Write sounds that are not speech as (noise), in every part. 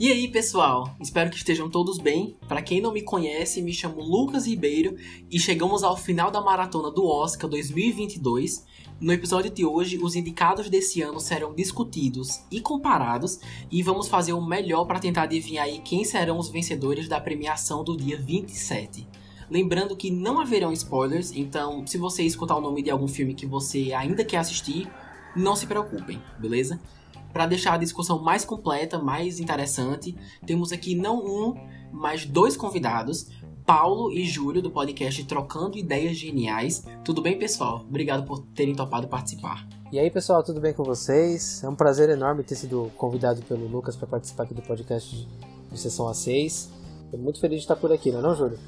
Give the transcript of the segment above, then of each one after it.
E aí, pessoal? Espero que estejam todos bem. Para quem não me conhece, me chamo Lucas Ribeiro e chegamos ao final da maratona do Oscar 2022. No episódio de hoje, os indicados desse ano serão discutidos e comparados e vamos fazer o melhor para tentar adivinhar aí quem serão os vencedores da premiação do dia 27. Lembrando que não haverão spoilers, então se você escutar o nome de algum filme que você ainda quer assistir, não se preocupem, beleza? Para deixar a discussão mais completa, mais interessante, temos aqui não um, mas dois convidados, Paulo e Júlio do podcast Trocando Ideias Geniais. Tudo bem, pessoal? Obrigado por terem topado participar. E aí, pessoal, tudo bem com vocês? É um prazer enorme ter sido convidado pelo Lucas para participar aqui do podcast de Sessão A6. Estou muito feliz de estar por aqui, não é não, Júlio?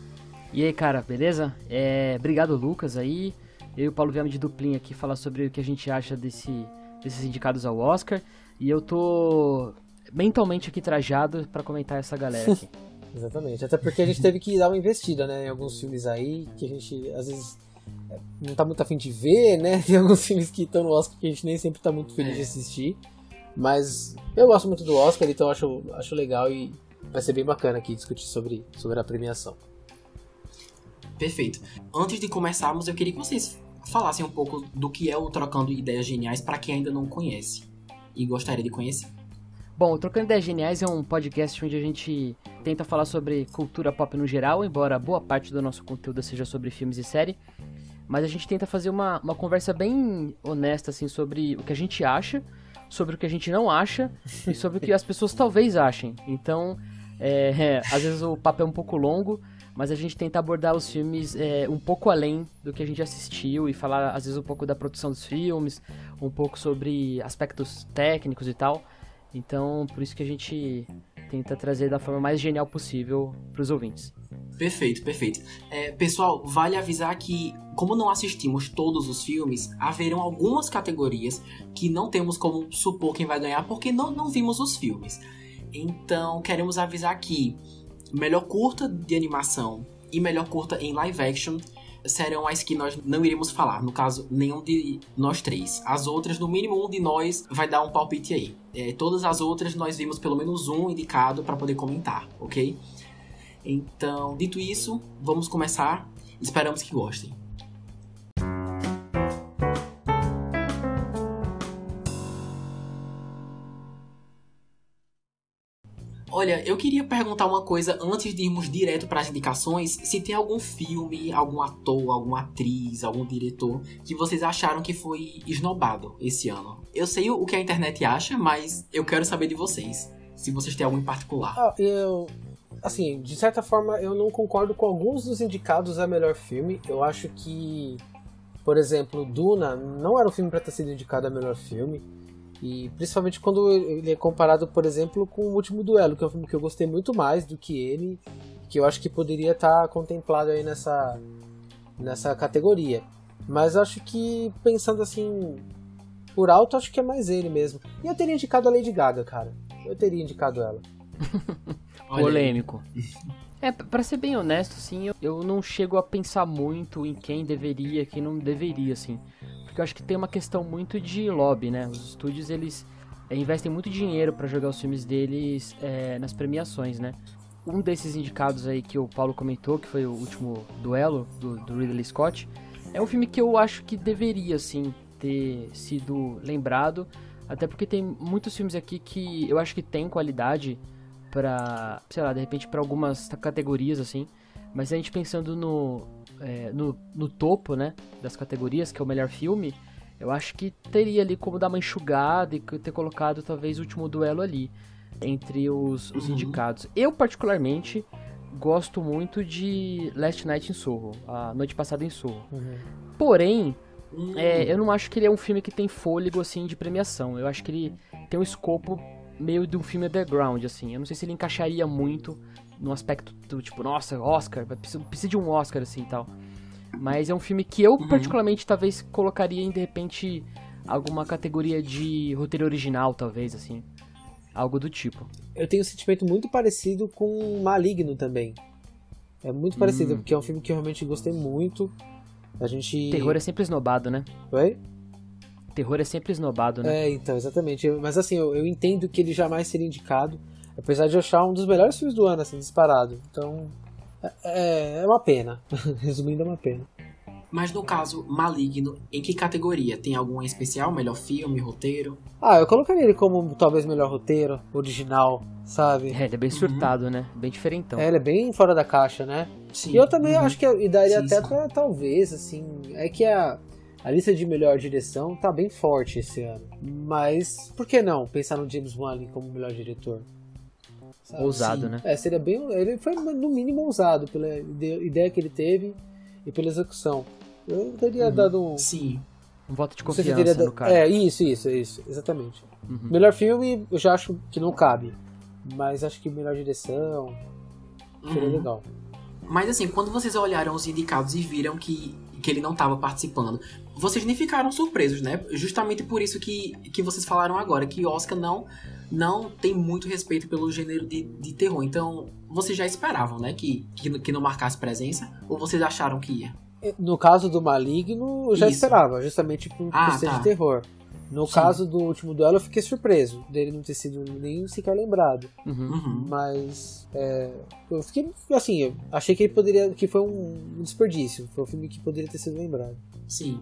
E aí, cara, beleza? É, obrigado, Lucas, aí. Eu e o Paulo viemos de duplinha aqui falar sobre o que a gente acha desse, desses indicados ao Oscar. E eu tô mentalmente aqui trajado para comentar essa galera aqui. (laughs) Exatamente, até porque a gente teve que dar uma investida, né, em alguns filmes aí que a gente às vezes é, não tá muito afim de ver, né? (laughs) Tem alguns filmes que estão no Oscar que a gente nem sempre tá muito feliz de assistir. Mas eu gosto muito do Oscar, então acho, acho legal e vai ser bem bacana aqui discutir sobre, sobre a premiação. Perfeito. Antes de começarmos, eu queria que vocês falassem um pouco do que é o Trocando Ideias Geniais para quem ainda não conhece e gostaria de conhecer. Bom, o Trocando Ideias Geniais é um podcast onde a gente tenta falar sobre cultura pop no geral, embora boa parte do nosso conteúdo seja sobre filmes e série. Mas a gente tenta fazer uma, uma conversa bem honesta, assim, sobre o que a gente acha, sobre o que a gente não acha e sobre o que as pessoas talvez achem. Então, é, é, (laughs) às vezes o papo é um pouco longo, mas a gente tenta abordar os filmes é, um pouco além do que a gente assistiu e falar, às vezes, um pouco da produção dos filmes, um pouco sobre aspectos técnicos e tal. Então, por isso que a gente tenta trazer da forma mais genial possível para os ouvintes. Perfeito, perfeito. É, pessoal, vale avisar que, como não assistimos todos os filmes, haverão algumas categorias que não temos como supor quem vai ganhar porque não, não vimos os filmes. Então, queremos avisar que melhor curta de animação e melhor curta em live action serão as que nós não iremos falar. No caso, nenhum de nós três. As outras, no mínimo um de nós vai dar um palpite aí. É, todas as outras nós vimos pelo menos um indicado para poder comentar, ok? Então, dito isso, vamos começar. Esperamos que gostem. Olha, eu queria perguntar uma coisa antes de irmos direto para as indicações, se tem algum filme, algum ator, alguma atriz, algum diretor que vocês acharam que foi esnobado esse ano. Eu sei o que a internet acha, mas eu quero saber de vocês, se vocês têm algum em particular. Ah, eu assim, de certa forma eu não concordo com alguns dos indicados a melhor filme. Eu acho que por exemplo, Duna não era o filme para ter sido indicado a melhor filme. E principalmente quando ele é comparado, por exemplo, com o Último Duelo, que é um filme que eu gostei muito mais do que ele, que eu acho que poderia estar contemplado aí nessa, nessa categoria. Mas acho que, pensando assim, por alto, acho que é mais ele mesmo. E eu teria indicado a Lady Gaga, cara. Eu teria indicado ela. (laughs) Polêmico. É, pra ser bem honesto, assim, eu, eu não chego a pensar muito em quem deveria, quem não deveria, assim. Porque eu acho que tem uma questão muito de lobby, né? Os estúdios, eles é, investem muito dinheiro para jogar os filmes deles é, nas premiações, né? Um desses indicados aí que o Paulo comentou, que foi o último duelo do, do Ridley Scott, é um filme que eu acho que deveria, sim, ter sido lembrado. Até porque tem muitos filmes aqui que eu acho que tem qualidade para, sei lá, de repente para algumas categorias assim. Mas a gente pensando no, é, no, no topo, né, das categorias, que é o melhor filme, eu acho que teria ali como dar uma enxugada e ter colocado talvez o último duelo ali entre os, os uhum. indicados. Eu particularmente gosto muito de Last Night in Soho, a noite passada em Soho. Uhum. Porém, uhum. é, eu não acho que ele é um filme que tem fôlego assim de premiação. Eu acho que ele tem um escopo meio de um filme underground assim. Eu não sei se ele encaixaria muito no aspecto do tipo, nossa, Oscar, precisa, precisa de um Oscar assim e tal. Mas é um filme que eu, uhum. particularmente, talvez colocaria em, de repente, alguma categoria de roteiro original, talvez, assim. Algo do tipo. Eu tenho um sentimento muito parecido com Maligno também. É muito parecido, hum. porque é um filme que eu realmente gostei muito. A gente. Terror é sempre esnobado, né? Oi? terror é sempre esnobado, né? É, então, exatamente. Mas assim, eu, eu entendo que ele jamais seria indicado, apesar de eu achar um dos melhores filmes do ano, assim, disparado. Então, é, é, é uma pena. (laughs) Resumindo, é uma pena. Mas no caso, Maligno, em que categoria? Tem alguma especial? Melhor filme, roteiro? Ah, eu colocaria ele como talvez melhor roteiro, original, sabe? É, ele é bem surtado, uhum. né? Bem diferentão. É, ele é bem fora da caixa, né? Sim. E eu também uhum. acho que e daria sim, até sim. pra talvez, assim. É que a, a lista de melhor direção tá bem forte esse ano. Mas por que não pensar no James Wan como melhor diretor? Sabe? Ousado, Sim. né? É, seria bem. Ele foi no mínimo ousado pela ideia que ele teve e pela execução. Eu teria uhum. dado um. Sim. Um voto de confiança teria no cara. É, isso, isso, isso, exatamente. Uhum. Melhor filme, eu já acho que não cabe. Mas acho que melhor direção seria uhum. legal. Mas assim, quando vocês olharam os indicados e viram que, que ele não estava participando, vocês nem ficaram surpresos, né? Justamente por isso que, que vocês falaram agora, que Oscar não, não tem muito respeito pelo gênero de, de terror. Então, vocês já esperavam, né? Que, que, que não marcasse presença? Ou vocês acharam que ia? No caso do Maligno, eu já Isso. esperava, justamente por, ah, ser tá. de terror. No Sim. caso do último duelo, eu fiquei surpreso dele não ter sido nem sequer lembrado. Uhum. uhum. Mas é, eu fiquei assim, eu achei que ele poderia, que foi um desperdício, foi um filme que poderia ter sido lembrado. Sim.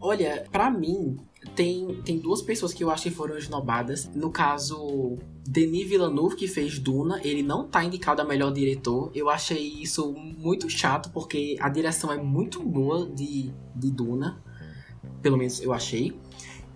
Olha, para mim, tem, tem duas pessoas que eu acho que foram esnobadas. No caso, Denis Villeneuve, que fez Duna, ele não tá indicado a melhor diretor. Eu achei isso muito chato, porque a direção é muito boa de, de Duna. Pelo menos eu achei.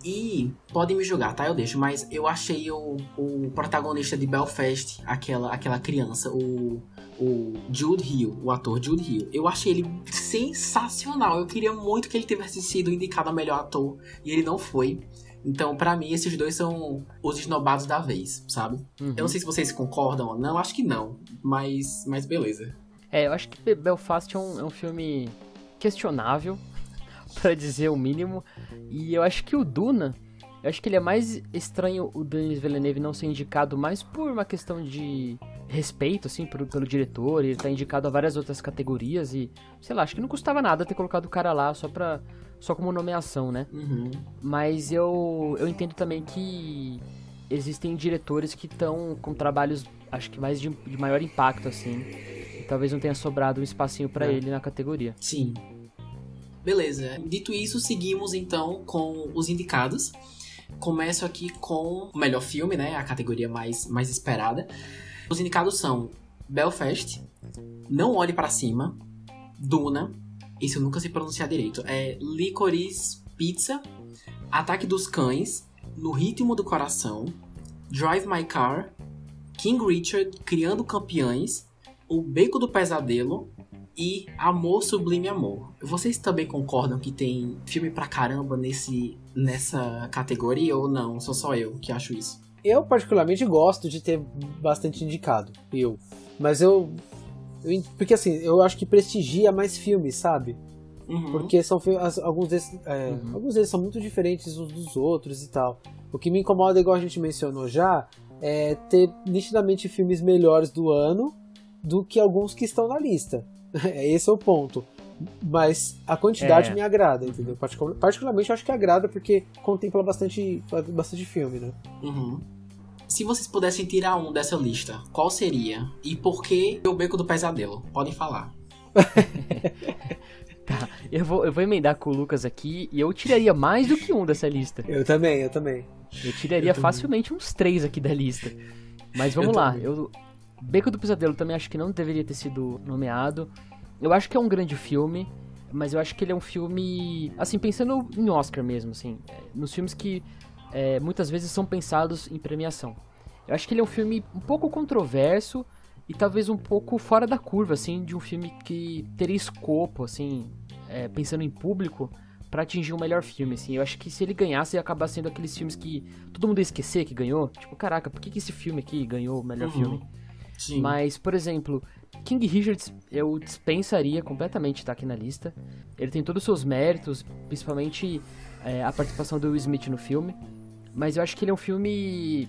E podem me julgar, tá? Eu deixo, mas eu achei o, o protagonista de Belfast, aquela, aquela criança, o, o Jude Hill, o ator Jude Hill. Eu achei ele sensacional. Eu queria muito que ele tivesse sido indicado a melhor ator e ele não foi. Então, para mim, esses dois são os esnobados da vez, sabe? Uhum. Eu não sei se vocês concordam ou não, acho que não, mas, mas beleza. É, eu acho que Belfast é um, é um filme questionável, (laughs) para dizer o mínimo. E eu acho que o Duna, eu acho que ele é mais estranho o Denis Villeneuve não ser indicado mais por uma questão de respeito, assim, pelo, pelo diretor. Ele tá indicado a várias outras categorias e, sei lá, acho que não custava nada ter colocado o cara lá só pra. só como nomeação, né? Uhum. Mas eu, eu entendo também que existem diretores que estão com trabalhos, acho que mais de, de maior impacto, assim. E talvez não tenha sobrado um espacinho para é. ele na categoria. Sim. Beleza. Dito isso, seguimos então com os indicados. Começo aqui com o melhor filme, né? A categoria mais, mais esperada. Os indicados são Belfast, Não Olhe para Cima, Duna, isso eu nunca sei pronunciar direito, é Licorice Pizza, Ataque dos Cães, No Ritmo do Coração, Drive My Car, King Richard Criando Campeões, O Beco do Pesadelo, e Amor Sublime Amor. Vocês também concordam que tem filme pra caramba nesse, nessa categoria ou não? Sou só eu que acho isso? Eu particularmente gosto de ter bastante indicado, eu. Mas eu, eu porque assim, eu acho que prestigia mais filmes, sabe? Uhum. Porque são alguns desses, é, uhum. alguns deles são muito diferentes uns dos outros e tal. O que me incomoda, igual a gente mencionou já, é ter nitidamente filmes melhores do ano do que alguns que estão na lista. (laughs) Esse é o ponto. Mas a quantidade é. me agrada, entendeu? Particularmente eu acho que agrada porque contempla bastante, bastante filme, né? Uhum. Se vocês pudessem tirar um dessa lista, qual seria? E por que o Beco do Pesadelo? Podem falar. (laughs) tá, eu vou, eu vou emendar com o Lucas aqui e eu tiraria mais do que um dessa lista. Eu também, eu também. Eu tiraria eu facilmente também. uns três aqui da lista. Mas vamos eu lá, eu, Beco do Pesadelo também acho que não deveria ter sido nomeado. Eu acho que é um grande filme, mas eu acho que ele é um filme. Assim, pensando em Oscar mesmo, assim. É, nos filmes que é, muitas vezes são pensados em premiação. Eu acho que ele é um filme um pouco controverso e talvez um pouco fora da curva, assim, de um filme que teria escopo, assim, é, pensando em público, para atingir um melhor filme, assim. Eu acho que se ele ganhasse, ia acabar sendo aqueles filmes que todo mundo ia esquecer que ganhou. Tipo, caraca, por que, que esse filme aqui ganhou o melhor uhum. filme? Sim. Mas, por exemplo, King Richards eu dispensaria completamente estar aqui na lista. Ele tem todos os seus méritos, principalmente é, a participação do Will Smith no filme. Mas eu acho que ele é um filme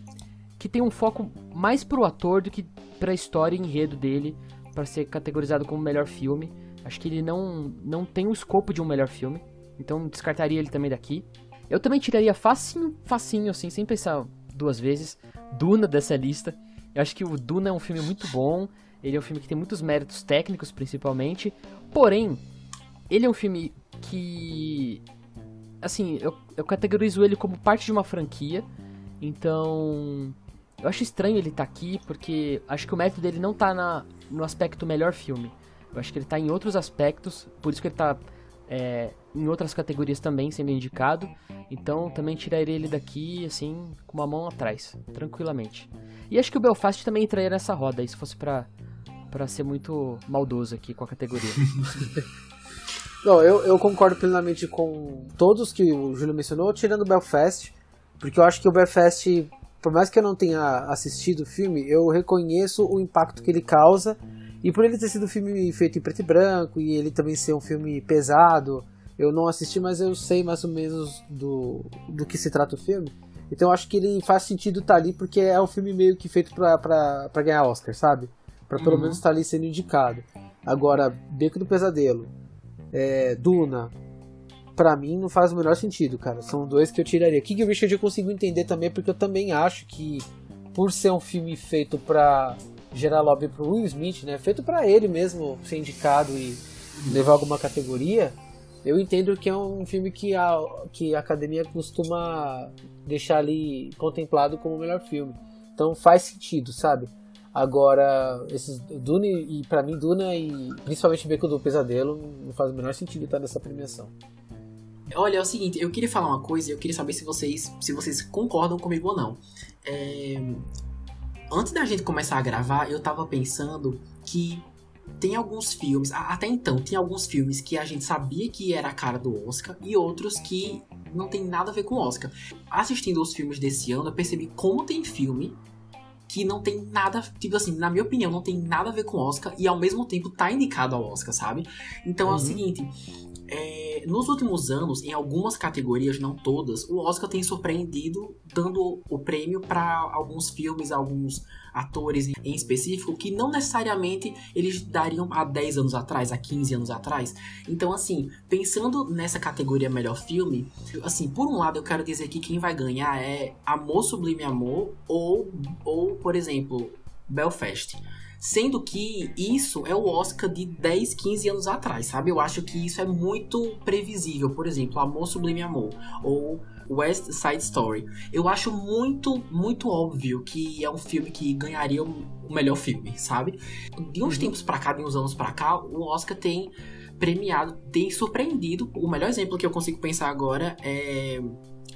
que tem um foco mais pro ator do que pra história e enredo dele para ser categorizado como melhor filme. Acho que ele não, não tem o escopo de um melhor filme. Então descartaria ele também daqui. Eu também tiraria facinho, facinho, assim, sem pensar duas vezes, Duna dessa lista. Eu acho que o Duna é um filme muito bom. Ele é um filme que tem muitos méritos técnicos, principalmente. Porém, ele é um filme que. Assim, eu, eu categorizo ele como parte de uma franquia. Então. Eu acho estranho ele estar tá aqui, porque acho que o mérito dele não tá na, no aspecto melhor filme. Eu acho que ele tá em outros aspectos, por isso que ele tá é, em outras categorias também sendo indicado. Então também tiraria ele daqui, assim, com uma mão atrás, tranquilamente. E acho que o Belfast também entraria nessa roda, se fosse pra, pra ser muito maldoso aqui com a categoria. (laughs) Não, eu, eu concordo plenamente com todos que o Júlio mencionou, tirando o Belfast, porque eu acho que o Belfast, por mais que eu não tenha assistido o filme, eu reconheço o impacto que ele causa, e por ele ter sido um filme feito em preto e branco, e ele também ser um filme pesado, eu não assisti, mas eu sei mais ou menos do, do que se trata o filme. Então eu acho que ele faz sentido estar tá ali, porque é um filme meio que feito pra, pra, pra ganhar Oscar, sabe? Pra pelo uhum. menos estar tá ali sendo indicado. Agora, Beco do Pesadelo, é, Duna, para mim não faz o menor sentido, cara. São dois que eu tiraria. King Richard eu consigo entender também, porque eu também acho que, por ser um filme feito pra gerar lobby pro Will Smith, né? Feito para ele mesmo ser indicado e levar alguma categoria, eu entendo que é um filme que a, que a academia costuma deixar ali contemplado como o melhor filme. Então faz sentido, sabe? Agora, esses Dune, e para mim, Duna e principalmente Beco do Pesadelo, não faz o menor sentido estar nessa premiação. Olha, é o seguinte, eu queria falar uma coisa eu queria saber se vocês, se vocês concordam comigo ou não. É... Antes da gente começar a gravar, eu tava pensando que tem alguns filmes, até então, tem alguns filmes que a gente sabia que era a cara do Oscar e outros que não tem nada a ver com o Oscar. Assistindo os filmes desse ano, eu percebi como tem filme que não tem nada, tipo assim, na minha opinião, não tem nada a ver com o Oscar e ao mesmo tempo tá indicado ao Oscar, sabe? Então uhum. é o uhum. seguinte, é, nos últimos anos, em algumas categorias, não todas, o Oscar tem surpreendido dando o prêmio para alguns filmes, alguns atores em específico, que não necessariamente eles dariam há 10 anos atrás, há 15 anos atrás. Então, assim, pensando nessa categoria melhor filme, assim, por um lado eu quero dizer que quem vai ganhar é Amor Sublime Amor ou, ou por exemplo, Belfast. Sendo que isso é o Oscar de 10, 15 anos atrás, sabe? Eu acho que isso é muito previsível. Por exemplo, Amor Sublime Amor ou West Side Story. Eu acho muito, muito óbvio que é um filme que ganharia o melhor filme, sabe? De uns uhum. tempos pra cá, de uns anos pra cá, o Oscar tem premiado, tem surpreendido. O melhor exemplo que eu consigo pensar agora é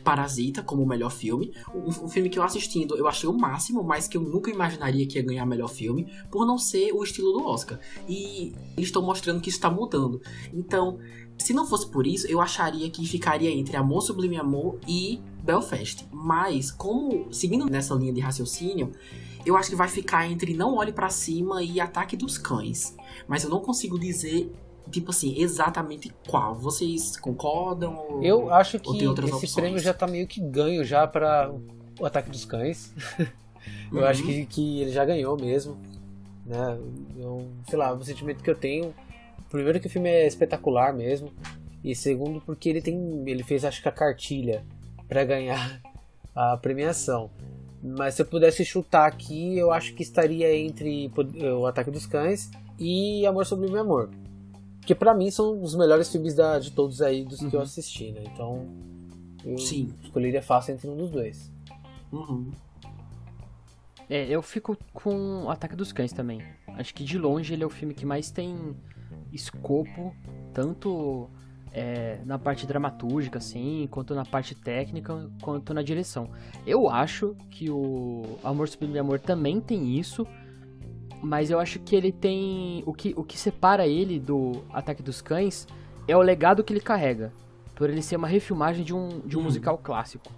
Parasita como o melhor filme. Um, um, filme que eu assistindo eu achei o máximo, mas que eu nunca imaginaria que ia ganhar melhor filme, por não ser o estilo do Oscar. E eles estão mostrando que está mudando. Então, se não fosse por isso, eu acharia que ficaria entre Amor Sublime Amor e Belfast. Mas, como seguindo nessa linha de raciocínio, eu acho que vai ficar entre Não Olhe para Cima e Ataque dos Cães. Mas eu não consigo dizer tipo assim, exatamente qual. Vocês concordam? Eu acho que esse opções? prêmio já tá meio que ganho já para o Ataque dos Cães. (laughs) eu uhum. acho que, que ele já ganhou mesmo. Né? Eu, sei lá, o sentimento que eu tenho. Primeiro que o filme é espetacular mesmo. E segundo porque ele tem. Ele fez acho que a cartilha para ganhar (laughs) a premiação. Mas se eu pudesse chutar aqui, eu acho que estaria entre o Ataque dos Cães e Amor Sobre Meu Amor. Que para mim são os melhores filmes da, de todos aí dos uhum. que eu uhum. assisti, né? Então eu Sim. escolheria fácil entre um dos dois. Uhum. É, eu fico com Ataque dos Cães também. Acho que de longe ele é o filme que mais tem escopo, tanto é, na parte dramatúrgica, assim, quanto na parte técnica, quanto na direção. Eu acho que o Amor Sublime Amor também tem isso, mas eu acho que ele tem. O que, o que separa ele do Ataque dos Cães é o legado que ele carrega. Por ele ser uma refilmagem de um, de um uhum. musical clássico.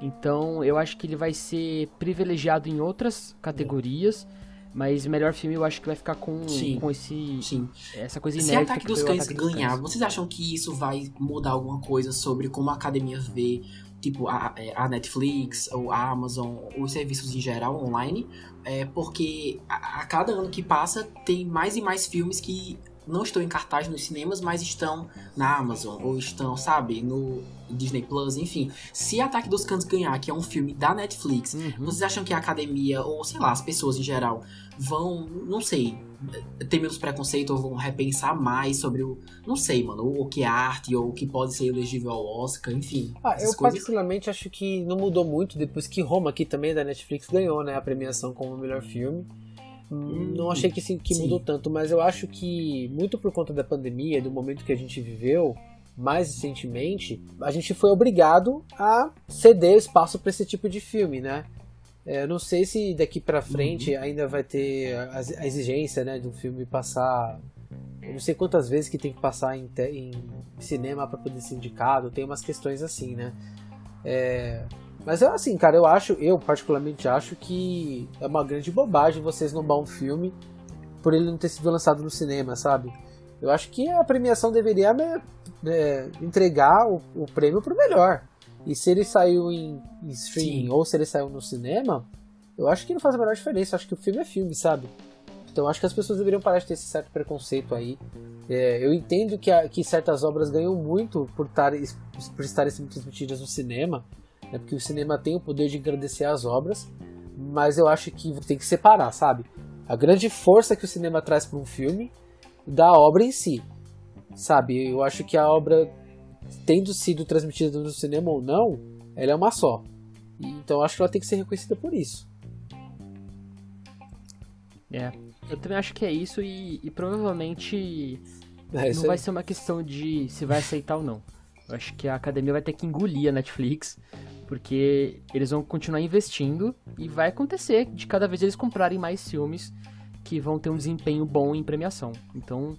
Então eu acho que ele vai ser privilegiado em outras categorias. Mas melhor filme eu acho que vai ficar com, sim, com esse, sim. essa coisa inédita. Se Ataque dos Cães Ataque ganhar, dos Cães. vocês acham que isso vai mudar alguma coisa sobre como a academia vê tipo a, a Netflix ou a Amazon, os serviços em geral online, é porque a, a, cada ano que passa tem mais e mais filmes que não estão em cartaz nos cinemas, mas estão na Amazon, ou estão, sabe, no Disney Plus, enfim. Se Ataque dos Cães ganhar, que é um filme da Netflix, uhum. vocês acham que a academia, ou sei lá, as pessoas em geral, vão, não sei, ter menos preconceito ou vão repensar mais sobre o. Não sei, mano, o que é arte ou o que pode ser elegível ao Oscar, enfim. Ah, eu coisas. particularmente acho que não mudou muito depois que Roma, aqui também da Netflix, ganhou, né, a premiação como melhor filme. Hum, não achei que, que mudou tanto, mas eu acho que, muito por conta da pandemia, do momento que a gente viveu, mais recentemente, a gente foi obrigado a ceder espaço para esse tipo de filme, né? É, eu não sei se daqui para frente uhum. ainda vai ter a, a, exigência, né, do filme passar. Eu não sei quantas vezes que tem que passar em, te, em cinema para poder ser indicado. Tem umas questões assim, né? É, mas é assim, cara, eu acho, eu particularmente acho que é uma grande bobagem vocês não um filme por ele não ter sido lançado no cinema, sabe? Eu acho que a premiação deveria é, entregar o, o prêmio pro melhor. E se ele saiu em, em streaming Sim. ou se ele saiu no cinema, eu acho que não faz a menor diferença. Eu acho que o filme é filme, sabe? Então acho que as pessoas deveriam parar de ter esse certo preconceito aí. É, eu entendo que, a, que certas obras ganham muito por, tar, por estarem sendo transmitidas no cinema né, porque o cinema tem o poder de engrandecer as obras, mas eu acho que tem que separar, sabe? A grande força que o cinema traz para um filme da obra em si, sabe? Eu acho que a obra, tendo sido transmitida no cinema ou não, ela é uma só. Então eu acho que ela tem que ser reconhecida por isso. É, eu também acho que é isso e, e provavelmente é, não vai ser uma questão de se vai aceitar ou não. Eu acho que a academia vai ter que engolir a Netflix porque eles vão continuar investindo e vai acontecer de cada vez eles comprarem mais filmes que vão ter um desempenho bom em premiação. Então,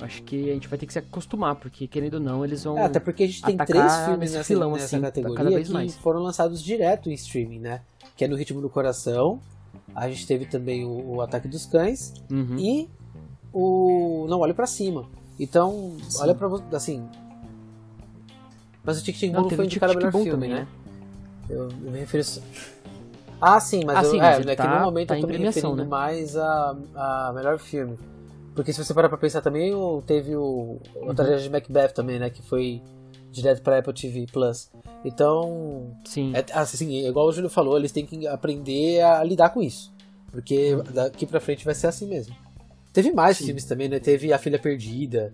acho que a gente vai ter que se acostumar, porque querendo ou não, eles vão. É, até porque a gente tem três filmes nessa, filão, nessa assim, categoria cada vez que mais. foram lançados direto em streaming, né? Que é No Ritmo do Coração. A gente teve também o, o Ataque dos Cães uhum. e o Não Olhe para Cima. Então, Sim. olha para assim. Mas o Tic Tic Boom foi indicado melhor filme, também, né? né? Eu, eu me refiro. Ah, sim, mas, ah, eu, sim, é, é tá, que no momento tá eu tô me referindo né? mais a, a melhor filme. Porque se você parar pra pensar também, teve o, uhum. tragédia de Macbeth também, né? Que foi direto pra Apple TV Plus. Então. Sim. É, assim, igual o Júlio falou, eles têm que aprender a lidar com isso. Porque uhum. daqui pra frente vai ser assim mesmo. Teve mais sim. filmes também, né? Teve A Filha Perdida.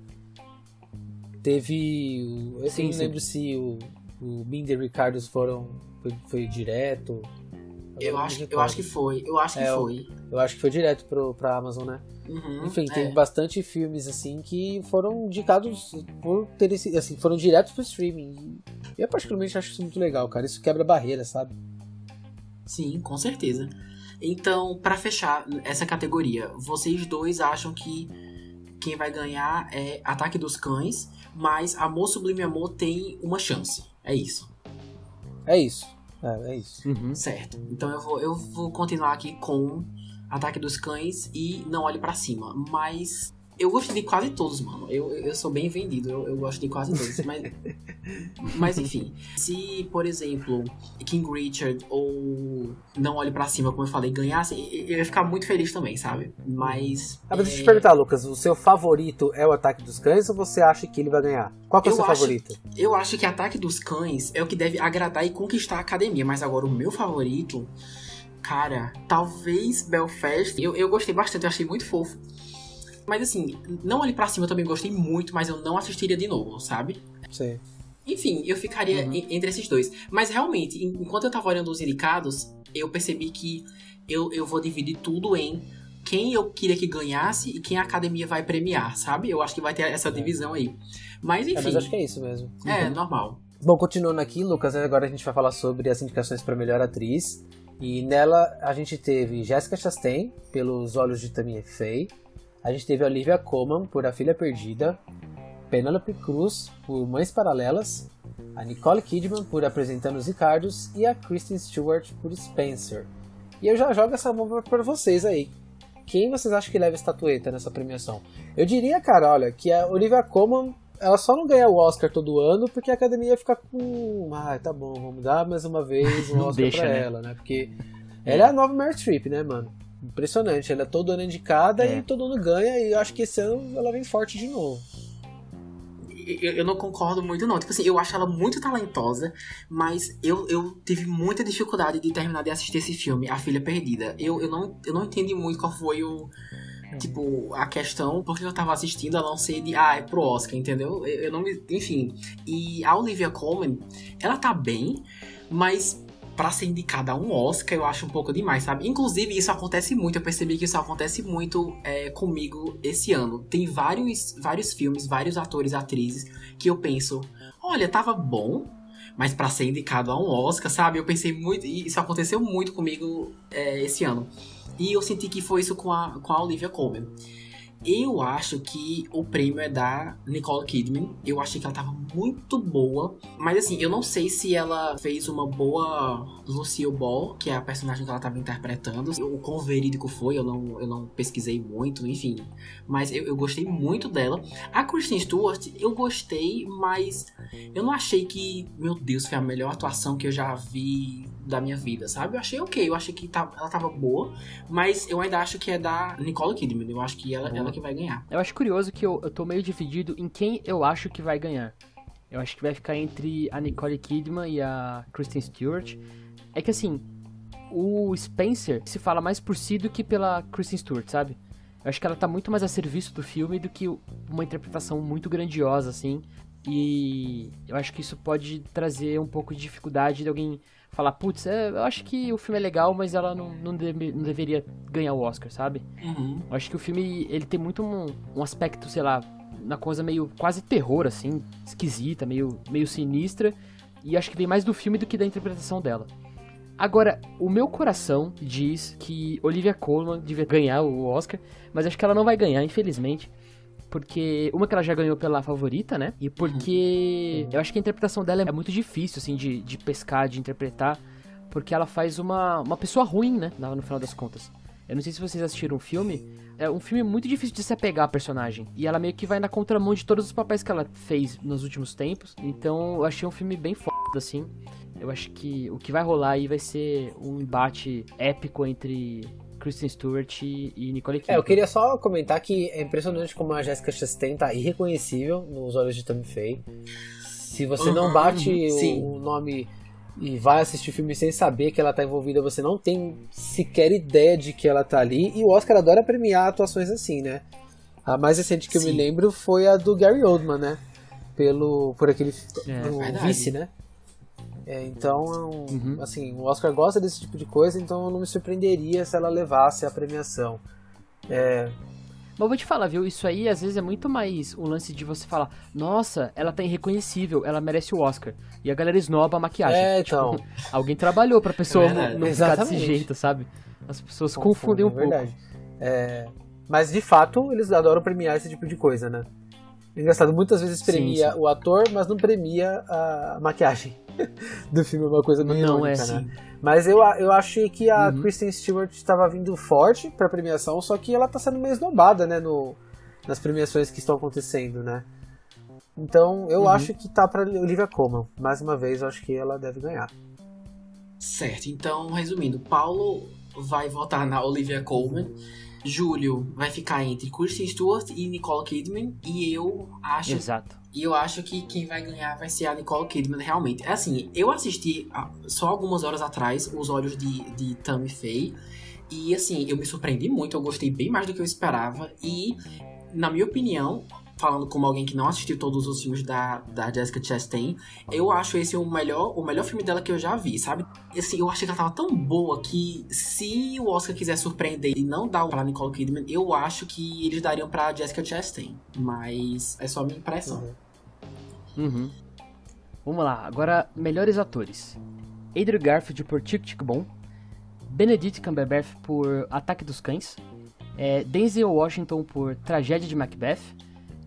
Teve. Eu sim, não lembro se o, o Binder e Ricardo foram foi, foi direto? Eu acho, eu acho que foi. Eu acho que é, foi. Eu, eu, acho que foi direto pro, pra Amazon, né? Uhum, Enfim, tem é. bastante filmes assim que foram indicados por terem assim, foram diretos pro streaming. E eu particularmente acho isso muito legal, cara. Isso quebra barreira, sabe? Sim, com certeza. Então, para fechar essa categoria, vocês dois acham que quem vai ganhar é Ataque dos Cães, mas Amor Sublime Amor tem uma chance. É isso. É isso. É, é isso. Uhum. Certo. Então eu vou, eu vou continuar aqui com Ataque dos Cães e Não Olhe para Cima. Mas eu gostei de quase todos, mano. Eu, eu sou bem vendido, eu, eu gosto de quase todos. Mas, (laughs) mas enfim, se, por exemplo, King Richard ou Não Olhe para Cima, como eu falei, ganhasse, eu ia ficar muito feliz também, sabe? Mas. Ah, mas deixa eu te é, perguntar, Lucas, o seu favorito é o Ataque dos Cães ou você acha que ele vai ganhar? Qual que é o seu acho, favorito? Eu acho que Ataque dos Cães é o que deve agradar e conquistar a academia, mas agora o meu favorito. Cara, talvez Belfast. Eu, eu gostei bastante, eu achei muito fofo. Mas assim, não olhe para cima eu também gostei muito, mas eu não assistiria de novo, sabe? Sim. Enfim, eu ficaria uhum. entre esses dois. Mas realmente, enquanto eu tava olhando os indicados, eu percebi que eu, eu vou dividir tudo em quem eu queria que ganhasse e quem a academia vai premiar, sabe? Eu acho que vai ter essa é. divisão aí. Mas enfim. É, mas acho que é isso mesmo. É, uhum. normal. Bom, continuando aqui, Lucas, agora a gente vai falar sobre as indicações para melhor atriz. E nela a gente teve Jessica Chastain, pelos Olhos de Tammy Faye. A gente teve a Olivia Colman por A Filha Perdida, Penelope Cruz por Mães Paralelas, a Nicole Kidman por Apresentando os Ricardos e a Kristen Stewart por Spencer. E eu já jogo essa bomba para vocês aí. Quem vocês acham que leva a estatueta nessa premiação? Eu diria, cara, olha, que a Olivia Colman ela só não ganha o Oscar todo ano porque a academia fica com. Ah, tá bom, vamos dar mais uma vez um (laughs) Oscar deixa, pra né? ela, né? Porque ela é a nova Meryl Streep, né, mano? Impressionante, ela é todo ano indicada é. e todo ano ganha, e eu acho que esse ano ela vem forte de novo. Eu, eu, não concordo muito, não. Tipo assim, eu acho ela muito talentosa, mas eu, eu tive muita dificuldade de terminar de assistir esse filme, A Filha Perdida. Eu, eu, não, eu não entendi muito qual foi o. Tipo, a questão, porque eu tava assistindo a não ser de, ah, é pro Oscar, entendeu? Eu, eu não me. Enfim. E a Olivia Colman, ela tá bem, mas para ser indicada a um Oscar, eu acho um pouco demais, sabe? Inclusive, isso acontece muito, eu percebi que isso acontece muito é, comigo esse ano. Tem vários, vários filmes, vários atores atrizes que eu penso, olha, tava bom, mas para ser indicado a um Oscar, sabe? Eu pensei muito, e isso aconteceu muito comigo é, esse ano. E eu senti que foi isso com a, com a Olivia Colman. Eu acho que o prêmio é da Nicole Kidman. Eu achei que ela tava muito boa. Mas assim, eu não sei se ela fez uma boa Lucille Ball, que é a personagem que ela tava interpretando. O quão verídico foi, eu não, eu não pesquisei muito, enfim. Mas eu, eu gostei muito dela. A Kristen Stewart, eu gostei, mas eu não achei que, meu Deus, foi a melhor atuação que eu já vi da minha vida, sabe? Eu achei ok, eu achei que tá, ela tava boa, mas eu ainda acho que é da Nicole Kidman. Eu acho que ela, ela que vai ganhar. Eu acho curioso que eu, eu tô meio dividido em quem eu acho que vai ganhar. Eu acho que vai ficar entre a Nicole Kidman e a Kristen Stewart. É que assim, o Spencer se fala mais por si do que pela Kristen Stewart, sabe? Eu acho que ela tá muito mais a serviço do filme do que uma interpretação muito grandiosa, assim. E eu acho que isso pode trazer um pouco de dificuldade de alguém falar, putz, é, eu acho que o filme é legal, mas ela não, não, não deveria ganhar o Oscar, sabe? Uhum. Eu acho que o filme, ele tem muito um, um aspecto, sei lá, uma coisa meio quase terror, assim, esquisita, meio, meio sinistra, e acho que vem mais do filme do que da interpretação dela. Agora, o meu coração diz que Olivia Colman devia ganhar o Oscar, mas acho que ela não vai ganhar, infelizmente. Porque, uma que ela já ganhou pela favorita, né? E porque uhum. eu acho que a interpretação dela é muito difícil, assim, de, de pescar, de interpretar. Porque ela faz uma, uma pessoa ruim, né? No final das contas. Eu não sei se vocês assistiram o filme. É um filme muito difícil de se apegar à personagem. E ela meio que vai na contramão de todos os papéis que ela fez nos últimos tempos. Então eu achei um filme bem foda, assim. Eu acho que o que vai rolar aí vai ser um embate épico entre Kristen Stewart e Nicole Kidman. É, eu queria só comentar que é impressionante como a Jessica Chastain tá irreconhecível nos olhos de Tammy Faye. Se você uhum, não bate o, o, nome e vai assistir o filme sem saber que ela tá envolvida, você não tem sequer ideia de que ela tá ali. E o Oscar adora premiar atuações assim, né? A mais recente que Sim. eu me lembro foi a do Gary Oldman, né? Pelo, por aquele é, vice, né? É, então, uhum. assim, o Oscar gosta desse tipo de coisa, então eu não me surpreenderia se ela levasse a premiação. É... Mas eu vou te falar, viu? Isso aí às vezes é muito mais um lance de você falar: Nossa, ela tá irreconhecível, ela merece o Oscar. E a galera esnoba a maquiagem. É, tipo, então. Tipo, (laughs) alguém trabalhou pra pessoa é não, ficar desse jeito, sabe? As pessoas confundem, confundem um é pouco. É, mas de fato, eles adoram premiar esse tipo de coisa, né? Engraçado, muitas vezes premia sim, sim. o ator, mas não premia a maquiagem (laughs) do filme, é uma coisa meio Não é né? Mas eu, eu achei que a uhum. Kristen Stewart estava vindo forte pra premiação, só que ela tá sendo meio esnobada, né, no, nas premiações que estão acontecendo, né? Então, eu uhum. acho que tá pra Olivia Colman. Mais uma vez, eu acho que ela deve ganhar. Certo, então, resumindo, Paulo vai votar na Olivia Colman. Júlio vai ficar entre Kristen Stewart e Nicole Kidman. E eu acho. Exato. E eu acho que quem vai ganhar vai ser a Nicole Kidman, realmente. É assim, eu assisti só algumas horas atrás Os Olhos de, de Tammy Faye. E assim, eu me surpreendi muito, eu gostei bem mais do que eu esperava. E, na minha opinião, falando como alguém que não assistiu todos os filmes da, da Jessica Chastain, eu acho esse o melhor, o melhor filme dela que eu já vi, sabe? Assim, eu achei que ela tava tão boa que se o Oscar quiser surpreender e não dar pra Nicole Kidman, eu acho que eles dariam pra Jessica Chastain. Mas é só minha impressão. Uhum. uhum. Vamos lá, agora melhores atores. Andrew Garfield por Tic Tic Bom, Benedict Cumberbatch por Ataque dos Cães, é, Denzel Washington por Tragédia de Macbeth,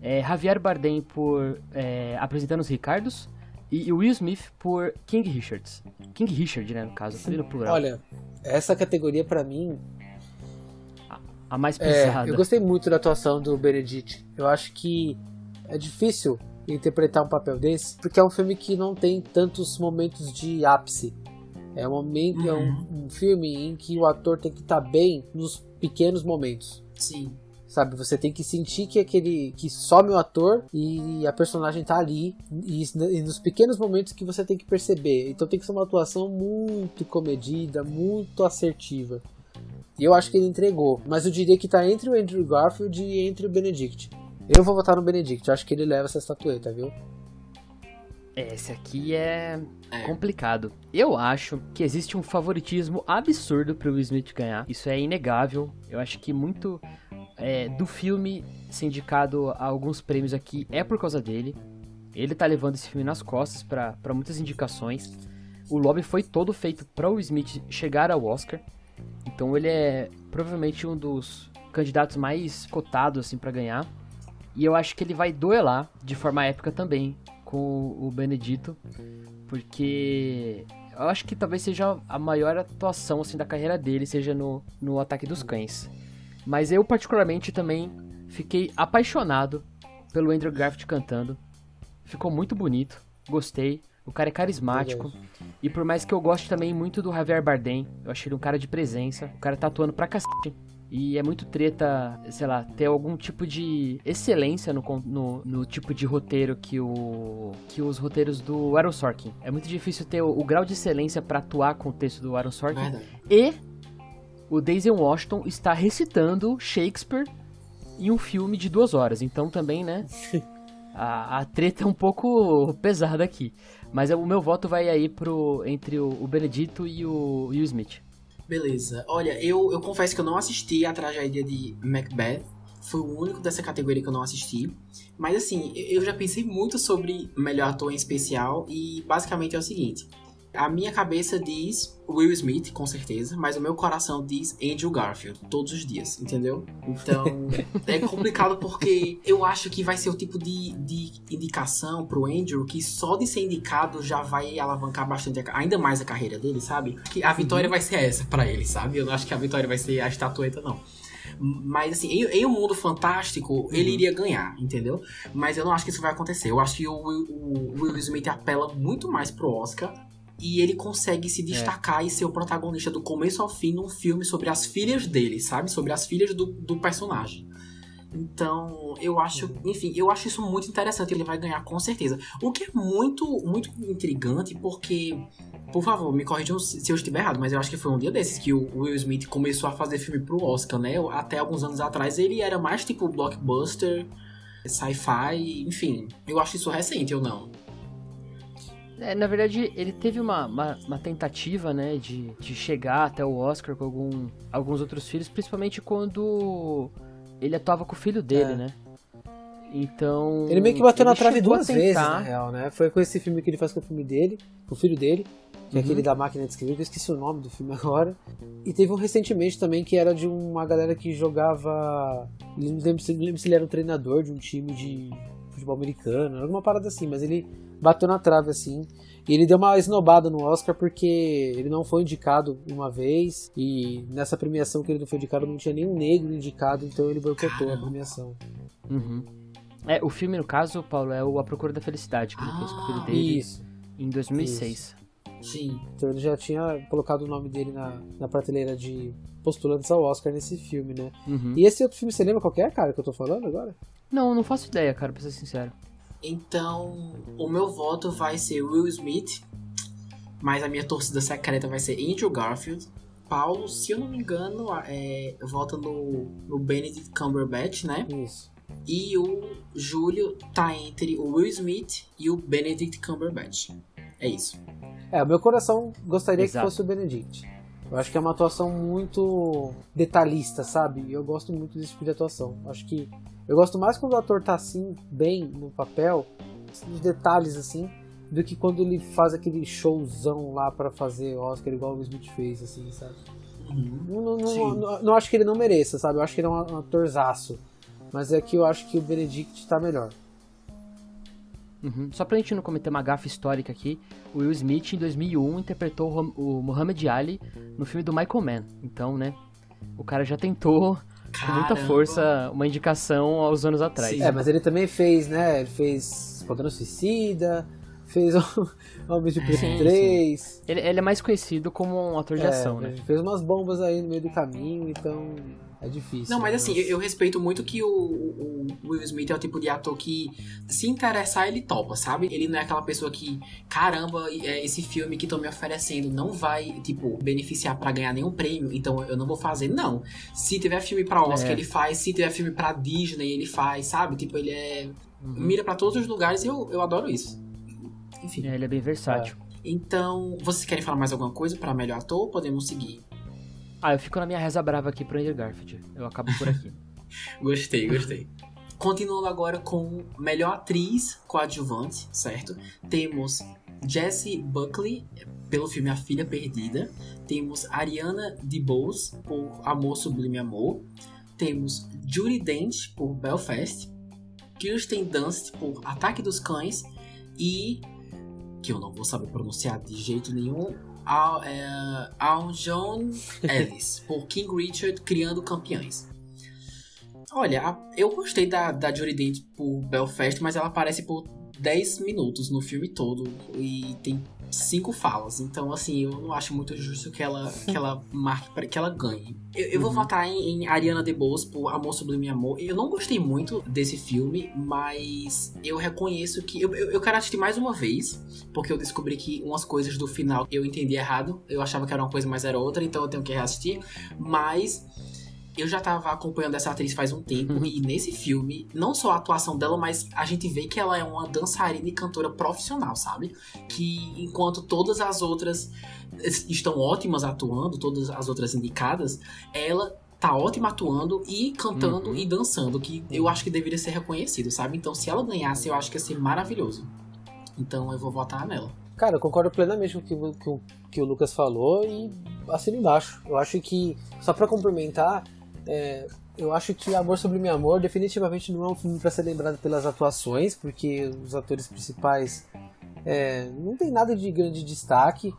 é, Javier Bardem por é, Apresentando os Ricardos e Will Smith por King Richards. King Richard, né, no caso, tá no plural. Olha, essa categoria para mim a, a mais pesada. É, eu gostei muito da atuação do Benedict. Eu acho que é difícil interpretar um papel desse, porque é um filme que não tem tantos momentos de ápice. É um, momento, Uhum. é um, um filme em que o ator tem que estar bem nos pequenos momentos. Sim. Sabe, você tem que sentir que aquele que some o ator e a personagem tá ali e, e nos pequenos momentos que você tem que perceber. Então tem que ser uma atuação muito comedida, muito assertiva. E eu acho que ele entregou, mas eu diria que tá entre o Andrew Garfield e entre o Benedict. Eu vou votar no Benedict, eu acho que ele leva essa estatueta, viu? Esse aqui é É. complicado. Eu acho que existe um favoritismo absurdo pro Will Smith ganhar. Isso é inegável. Eu acho que muito é, do filme ser indicado a alguns prêmios aqui é por causa dele. Ele tá levando esse filme nas costas pra muitas indicações. O lobby foi todo feito para o Smith chegar ao Oscar. Então ele é provavelmente um dos candidatos mais cotados assim para ganhar. E eu acho que ele vai duelar de forma épica também com o Benedito, porque eu acho que talvez seja a maior atuação assim da carreira dele, seja no, no Ataque dos Cães. Mas eu particularmente também fiquei apaixonado pelo Andrew Garfield cantando. Ficou muito bonito, gostei. O cara é carismático. E por mais que eu goste também muito do Javier Bardem, eu achei ele um cara de presença. O cara tá atuando pra cacete. E é muito treta, sei lá, ter algum tipo de excelência no, no, no tipo de roteiro que o que os roteiros do Aaron Sorkin. É muito difícil ter o, o grau de excelência pra atuar com o texto do Aaron Sorkin. E o Daisy Washington está recitando Shakespeare em um filme de duas horas. Então também, né? (laughs) A, a treta é um pouco pesada aqui. Mas o meu voto vai aí pro, entre o, o Benedito e o Will Smith. Beleza. Olha, eu, eu confesso que eu não assisti a tragédia de Macbeth. Foi o único dessa categoria que eu não assisti. Mas assim, eu já pensei muito sobre melhor ator em especial. E basicamente é o seguinte. A minha cabeça diz Will Smith, com certeza, mas o meu coração diz Andrew Garfield, todos os dias, entendeu? Então, é complicado porque eu acho que vai ser o tipo de, de indicação pro Andrew que só de ser indicado já vai alavancar bastante, a ainda mais a carreira dele, sabe? Que a vitória vai ser essa pra ele, sabe? Eu não acho que a vitória vai ser a estatueta, não. Mas assim, em, em um mundo fantástico, ele iria ganhar, entendeu? Mas eu não acho que isso vai acontecer. Eu acho que o, Will- o Will Smith apela muito mais pro Oscar e ele consegue se destacar e ser o protagonista do começo ao fim num filme sobre as filhas dele, sabe? Sobre as filhas do, do personagem. Então, eu acho, enfim, eu acho isso muito interessante, ele vai ganhar com certeza. O que é muito, muito intrigante, porque, por favor, me corrijam se se eu estiver errado, mas eu acho que foi um dia desses que o Will Smith começou a fazer filme pro Oscar, né? Até alguns anos atrás ele era mais tipo blockbuster, sci-fi, enfim. Eu acho isso recente, ou não? É, na verdade, ele teve uma, uma, uma tentativa, né, de, de chegar até o Oscar com algum, alguns outros filhos, principalmente quando ele atuava com o filho dele, É. né? Então. Ele meio que bateu na trave duas vezes, na real, né? Foi com esse filme que ele faz com o filme dele, com o filho dele, que é Uhum. aquele da máquina de escrever, que eu esqueci o nome do filme (laughs) agora. E teve um recentemente também que era de uma galera que jogava. Não lembro se, não lembro se ele era um treinador de um time de futebol americano, alguma parada assim, mas ele bateu na trave assim. E ele deu uma esnobada no Oscar porque ele não foi indicado uma vez. E nessa premiação que ele não foi indicado não tinha nenhum negro indicado, então ele boicotou a premiação. Uhum. É, o filme, no caso, Paulo, é o A Procura da Felicidade, que ele fez com o filho Ah, dele Isso. em 2006. Sim. Então ele já tinha colocado o nome dele na, na prateleira de postulantes ao Oscar nesse filme, né? Uhum. E esse outro filme, você lembra qual que é, cara, que eu tô falando agora? Não, não faço ideia, cara, pra ser sincero. Então, o meu voto vai ser Will Smith, mas a minha torcida secreta vai ser Andrew Garfield. Paulo, se eu não me engano, é, vota no, no Benedict Cumberbatch, né? Isso. E o Júlio tá entre o Will Smith e o Benedict Cumberbatch. É isso. É, o meu coração gostaria Exato. que fosse o Benedict. Eu acho que é uma atuação muito detalhista, sabe? E eu gosto muito desse tipo de atuação. Acho que eu gosto mais quando o ator tá assim, bem no papel, nos detalhes assim, do que quando ele faz aquele showzão lá pra fazer Oscar igual o Will Smith fez, assim, sabe? Uhum. Não, não, não, não- acho que ele não mereça, sabe? Eu acho que ele é um, um atorzaço. Mas é que eu acho que o Benedict tá melhor. Uhum. Só pra gente não cometer uma gafa histórica aqui, o Will Smith, em 2001, interpretou o Muhammad Ali no filme do Michael Mann. Então, né, o cara já tentou com muita força uma indicação aos anos atrás. Sim. É, mas ele também fez, né? Ele fez Esquadrão Suicida, fez o (laughs) Homem de Preto 3. Ele, ele, é mais conhecido como um ator de é, ação, né? Fez umas bombas aí no meio do caminho, então é difícil. Não, mas assim, eu, eu respeito muito que o, o, Will Smith é o tipo de ator que, se interessar, ele topa, sabe? Ele não é aquela pessoa que, caramba, é, esse filme que estão me oferecendo não vai, tipo, beneficiar para ganhar nenhum prêmio, então eu não vou fazer. Não. Se tiver filme pra Oscar, é. ele faz. Se tiver filme pra Disney, ele faz, sabe? Tipo, ele é. Uhum. Mira para todos os lugares e eu, eu adoro isso. Enfim. É, ele é bem versátil. É. Então, vocês querem falar mais alguma coisa para melhor ator ou podemos seguir? Ah, eu fico na minha reza brava aqui pro Andrew Garfield. Eu acabo por aqui. (laughs) gostei, gostei. Continuando agora com melhor atriz coadjuvante, certo? Temos Jessie Buckley pelo filme A Filha Perdida. Temos Ariana DeBose por Amor Sublime Amor. Temos Judy Dent por Belfast. Kirsten Dunst por Ataque dos Cães. E que eu não vou saber pronunciar de jeito nenhum, Al, é, Al John Ellis, (laughs) por King Richard Criando Campeões. Olha, eu gostei da, da Dent por Belfast, mas ela aparece por 10 minutos no filme todo e tem cinco falas. Então, assim, eu não acho muito justo que ela, que ela marque para que ela ganhe. Eu, eu vou uhum. votar em, em Ariana DeBose por Amor Sublime Amor. Eu não gostei muito desse filme, mas eu reconheço que. Eu, eu, eu quero assistir mais uma vez, porque eu descobri que umas coisas do final eu entendi errado. Eu achava que era uma coisa, mas era outra, então eu tenho que reassistir. Mas eu já tava acompanhando essa atriz faz um tempo uhum. e nesse filme, não só a atuação dela, mas a gente vê que ela é uma dançarina e cantora profissional, sabe? Que enquanto todas as outras estão ótimas atuando, todas as outras indicadas, ela tá ótima atuando e cantando uhum. e dançando, que eu acho que deveria ser reconhecido, sabe? Então, se ela ganhasse, eu acho que ia ser maravilhoso. Então, eu vou votar nela. Cara, eu concordo plenamente com o que, que, que o Lucas falou e assino embaixo. Eu acho que, só para complementar, é, eu acho que Amor Sobre Meu Amor definitivamente não é um filme para ser lembrado pelas atuações, porque os atores principais é, não tem nada de grande destaque.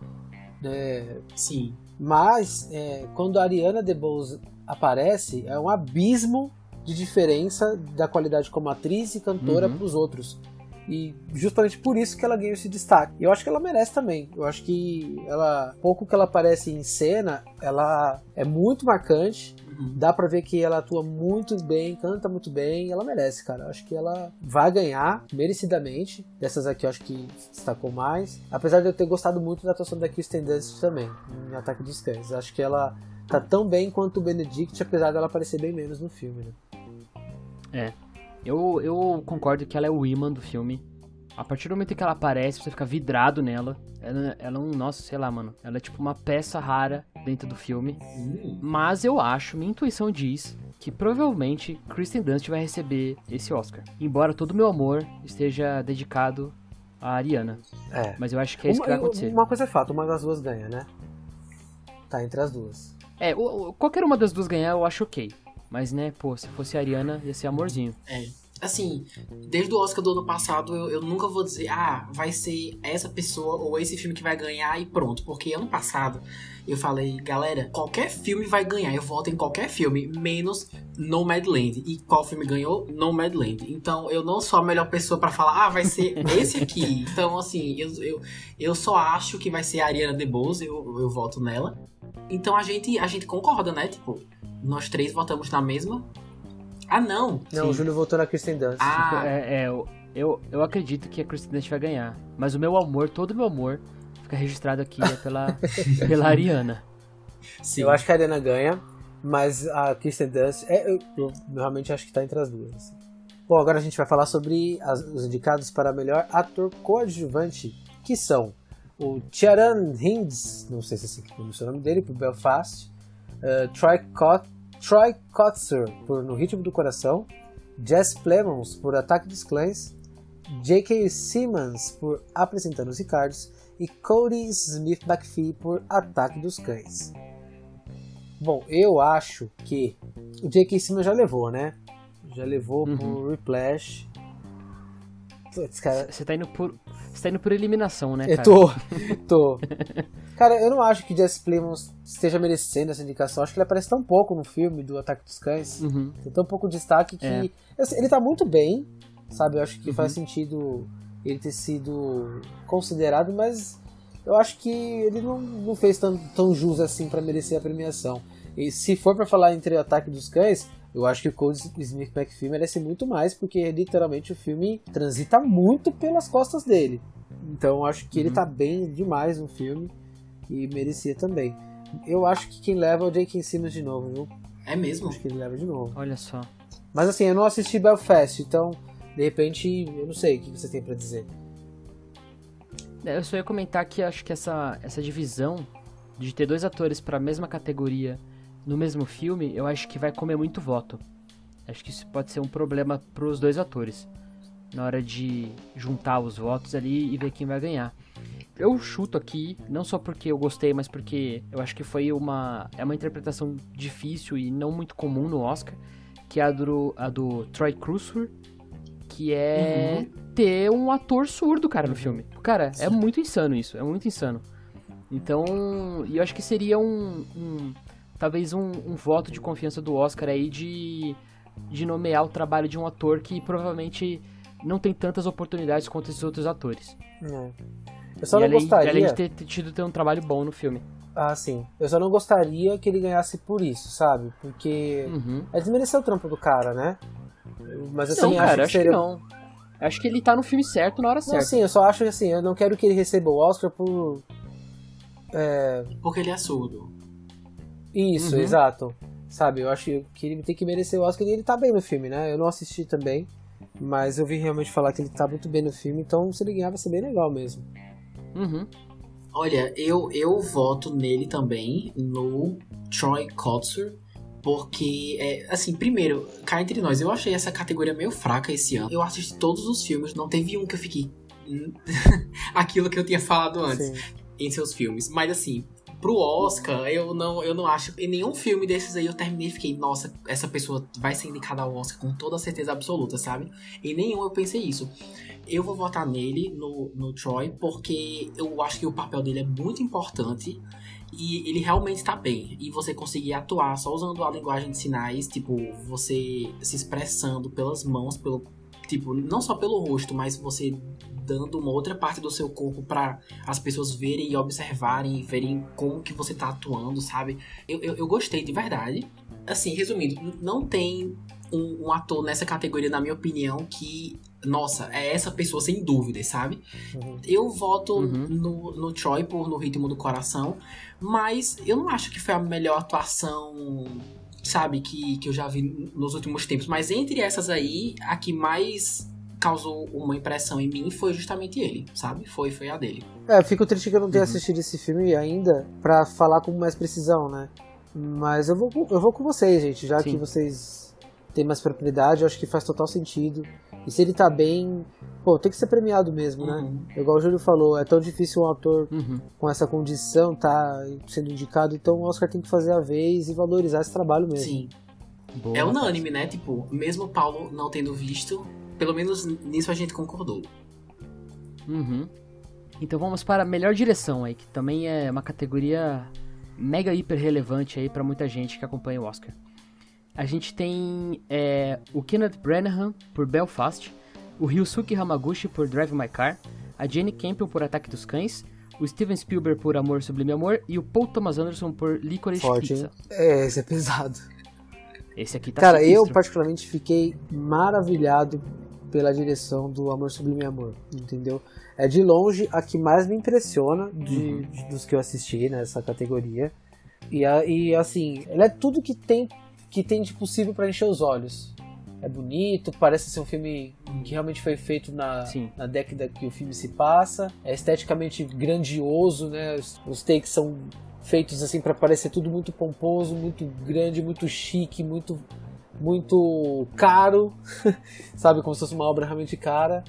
É, Sim. Mas é, quando a Ariana DeBose aparece, é um abismo de diferença da qualidade como atriz e cantora uhum. para os outros. E justamente por isso que ela ganhou esse destaque. Eu acho que ela merece também. Eu acho que ela, pouco que ela aparece em cena, ela é muito marcante. Dá pra ver que ela atua muito bem, canta muito bem, ela merece, cara. Eu acho que ela vai ganhar merecidamente. Dessas aqui eu acho que destacou mais. Apesar de eu ter gostado muito da atuação da Kristen Dunst também, em Ataque dos Cães. Acho que ela tá tão bem quanto o Benedict, apesar dela aparecer bem menos no filme, né? É. Eu, eu concordo que ela é o imã do filme. A partir do momento que ela aparece, você fica vidrado nela. Ela, ela é um, nossa, sei lá, mano. Ela é tipo uma peça rara dentro do filme. Mas eu acho, minha intuição diz que provavelmente Kristen Dunst vai receber esse Oscar. Embora todo o meu amor esteja dedicado a Ariana. É. Mas eu acho que é isso uma, que vai acontecer. Uma coisa é fato, uma das duas ganha, né? Tá entre as duas. É, o, o, qualquer uma das duas ganhar eu acho ok. Mas, né, pô, se fosse a Ariana, ia ser amorzinho. É assim, desde o Oscar do ano passado, eu, eu, nunca vou dizer, ah, vai ser essa pessoa ou esse filme que vai ganhar e pronto. Porque ano passado eu falei, galera, qualquer filme vai ganhar. Eu voto em qualquer filme, menos Nomadland. E qual filme ganhou? Nomadland. Então eu não sou a melhor pessoa para falar, ah, vai ser (laughs) esse aqui. Então, assim, eu, eu, eu só acho que vai ser a Ariana DeBose, eu, eu voto nela. Então a gente, a gente concorda, né? Tipo, nós três votamos na mesma ah, não. Não, Sim. o Júlio votou na Kristen Dunst. Ah, é, é eu, eu acredito que a Kristen Dunst vai ganhar. Mas o meu amor, todo o meu amor, fica registrado aqui é pela, (laughs) pela Ariana. Sim. Eu acho que a Ariana ganha, mas a Kristen Dunst, é, eu, eu, realmente acho que tá entre as duas. Assim. Bom, agora a gente vai falar sobre as, os indicados para melhor ator coadjuvante, que são o Tiaran Hinds, não sei se é assim que pronuncia o nome dele, por Belfast, uh, Troy Cott Troy Kotzer por No Ritmo do Coração, Jess Plemons por Ataque dos Clãs, J.K. Simmons por Apresentando os Ricardos e Cody Smith McPhee por Ataque dos Cães. Bom, eu acho que o J.K. Simmons já levou, né? Já levou uhum. por Replash. Você tá indo por. Você tá indo por eliminação, né? Cara? Eu tô. tô. (laughs) Cara, eu não acho que Jesse Plemons esteja merecendo essa indicação. Acho que ele aparece tão pouco no filme do Ataque dos Cães. Uhum. Tem tão pouco destaque que. É. Assim, ele tá muito bem, sabe? Eu acho que uhum. faz sentido ele ter sido considerado, mas eu acho que ele não, não fez tão, tão jus assim para merecer a premiação. E se for para falar entre Ataque dos Cães, eu acho que o Code Smith McPhee merece muito mais, porque literalmente o filme transita muito pelas costas dele. Então eu acho que uhum. ele tá bem demais no filme e merecia também. Eu acho que quem leva é o Jake Simmons de novo, viu? É mesmo? Acho que ele leva de novo. Olha só. Mas assim, eu não assisti Belfast, então de repente eu não sei o que você tem para dizer. É, eu só ia comentar que acho que essa, essa divisão de ter dois atores para a mesma categoria no mesmo filme, eu acho que vai comer muito voto. Acho que isso pode ser um problema para os dois atores na hora de juntar os votos ali e ver quem vai ganhar. Eu chuto aqui, não só porque eu gostei, mas porque eu acho que foi uma é uma interpretação difícil e não muito comum no Oscar, que é a do, a do Troy Cruzur, que é uhum. ter um ator surdo, cara, no filme. Cara, é Sim. é muito insano isso, é muito insano. Então, eu acho que seria um, um talvez um, um, voto de confiança do Oscar aí de, de nomear o trabalho de um ator que provavelmente não tem tantas oportunidades quanto esses outros atores. É. Eu só e não além, gostaria... Além de ter, ter tido ter um trabalho bom no filme. Ah, sim. Eu só não gostaria que ele ganhasse por isso, sabe? Porque uhum. é desmerecer o trampo do cara, né? Mas assim, não, cara, acho, que, acho seria... que não. Acho que ele tá no filme certo na hora certa. Não, sim, eu só acho que assim, eu não quero que ele receba o Oscar por. É... Porque ele é surdo. Isso, uhum. exato. Sabe, eu acho que ele tem que merecer o Oscar e ele tá bem no filme, né? Eu não assisti também, mas eu vi realmente falar que ele tá muito bem no filme, então se ele ganhar vai ser bem legal mesmo. Uhum. Olha, eu, eu voto nele também, no Troy Kotsur, porque, é, assim, primeiro, cá entre nós, eu achei essa categoria meio fraca esse ano. Eu assisti todos os filmes, não teve um que eu fiquei. (laughs) Aquilo que eu tinha falado antes Sim. em seus filmes. Mas, assim, pro Oscar, eu não, eu não acho. Em nenhum filme desses aí eu terminei e fiquei, nossa, essa pessoa vai ser indicada ao Oscar com toda certeza absoluta, sabe? Em nenhum eu pensei isso. Eu vou votar nele, no, no Troy, porque eu acho que o papel dele é muito importante e ele realmente tá bem. E você conseguir atuar só usando a linguagem de sinais, tipo, você se expressando pelas mãos, pelo. Tipo, não só pelo rosto, mas você dando uma outra parte do seu corpo para as pessoas verem e observarem e verem como que você tá atuando, sabe? Eu, eu, eu gostei de verdade. Assim, resumindo, não tem um, um, ator nessa categoria, na minha opinião, que. Nossa, é essa pessoa sem dúvida, sabe? Uhum. Eu voto uhum. no, no Troy por No Ritmo do Coração, mas eu não acho que foi a melhor atuação, sabe, que, que eu já vi nos últimos tempos. Mas entre essas aí, a que mais causou uma impressão em mim foi justamente ele, sabe? Foi, foi a dele. É, fico triste que eu não tenha uhum. assistido esse filme ainda para falar com mais precisão, né? Mas eu vou, eu vou com vocês, gente, já Sim. que vocês têm mais propriedade, eu acho que faz total sentido. E se ele tá bem, pô, tem que ser premiado mesmo, né? uhum. Igual o Júlio falou, é tão difícil um ator uhum. com essa condição tá sendo indicado, então o Oscar tem que fazer a vez e valorizar esse trabalho mesmo. Sim. Boa, é unânime, né? Tipo, mesmo o Paulo não tendo visto, pelo menos nisso a gente concordou. Uhum. Então vamos para a melhor direção aí, que também é uma categoria mega hiper relevante aí para muita gente que acompanha o Oscar. A gente tem é, o Kenneth Branagh por Belfast, o Ryusuke Hamaguchi por Drive My Car, a Jane Campion por Ataque dos Cães, o Steven Spielberg por Amor Sublime Amor e o Paul Thomas Anderson por Licorice Forte, Pizza. É, esse é pesado. Esse aqui tá Cara, sinistro. eu particularmente fiquei maravilhado pela direção do Amor Sublime Amor, entendeu? É de longe a que mais me impressiona de, uhum. de, dos que eu assisti nessa categoria. E, e assim, ela é tudo que tem que tem de possível para encher os olhos. É bonito, parece ser um filme que realmente foi feito na, na década que o filme se passa. É esteticamente grandioso, né? Os, os takes são feitos assim para parecer tudo muito pomposo, muito grande, muito chique, muito muito caro, (laughs) sabe? Como se fosse uma obra realmente cara.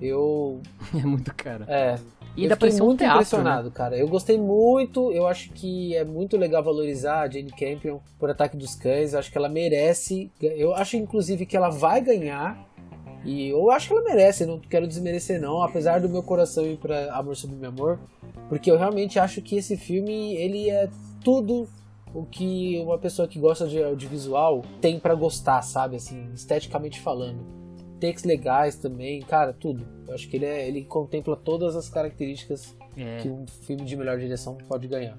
Eu. (laughs) É muito cara. É. E ainda fiquei muito um teatro, impressionado, né? cara. Eu gostei muito, eu acho que é muito legal valorizar a Jane Campion por Ataque dos Cães. Eu acho que ela merece. Eu acho, inclusive, que ela vai ganhar. E eu acho que ela merece, não quero desmerecer não, apesar do meu coração ir para Amor sobre meu amor, porque eu realmente acho que esse filme, ele é tudo o que uma pessoa que gosta de audiovisual tem para gostar, sabe? Assim, esteticamente falando. Takes legais também, cara, tudo. Eu acho que ele, é, ele contempla todas as características é. que um filme de melhor direção pode ganhar.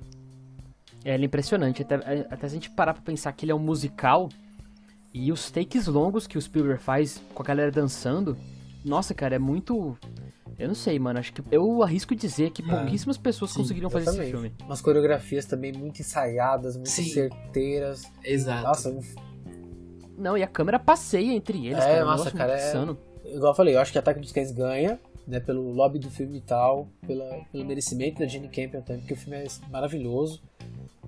É, ele é impressionante. Até, até se a gente parar pra pensar que ele é um musical e os takes longos que o Spielberg faz com a galera dançando, nossa, cara, é muito. Eu não sei, mano. Acho que eu arrisco dizer que é. pouquíssimas pessoas Sim, conseguiram fazer esse filme. Umas coreografias também muito ensaiadas, muito Sim. certeiras. Exato. Nossa, não, e a câmera passeia entre eles. É, cara, nossa, cara, é... Insano. Igual eu falei, eu acho que Ataque dos Cães ganha, né, pelo lobby do filme e tal, pela, pelo merecimento da Jenny Campion também, porque o filme é maravilhoso.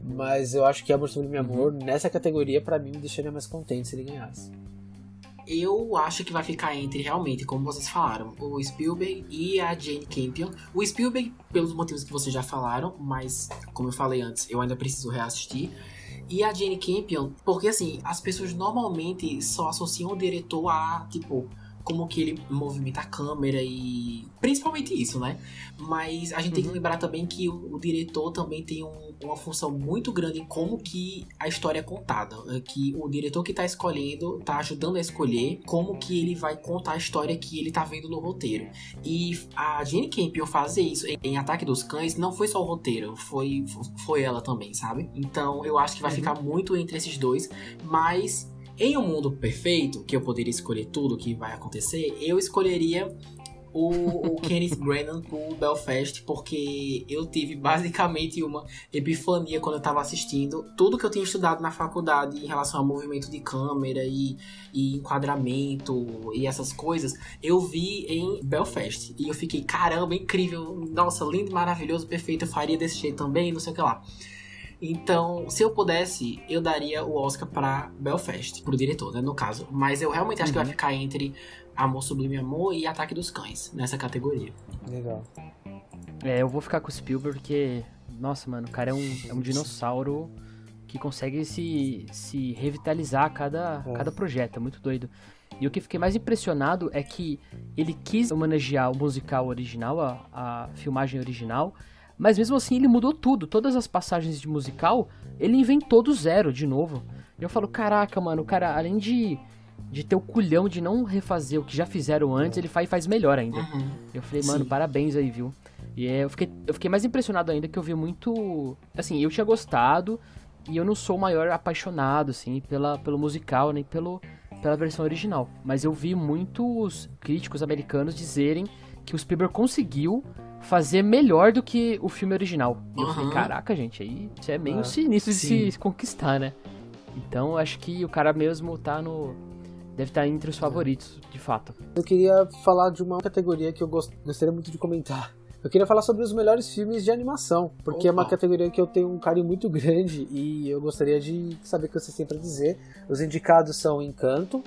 Mas eu acho que Amor Sobre Meu Amor, uhum. nessa categoria, para mim, me deixaria mais contente se ele ganhasse. Eu acho que vai ficar entre, realmente, como vocês falaram, o Spielberg e a Jane Campion. O Spielberg, pelos motivos que vocês já falaram, mas, como eu falei antes, eu ainda preciso reassistir. E a Jane Campion, porque assim, as pessoas normalmente só associam o diretor a, tipo, como que ele movimenta a câmera e principalmente isso, né? Mas a gente uhum. tem que uhum. lembrar também que o, o diretor também tem um, uma função muito grande em como que a história é contada, é que o diretor que tá escolhendo tá ajudando a escolher como que ele vai contar a história que ele tá vendo no roteiro. E a Jane Campion fazer isso em, em Ataque dos Cães não foi só o roteiro, foi foi ela também, sabe? Então eu acho que vai uhum. ficar muito entre esses dois, mas em um mundo perfeito, que eu poderia escolher tudo o que vai acontecer, eu escolheria o, o Kenneth Branagh pro Belfast, porque eu tive basicamente uma epifania quando eu tava assistindo. Tudo que eu tinha estudado na faculdade em relação ao movimento de câmera e, e enquadramento e essas coisas, eu vi em Belfast. E eu fiquei, caramba, incrível, nossa, lindo, maravilhoso, perfeito, eu faria desse jeito também, não sei o que lá. Então, se eu pudesse, eu daria o Oscar para Belfast, pro diretor, né, no caso. Mas eu realmente acho uhum. que vai uhum. ficar entre Amor Sublime Amor e Ataque dos Cães, nessa categoria. Legal. É, eu vou ficar com o Spielberg porque, nossa, mano, o cara é um, é um dinossauro que consegue se, se revitalizar a cada, é. cada projeto, é muito doido. E o que fiquei mais impressionado é que ele quis homenagear o musical original, a, a filmagem original, mas mesmo assim ele mudou tudo. Todas as passagens de musical, ele inventou do zero de novo. E eu falo, caraca, mano, o cara, além de, de ter o culhão de não refazer o que já fizeram antes, ele faz, faz melhor ainda. Uhum. Eu falei, mano, Sim. parabéns aí, viu? E é, eu, fiquei, eu fiquei mais impressionado ainda que eu vi muito. Assim, eu tinha gostado, e eu não sou o maior apaixonado, assim, pela, pelo musical, nem pelo, pela versão original. Mas eu vi muitos críticos americanos dizerem que o Spielberg conseguiu fazer melhor do que o filme original. E uhum. eu falei, caraca, gente, aí isso é meio ah, sinistro de se, se conquistar, né? Então acho que o cara mesmo tá no. Deve estar entre os favoritos, de fato. Eu queria falar de uma categoria que eu gostaria muito de comentar. Eu queria falar sobre os melhores filmes de animação, porque Opa. é uma categoria que eu tenho um carinho muito grande e eu gostaria de saber o que vocês têm para dizer. Os indicados são Encanto,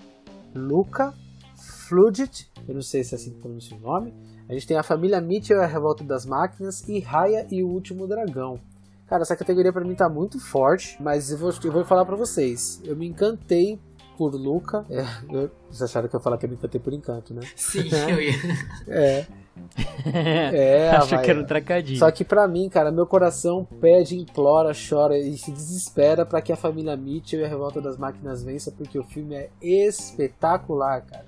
Luca, Fludit, eu não sei se é assim que pronuncia o nome, a gente tem a família Mitchell, a Revolta das Máquinas e Raya e o Último Dragão. Cara, essa categoria para mim tá muito forte, mas eu vou, eu vou falar para vocês. Eu me encantei por Luca. É, eu, vocês acharam que eu ia falar que eu me encantei por encanto, né? Sim, eu ia. (laughs) É. É, (laughs) Acho que era um tracadinho. Só que para mim, cara, meu coração pede, implora, chora e se desespera para que a família Mitchell e a Revolta das Máquinas vença, porque o filme é espetacular, cara.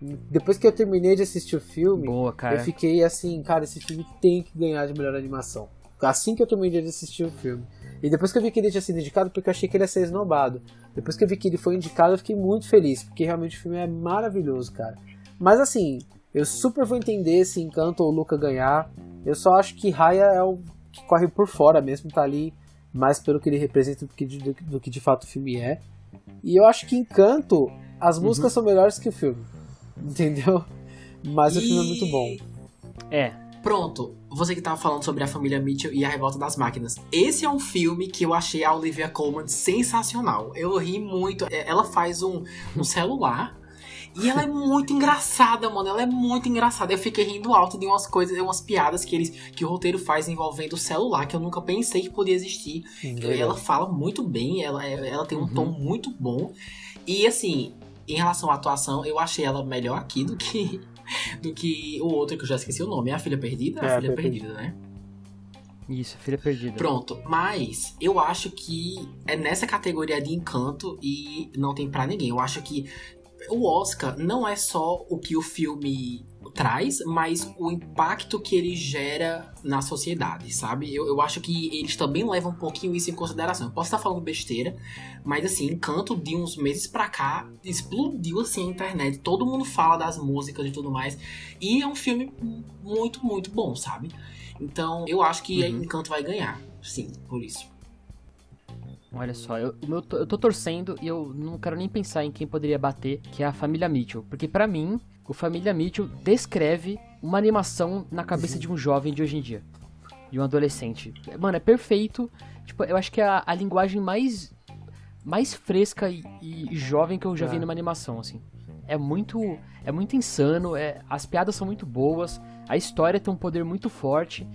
Depois que eu terminei de assistir o filme, Boa, eu fiquei assim, cara, esse filme tem que ganhar de melhor animação. Assim que eu terminei de assistir o filme. E depois que eu vi que ele tinha sido indicado, porque eu achei que ele ia ser esnobado. Depois que eu vi que ele foi indicado, eu fiquei muito feliz, porque realmente o filme é maravilhoso, cara. Mas assim, eu super vou entender se Encanto ou Luca ganhar. Eu só acho que Raya é o que corre por fora mesmo, tá ali mais pelo que ele representa do que de, do, do que de fato o filme é. E eu acho que Encanto, as músicas uhum. são melhores que o filme. (laughs) Entendeu? Mas e... o filme é muito bom. É. Pronto, você que tava falando sobre a família Mitchell e a Revolta das Máquinas. Esse é um filme que eu achei a Olivia Colman sensacional. Eu ri muito. É, ela faz um, um celular e ela é muito engraçada, mano. Ela é muito engraçada. Eu fiquei rindo alto de umas coisas, umas piadas que eles que o roteiro faz envolvendo o celular, que eu nunca pensei que podia existir. Sim, ela fala muito bem, ela, ela tem um uhum. tom muito bom. E assim, em relação à atuação, eu achei ela melhor aqui do que do que o outro que eu já esqueci o nome. É a Filha Perdida? É, a Filha Perdida, perdida, né? Isso, Filha Perdida. Pronto, mas eu acho que é nessa categoria de encanto e não tem para ninguém. Eu acho que o Oscar não é só o que o filme traz, mas o impacto que ele gera na sociedade, sabe? Eu, eu acho que eles também levam um pouquinho isso em consideração. Eu posso estar falando besteira, mas assim, Encanto de uns meses pra cá explodiu assim a internet. Todo mundo fala das músicas e tudo mais. E é um filme muito, muito bom, sabe? Então eu acho que uhum. Encanto vai ganhar. Sim, por isso. Olha só, eu, eu, tô, eu tô torcendo e eu não quero nem pensar em quem poderia bater, que é a família Mitchell. Porque para mim, o Família Mitchell descreve uma animação na cabeça de um jovem de hoje em dia. De um adolescente. Mano, é perfeito. Tipo, eu acho que é a, a linguagem mais mais fresca e, e, jovem que eu já é. vi numa animação, assim. É muito é muito insano, é, as piadas são muito boas, a história tem um poder muito forte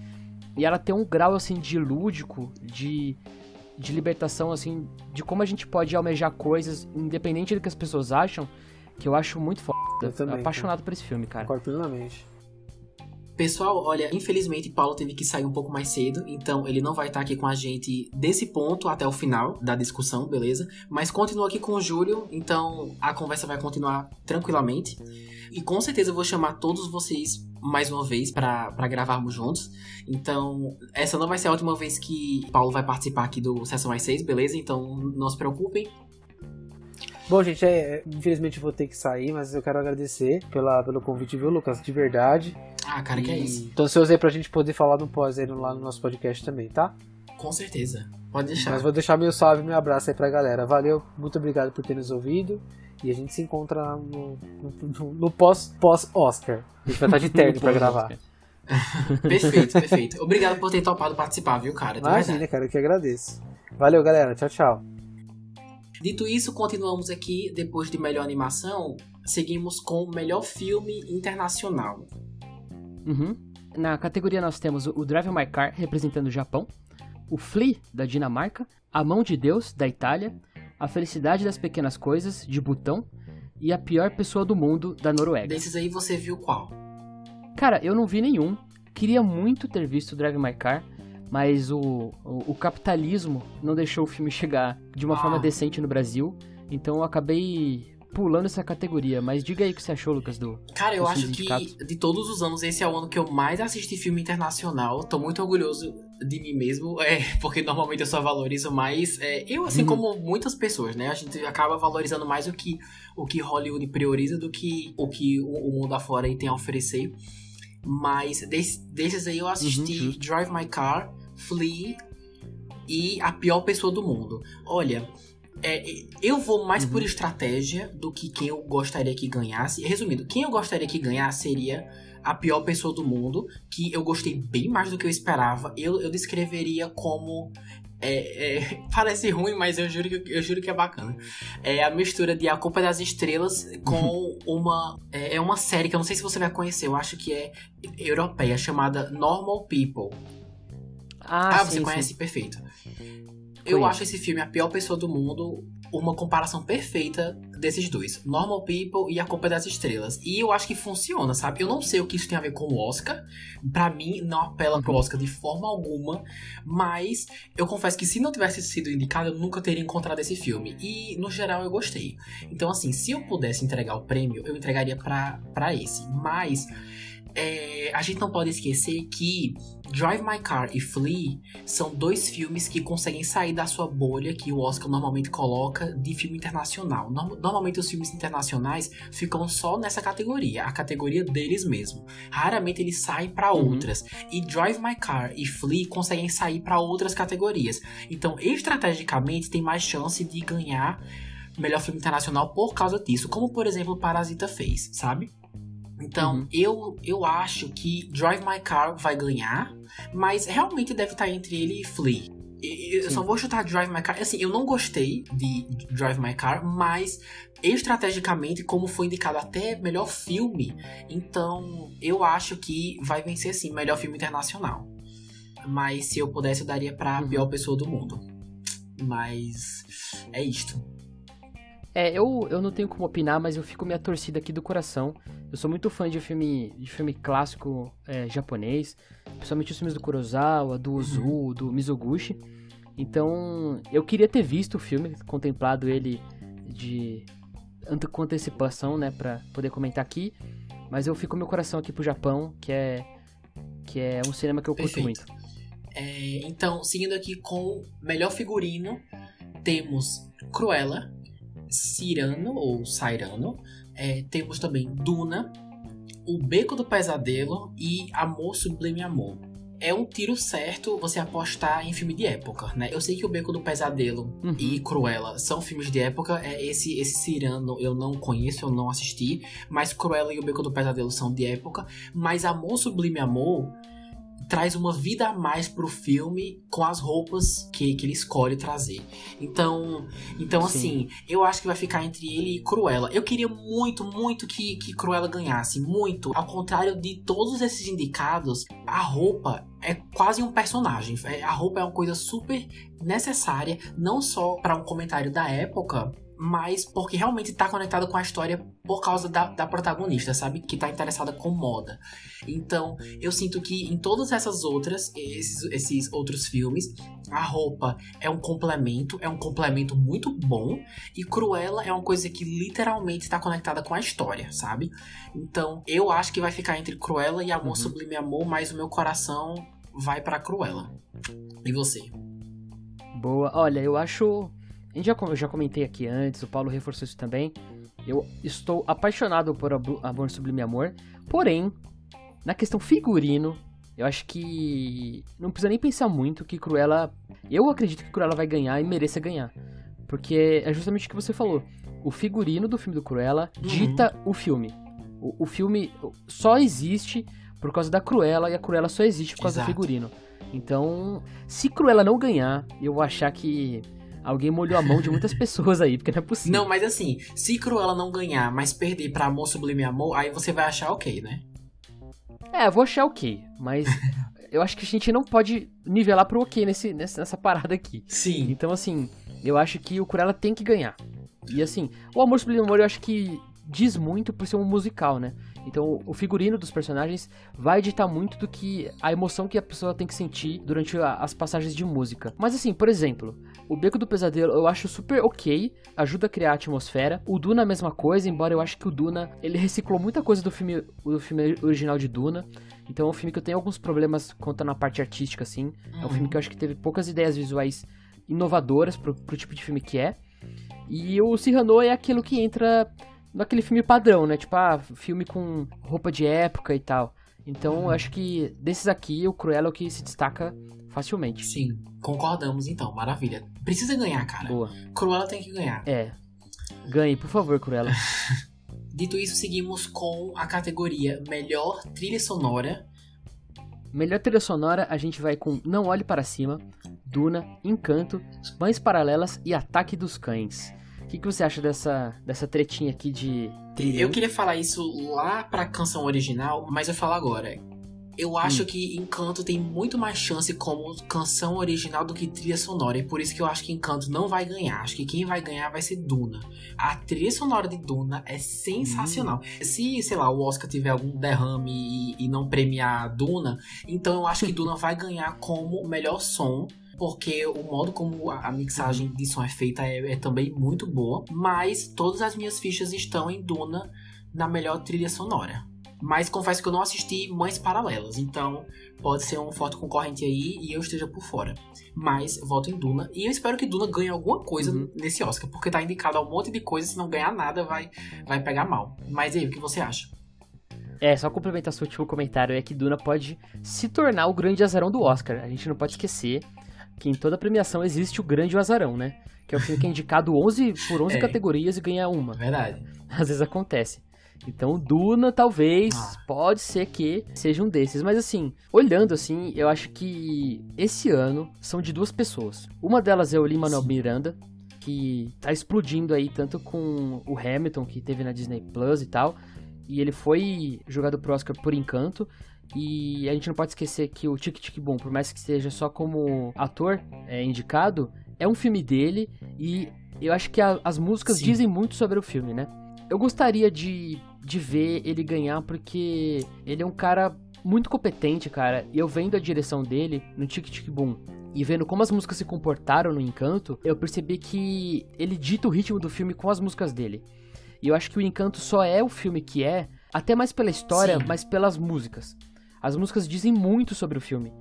e ela tem um grau assim de lúdico, de de libertação assim, de como a gente pode almejar coisas independente do que as pessoas acham que eu acho muito foda. Eu também, apaixonado cara. por esse filme, cara. Concordo plenamente. Pessoal, olha, infelizmente Paulo teve que sair um pouco mais cedo, então ele não vai estar aqui com a gente desse ponto até o final da discussão, beleza? Mas continua aqui com o Júlio, então a conversa vai continuar tranquilamente. E com certeza eu vou chamar todos vocês mais uma vez para gravarmos juntos. Então, essa não vai ser a última vez que Paulo vai participar aqui do Sessão Mais 6, beleza? Então, não se preocupem, Bom, gente, é, infelizmente vou ter que sair, mas eu quero agradecer pela, pelo convite, viu, Lucas? De verdade. Ah, cara, que é isso. Tô ansioso aí pra gente poder falar no pós aí lá no nosso podcast também, tá? Com certeza. Pode deixar. Mas vou deixar meu salve e meu abraço aí pra galera. Valeu, muito obrigado por ter nos ouvido. E a gente se encontra no, no, no pós-Oscar. Pós a gente vai estar de (laughs) terno pra gravar. (laughs) perfeito, perfeito. Obrigado por ter topado participar, viu, cara? Imagina, cara, eu que agradeço. Valeu, galera. Tchau, tchau. Dito isso, continuamos aqui. Depois de melhor animação, seguimos com melhor filme internacional. Uhum. Na categoria nós temos o Drive My Car, representando o Japão, o Flea, da Dinamarca, A Mão de Deus, da Itália, A Felicidade das Pequenas Coisas, de Butão, e A Pior Pessoa do Mundo, da Noruega. Desses aí você viu qual? Cara, eu não vi nenhum. Queria muito ter visto o Drive My Car, mas o, o, o, capitalismo não deixou o filme chegar de uma ah. forma decente no Brasil, então eu acabei pulando essa categoria. Mas diga aí o que você achou, Lucas, do. Cara, eu acho que de todos os anos, esse é o ano que eu mais assisti filme internacional. Tô muito orgulhoso de mim mesmo, (laughs) é, porque normalmente eu só valorizo mais. É, eu, assim uhum. como muitas pessoas, né? A gente acaba valorizando mais o que, o que Hollywood prioriza do que o que o, o mundo afora tem a oferecer. Mas des, desses aí eu assisti uhum, Drive My Car, Flea e A Pior Pessoa do Mundo. Olha, é, eu vou mais uhum. por estratégia do que quem eu gostaria que ganhasse. Resumindo, quem eu gostaria que ganhasse seria a pior pessoa do mundo, que eu gostei bem mais do que eu esperava. Eu, eu descreveria como é, é, (laughs) parece ruim, mas eu juro, que, eu juro que é bacana. É a mistura de A Culpa das Estrelas com (laughs) uma. É, é, uma série que eu não sei se você vai conhecer, eu acho que é europeia, chamada Normal People. Ah, ah sim, você conhece, sim. perfeito. Eu acho esse filme a pior pessoa do mundo uma comparação perfeita desses dois, Normal People e A Culpa das Estrelas. E eu acho que funciona, sabe? Eu não sei o que isso tem a ver com o Oscar. Para mim, não apela pro Oscar de forma alguma. Mas eu confesso que se não tivesse sido indicado, eu nunca teria encontrado esse filme. E no geral eu gostei. Então, assim, se eu pudesse entregar o prêmio, eu entregaria para esse. Mas é, a gente não pode esquecer que Drive My Car e Flea são dois filmes que conseguem sair da sua bolha que o Oscar normalmente coloca de filme internacional. Normalmente os filmes internacionais ficam só nessa categoria, a categoria deles mesmo. Raramente eles saem para uhum. outras. E Drive My Car e Flea conseguem sair para outras categorias. Então, estrategicamente, tem mais chance de ganhar melhor filme internacional por causa disso, como por exemplo Parasita fez, sabe? Então, uhum. eu, eu acho que Drive My Car vai ganhar, mas realmente deve estar entre ele e Flea. Eu Sim. só vou chutar Drive My Car. Assim, eu não gostei de Drive My Car, mas estrategicamente, como foi indicado até melhor filme, então eu acho que vai vencer sim melhor filme internacional. Mas se eu pudesse, eu daria pra uhum. pior pessoa do mundo. Mas é isto. É, eu, eu não tenho como opinar, mas eu fico minha torcida aqui do coração. Eu sou muito fã de filme, de filme clássico é, japonês, principalmente os filmes do Kurosawa, do Ozu, uhum. do Mizoguchi. Então, eu queria ter visto o filme, contemplado ele de com antecipação, né, pra poder comentar aqui. Mas eu fico meu coração aqui pro Japão, que é, que é um cinema que eu curto Perfeito. muito. É, então, seguindo aqui com melhor figurino, temos Cruella, Cirano ou Sairano, é, temos também Duna, O Beco do Pesadelo e Amor Sublime Amor. É um tiro certo você apostar em filme de época, né? Eu sei que O Beco do Pesadelo Uhum. e Cruella são filmes de época. É, esse, esse Cirano eu não conheço, eu não assisti. Mas Cruella e O Beco do Pesadelo são de época. Mas Amor Sublime Amor traz uma vida a mais pro filme com as roupas que, que ele escolhe trazer. Então, então Sim. assim, eu acho que vai ficar entre ele e Cruella. Eu queria muito, muito que, que Cruella ganhasse, muito. Ao contrário de todos esses indicados, a roupa é quase um personagem. É- A roupa é uma coisa super necessária, não só para um comentário da época, mas porque realmente tá conectado com a história por causa da, da protagonista, sabe? Que tá interessada com moda. Então, eu sinto que em todas essas outras, esses, esses outros filmes, a roupa é um complemento, é um complemento muito bom, e Cruella é uma coisa que literalmente está conectada com a história, sabe? Então, eu acho que vai ficar entre Cruella e Amor Uhum. Sublime Amor, mas o meu coração vai pra Cruella. E você? Boa. Olha, eu acho. Gente já, eu já comentei aqui antes, o Paulo reforçou isso também. Eu estou apaixonado por Amor Sublime Amor. Porém, na questão figurino, eu acho que. Não precisa nem pensar muito que Cruella. Eu acredito que Cruella vai ganhar e mereça ganhar. Porque é justamente o que você falou. O figurino do filme do Cruella Uhum. dita o filme. O, o filme só existe por causa da Cruella e a Cruella só existe por causa Exato. do figurino. Então, se Cruella não ganhar, eu vou achar que alguém molhou a mão de muitas pessoas aí, porque não é possível. Não, mas assim, se Cruella não ganhar, mas perder pra Amor Sublime Amor, aí você vai achar ok, né? É, eu vou achar ok, mas (laughs) eu acho que a gente não pode nivelar pro ok nesse, nessa, nessa parada aqui. Sim. Então, assim, eu acho que o Cruella tem que ganhar. E assim, o Amor Sublime Amor eu acho que diz muito por ser um musical, né? Então, o figurino dos personagens vai ditar muito do que a emoção que a pessoa tem que sentir durante a- as passagens de música. Mas assim, por exemplo, o Beco do Pesadelo eu acho super ok, ajuda a criar a atmosfera. O Duna é a mesma coisa, embora eu acho que o Duna, ele reciclou muita coisa do filme, do filme original de Duna. Então é um filme que eu tenho alguns problemas quanto na parte artística, assim. É um filme que eu acho que teve poucas ideias visuais inovadoras pro, pro tipo de filme que é. E o Cyrano é aquilo que entra naquele filme padrão, né? Tipo, ah, filme com roupa de época e tal. Então, eu acho que desses aqui, o Cruella é o que se destaca facilmente. Sim, concordamos então, maravilha. Precisa ganhar, cara. Boa. Cruella tem que ganhar. É. Ganhe, por favor, Cruella. (laughs) Dito isso, seguimos com a categoria Melhor Trilha Sonora. Melhor trilha sonora, a gente vai com Não Olhe Para Cima, Duna, Encanto, Mães Paralelas e Ataque dos Cães. O que, que você acha dessa, dessa tretinha aqui de trilha? Eu queria falar isso lá pra canção original, mas eu falo agora. Eu acho Hum. que Encanto tem muito mais chance como canção original do que trilha sonora. E por isso que eu acho que Encanto não vai ganhar. Acho que quem vai ganhar vai ser Duna. A trilha sonora de Duna é sensacional. Hum. Se, sei lá, o Oscar tiver algum derrame e, e não premiar Duna, então eu acho que (laughs) Duna vai ganhar como melhor som. Porque o modo como a mixagem de som é feita é, é também muito boa. Mas todas as minhas fichas estão em Duna na melhor trilha sonora. Mas confesso que eu não assisti Mães Paralelas, então pode ser um forte concorrente aí e eu esteja por fora. Mas voto em Duna e eu espero que Duna ganhe alguma coisa Uhum. nesse Oscar, porque tá indicado a um monte de coisa, se não ganhar nada vai, vai pegar mal. Mas aí, o que você acha? É, só complementar seu último comentário, é que Duna pode se tornar o grande azarão do Oscar. A gente não pode esquecer que em toda premiação existe o grande azarão, né? Que é o filme que é indicado 11 por 11 (laughs) É. categorias e ganha uma. Verdade. Às vezes acontece. Então, Duna, talvez, Ah. pode ser que seja um desses. Mas assim, olhando assim, eu acho que esse ano são de duas pessoas. Uma delas é o Lin-Manuel Sim. Miranda, que tá explodindo aí tanto com o Hamilton, que teve na Disney Plus e tal. E ele foi jogado pro Oscar por Encanto. E a gente não pode esquecer que o Tic Tic Boom, por mais que seja só como ator é, indicado, é um filme dele. E eu acho que a- as músicas Sim. dizem muito sobre o filme, né? Eu gostaria de, de ver ele ganhar porque ele é um cara muito competente, cara. E eu vendo a direção dele no Tic Tic Boom e vendo como as músicas se comportaram no Encanto, eu percebi que ele dita o ritmo do filme com as músicas dele. E eu acho que o Encanto só é o filme que é, até mais pela história, Sim. mas pelas músicas. As músicas dizem muito sobre o filme.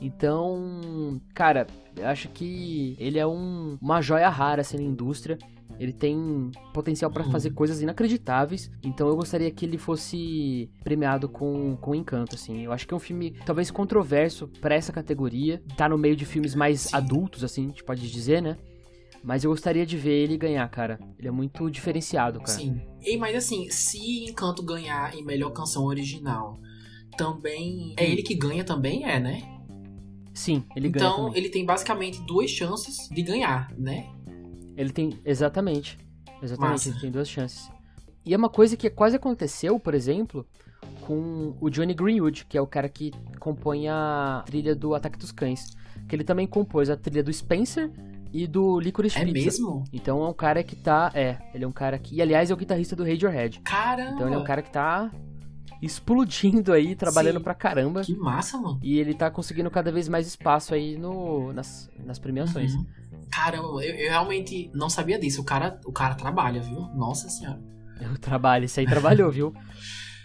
Então, cara, eu acho que ele é um, uma joia rara assim, na indústria. Ele tem potencial pra Uhum. fazer coisas inacreditáveis. Então eu gostaria que ele fosse premiado com, com encanto, assim. Eu acho que é um filme talvez controverso pra essa categoria. Tá no meio de filmes mais Sim. adultos, assim, a gente pode dizer, né? Mas eu gostaria de ver ele ganhar, cara. Ele é muito diferenciado, cara. Sim. E, mas assim, se Encanto ganhar em melhor canção original, também. É Hum. ele que ganha também, é, né? Sim, ele ganha. então, também. ele tem basicamente duas chances de ganhar, né? Ele tem. Exatamente. Exatamente, Massa. ele tem duas chances. E é uma coisa que quase aconteceu, por exemplo, com o Johnny Greenwood, que é o cara que compõe a trilha do Ataque dos Cães. Que ele também compôs a trilha do Spencer e do Licorice É Pizza. mesmo? Então é um cara que tá. É, ele é um cara que. E aliás, é o guitarrista do Radiohead. Caramba! Então ele é um cara que tá explodindo aí, trabalhando Sim. pra caramba. Que massa, mano. E ele tá conseguindo cada vez mais espaço aí no, nas, nas premiações. Uhum. Caramba, eu, eu realmente não sabia disso. O cara, o cara trabalha, viu? Nossa senhora. (laughs) Eu trabalho, isso aí trabalhou, viu?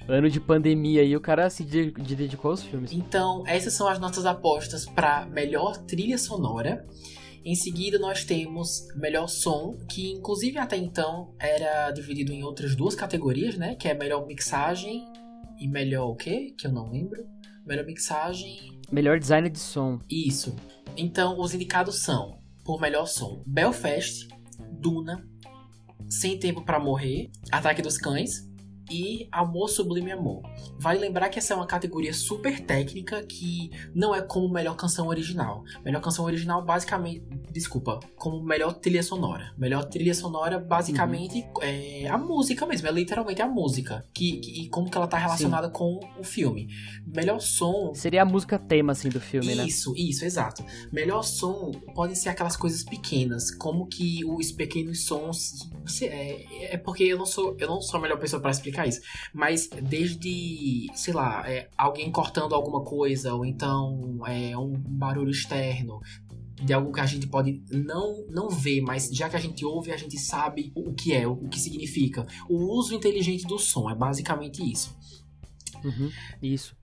Ano de pandemia aí, o cara se de- de- dedicou aos filmes. Então, essas são as nossas apostas para melhor trilha sonora. Em seguida, nós temos melhor som, que inclusive até então era dividido em outras duas categorias, né? Que é melhor mixagem e melhor o quê? Que eu não lembro. Melhor mixagem. Melhor design de som. Isso. Então, os indicados são, por melhor som, Belfast, Duna, Sem Tempo para Morrer, Ataque dos Cães e Amor Sublime Amor. Vale lembrar que essa é uma categoria super técnica que não é como melhor canção original. Melhor canção original, basicamente, desculpa, como melhor trilha sonora. Melhor trilha sonora, basicamente, é a música mesmo, é literalmente a música. Que, que- e como que ela tá relacionada com o filme. Melhor som, Seria a música tema, assim, do filme, né? isso, isso, exato. Melhor som podem ser aquelas coisas pequenas, como que os pequenos sons. É, é porque eu não sou, eu não sou a melhor pessoa para explicar isso. Mas desde, sei lá, é, alguém cortando alguma coisa, ou então é, um barulho externo. De algo que a gente pode não, não ver, mas já que a gente ouve, a gente sabe o que é, o que significa. O uso inteligente do som é basicamente isso. Uhum, isso.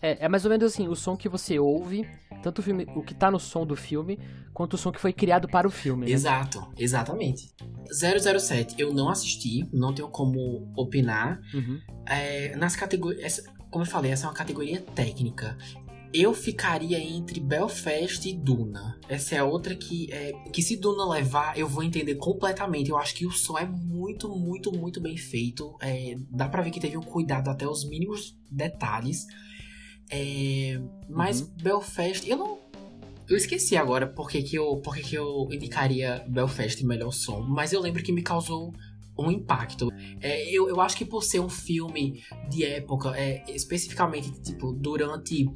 É, é mais ou menos assim, o som que você ouve, tanto o, filme, o que tá no som do filme, quanto o som que foi criado para o filme. né? Exato, exatamente. 007, eu não assisti, não tenho como opinar. Uhum. É, nas categorias. Como eu falei, essa é uma categoria técnica. Eu ficaria entre Belfast e Duna. Essa é a outra que, é, que se Duna levar, eu vou entender completamente. Eu acho que o som é muito, muito, muito bem feito. É, dá pra ver que teve um cuidado até os mínimos detalhes. É, mas Uhum. Belfast, eu não. Eu esqueci agora porque que eu, porque que eu indicaria Belfast melhor som. Mas eu lembro que me causou um impacto. É, eu, eu acho que por ser um filme de época, é, especificamente tipo durante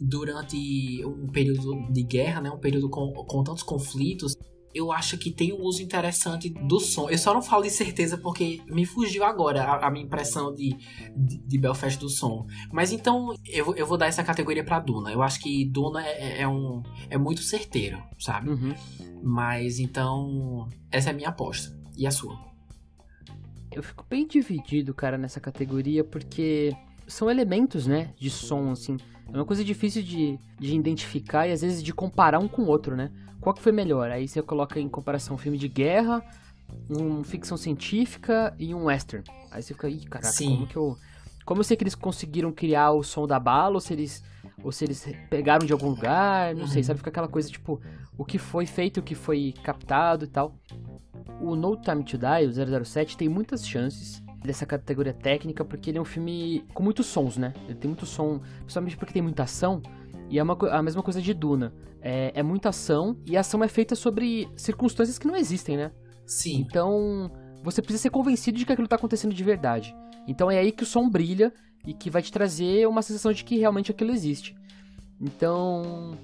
durante um período de guerra, né, um período com, com tantos conflitos, eu acho que tem um uso interessante do som. Eu só não falo de certeza porque me fugiu agora a, a minha impressão de, de, de Belfast do som. Mas então eu, vou- eu vou dar essa categoria pra Duna. Eu acho que Duna é, é um é muito certeiro, sabe? Uhum. Mas então essa é a minha aposta. E a sua? Eu fico bem dividido, cara, nessa categoria, porque são elementos, né, de som, assim. É uma coisa difícil de, de identificar e às vezes de comparar um com o outro, né? Qual que foi melhor? Aí você coloca em comparação um filme de guerra, um ficção científica e um western. Aí você fica, ih, caraca, Sim. como que eu. Como eu sei que eles conseguiram criar o som da bala, ou se eles. Ou se eles pegaram de algum lugar, não sei, Uhum. sabe? Fica aquela coisa, tipo, o que foi feito, o que foi captado e tal. O No Time to Die, o 007, tem muitas chances dessa categoria técnica, porque ele é um filme com muitos sons, né? Ele tem muito som, principalmente porque tem muita ação, e é uma, a mesma coisa de Duna. É, é muita ação, e a ação é feita sobre circunstâncias que não existem, né? Sim. Então, você precisa ser convencido de que aquilo tá acontecendo de verdade. Então é aí que o som brilha e que vai te trazer uma sensação de que realmente aquilo existe. Então,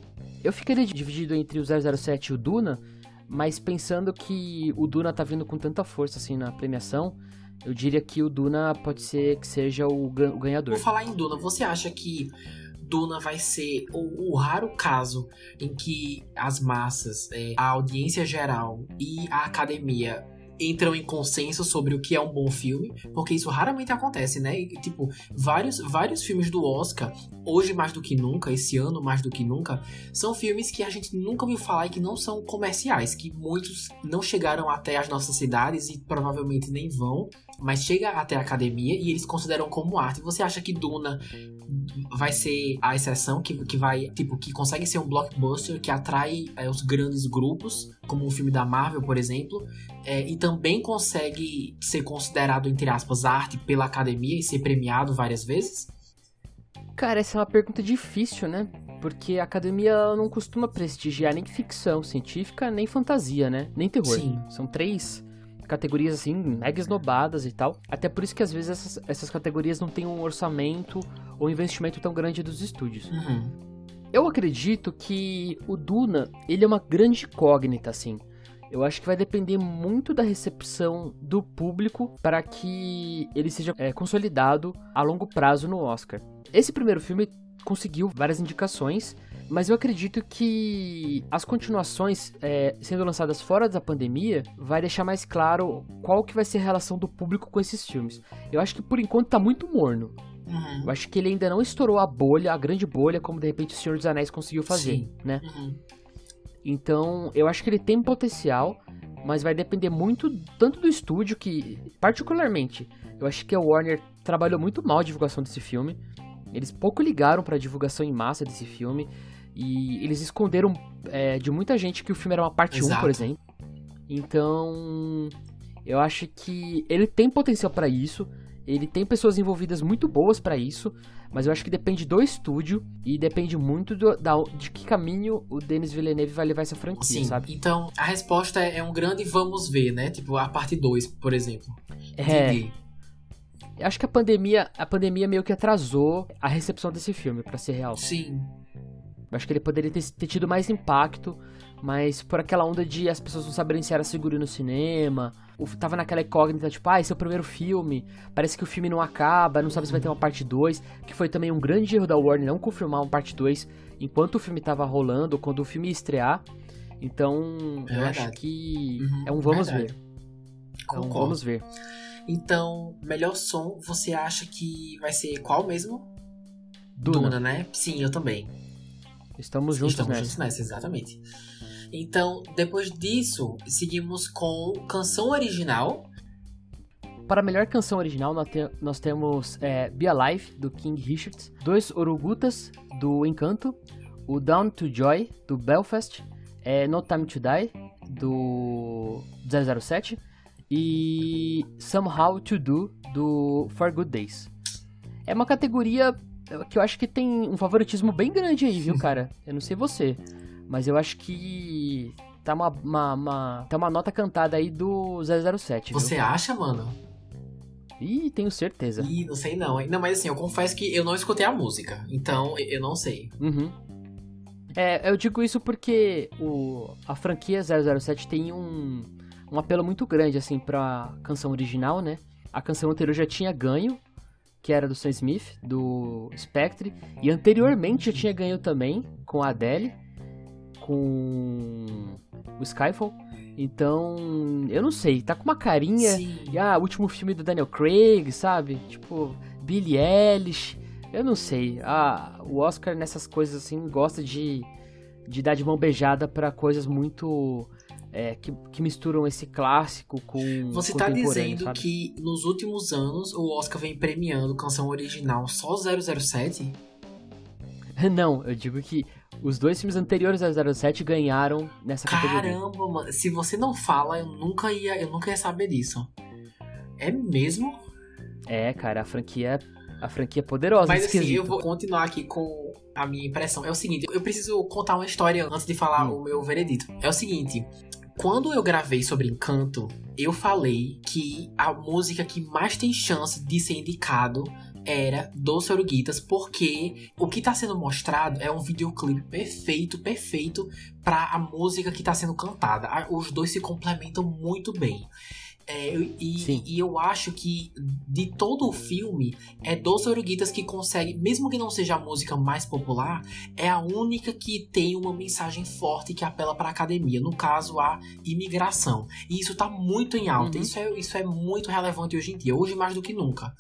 eu ficaria dividido entre o 007 e o Duna, mas pensando que o Duna tá vindo com tanta força assim na premiação, eu diria que o Duna pode ser que seja o, gan- o ganhador. Por falar em Duna, você acha que Duna vai ser o, o raro caso em que as massas, é, a audiência geral e a academia entram em consenso sobre o que é um bom filme, porque isso raramente acontece, né? E, tipo, vários, vários filmes do Oscar, hoje mais do que nunca, esse ano mais do que nunca, são filmes que a gente nunca ouviu falar e que não são comerciais, que muitos não chegaram até as nossas cidades e provavelmente nem vão, mas chega até a academia e eles consideram como arte. Você acha que Duna vai ser a exceção que, que vai, tipo, que consegue ser um blockbuster que atrai é, os grandes grupos, como um filme da Marvel, por exemplo, é, e também consegue ser considerado, entre aspas, arte pela academia e ser premiado várias vezes? Cara, essa é uma pergunta difícil, né? Porque a academia não costuma prestigiar nem ficção científica, nem fantasia, né? Nem terror. Sim. São três categorias assim, mega esnobadas e tal. Até por isso que às vezes essas, essas categorias não têm um orçamento ou investimento tão grande dos estúdios. Uhum. Eu acredito que o Duna, ele é uma grande incógnita, assim. Eu acho que vai depender muito da recepção do público para que ele seja é, consolidado a longo prazo no Oscar. Esse primeiro filme conseguiu várias indicações, mas eu acredito que as continuações é, sendo lançadas fora da pandemia vai deixar mais claro qual que vai ser a relação do público com esses filmes. Eu acho que por enquanto tá muito morno. Uhum. Eu acho que ele ainda não estourou a bolha, a grande bolha, como de repente o Senhor dos Anéis conseguiu fazer, Sim. né? Uhum. Então, eu acho que ele tem potencial, mas vai depender muito tanto do estúdio que, particularmente, eu acho que a Warner trabalhou muito mal a divulgação desse filme. Eles pouco ligaram para a divulgação em massa desse filme e eles esconderam é, de muita gente que o filme era uma parte 1, Exato. por exemplo. Então, eu acho que ele tem potencial para isso. Ele tem pessoas envolvidas muito boas para isso, mas eu acho que depende do estúdio e depende muito do, da, de que caminho o Denis Villeneuve vai levar essa franquia, Sim, sabe? então a resposta é um grande vamos ver, né? Tipo, a parte 2, por exemplo. É, eu acho que a pandemia, a pandemia meio que atrasou a recepção desse filme, pra ser real. Sim. Eu acho que ele poderia ter, ter tido mais impacto, mas por aquela onda de as pessoas não saberem se era seguro no cinema, ou tava naquela incógnita, tipo, ah, esse é o primeiro filme, parece que o filme não acaba, não sabe se vai ter uma parte 2, que foi também um grande erro da Warner não confirmar uma parte 2 enquanto o filme tava rolando, ou quando o filme ia estrear. Então, É eu acho que Uhum, é um vamos verdade. ver. É Concordo. vamos ver. Então, melhor som, você acha que vai ser qual mesmo? Duna, né? Sim, eu também. Estamos juntos Estamos nessa. juntos nessa, exatamente. Então, depois disso, seguimos com canção original. Para a melhor canção original, nós, te- nós temos é, Be Alive, do King Richards, Dois Orugutas, do Encanto, o Down to Joy, do Belfast, é, No Time to Die, do 007, e Somehow to Do, do For Good Days. É uma categoria que eu acho que tem um favoritismo bem grande aí, viu, cara? Eu não sei você, mas eu acho que tá uma, uma, uma- tá uma nota cantada aí do 007, viu? Você acha, mano? Ih, tenho certeza. Ih, não sei não. Não, mas assim, eu confesso que eu não escutei a música. Então, eu não sei. Uhum. É, eu digo isso porque o, a franquia 007 tem um, um apelo muito grande, assim, pra canção original, né? A canção anterior já tinha ganho, que era do Sam Smith, do Spectre. E anteriormente já tinha ganho também, com a Adele, com o Skyfall. Então, eu não sei, tá com uma carinha... Sim. E, ah, o último filme do Daniel Craig, sabe? Tipo, Billie Eilish. Eu não sei. Ah, o Oscar nessas coisas assim gosta de, de dar de mão beijada pra coisas muito. É, que, que misturam esse clássico com. Você tá contemporâneo, dizendo sabe? que nos últimos anos o Oscar vem premiando canção original só 007? Não, eu digo que os dois filmes anteriores a 007 ganharam nessa categoria. Caramba, mano. Se você não fala, eu nunca ia, eu nunca ia saber disso. É mesmo? É, cara, a franquia. A franquia é poderosa. Mas nesse assim, eu vou continuar aqui com a minha impressão. É o seguinte, eu preciso contar uma história antes de falar Hum. o meu veredito. É o seguinte, quando eu gravei sobre Encanto, eu falei que a música que mais tem chance de ser indicado era Doce Oruguitas, porque o que tá sendo mostrado é um videoclipe perfeito, perfeito pra a música que tá sendo cantada. Os dois se complementam muito bem. É, e, e, eu acho que de todo o filme, é Dos Oruguitas que consegue, mesmo que não seja a música mais popular, é a única que tem uma mensagem forte que apela para a academia, no caso a imigração. E isso tá muito em alta, uhum. isso, é, isso é muito relevante hoje em dia, hoje mais do que nunca.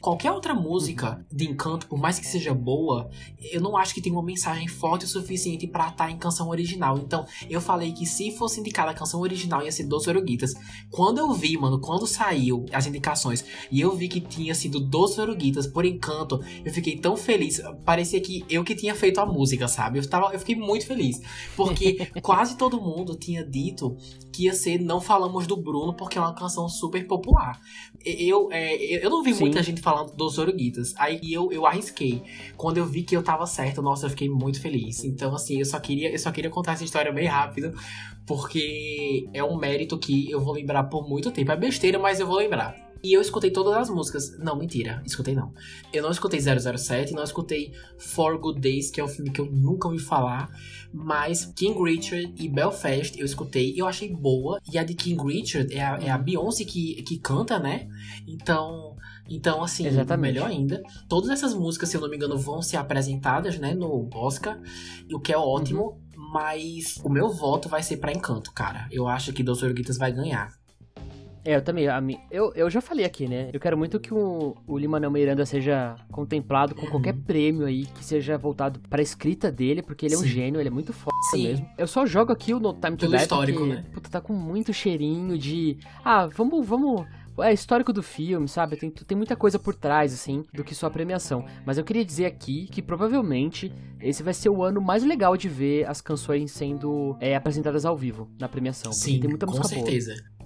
Qualquer outra música de encanto, por mais que seja boa, eu não acho que tem uma mensagem forte o suficiente para estar tá em canção original. Então, eu falei que se fosse indicada a canção original ia ser Dos Oruguitas. Quando eu vi, mano, quando saiu as indicações e eu vi que tinha sido Dos Oruguitas por encanto, eu fiquei tão feliz. Parecia que eu que tinha feito a música, sabe? Eu, tava, eu fiquei muito feliz. Porque (laughs) quase todo mundo tinha dito que ia ser Não Falamos do Bruno, porque é uma canção super popular. Eu, é, eu não vi Sim. muita gente falando dos Oruguitas. Aí eu, eu arrisquei. Quando eu vi que eu tava certo, nossa, eu fiquei muito feliz. Então, assim, eu só queria, eu só queria contar essa história bem rápido, porque é um mérito que eu vou lembrar por muito tempo. É besteira, mas eu vou lembrar. E eu escutei todas as músicas. Não, mentira, escutei não. Eu não escutei 007, não escutei For Good Days, que é um filme que eu nunca ouvi falar. Mas King Richard e Belfast eu escutei e eu achei boa. E a de King Richard é a, é a Beyoncé que, que canta, né? Então, então, assim, Exatamente. melhor ainda. Todas essas músicas, se eu não me engano, vão ser apresentadas, né, no Oscar, o que é ótimo. Uhum. Mas o meu voto vai ser para Encanto, cara. Eu acho que Dos Orguitas vai ganhar. É, eu também. A, eu, eu já falei aqui, né? Eu quero muito que o, o Lima-Manuel Miranda seja contemplado com qualquer uhum. prêmio aí que seja voltado para a escrita dele, porque ele é um gênio, ele é muito foda Sim. mesmo. Eu só jogo aqui o No Time to Die histórico, porque, né? puta, tá com muito cheirinho de... Ah, vamos, vamos é histórico do filme, sabe? Tem, tem muita coisa por trás, assim, do que só a premiação. Mas eu queria dizer aqui que provavelmente esse vai ser o ano mais legal de ver as canções sendo é, apresentadas ao vivo na premiação. Sim, tem muita música com certeza. Boa.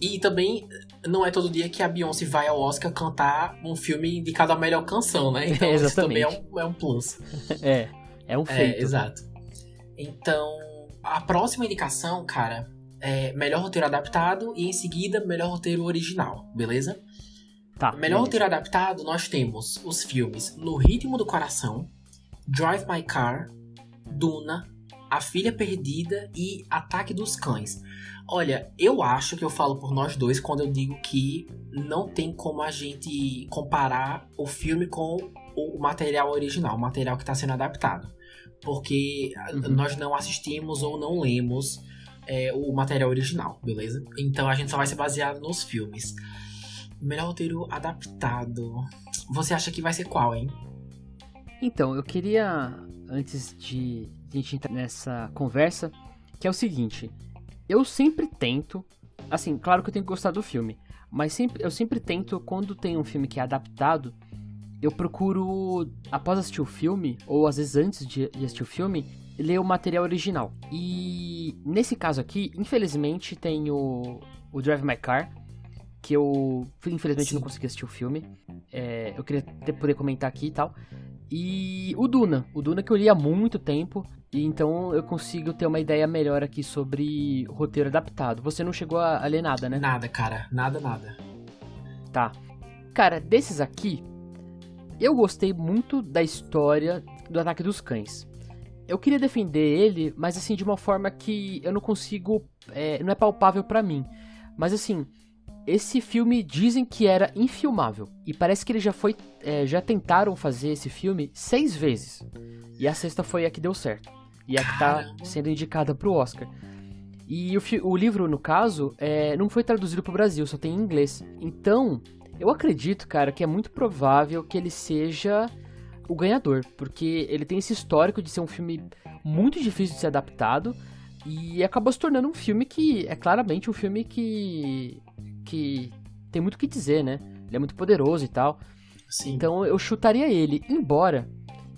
E também não é todo dia que a Beyoncé vai ao Oscar cantar um filme indicado a melhor canção, né? (laughs) Então é, isso também é um, é um plus. (laughs) é, é um é, feito. É, exato. Então, a próxima indicação, cara, é melhor roteiro adaptado e em seguida melhor roteiro original, beleza? Tá. Melhor beleza. roteiro adaptado, nós temos os filmes No Ritmo do Coração, Drive My Car, Duna, A Filha Perdida e Ataque dos Cães. Olha, eu acho que eu falo por nós dois quando eu digo que não tem como a gente comparar o filme com o material original, o material que está sendo adaptado. Porque uhum. nós não assistimos ou não lemos é, o material original, beleza? Então a gente só vai se basear nos filmes. Melhor roteiro adaptado. Você acha que vai ser qual, hein? Então, eu queria, antes de a gente entrar nessa conversa, que é o seguinte: eu sempre tento, assim, claro que eu tenho que gostar do filme, mas sempre, eu sempre tento, quando tem um filme que é adaptado, eu procuro, após assistir o filme, ou às vezes antes de, de assistir o filme, ler o material original. E nesse caso aqui, infelizmente, tem o, o Drive My Car, que eu infelizmente Sim. não consegui assistir o filme. É, eu queria ter, poder comentar aqui e tal. E o Duna, o Duna que eu li há muito tempo, e então eu consigo ter uma ideia melhor aqui sobre o roteiro adaptado. Você não chegou a, a ler nada, né? Nada, cara, nada, nada. Tá. Cara, desses aqui, eu gostei muito da história do Ataque dos Cães eu queria defender ele, mas assim, de uma forma que eu não consigo. É, não é palpável para mim. Mas assim, esse filme dizem que era infilmável. E parece que ele já foi. É, já tentaram fazer esse filme seis vezes. E a sexta foi a que deu certo. E a que tá sendo indicada pro Oscar. E o, o livro, no caso, é, não foi traduzido pro Brasil, só tem em inglês. Então, eu acredito, cara, que é muito provável que ele seja o ganhador, porque ele tem esse histórico de ser um filme muito difícil de ser adaptado e acabou se tornando um filme que é claramente um filme que que tem muito o que dizer, né? Ele é muito poderoso e tal. Sim. Então eu chutaria ele, embora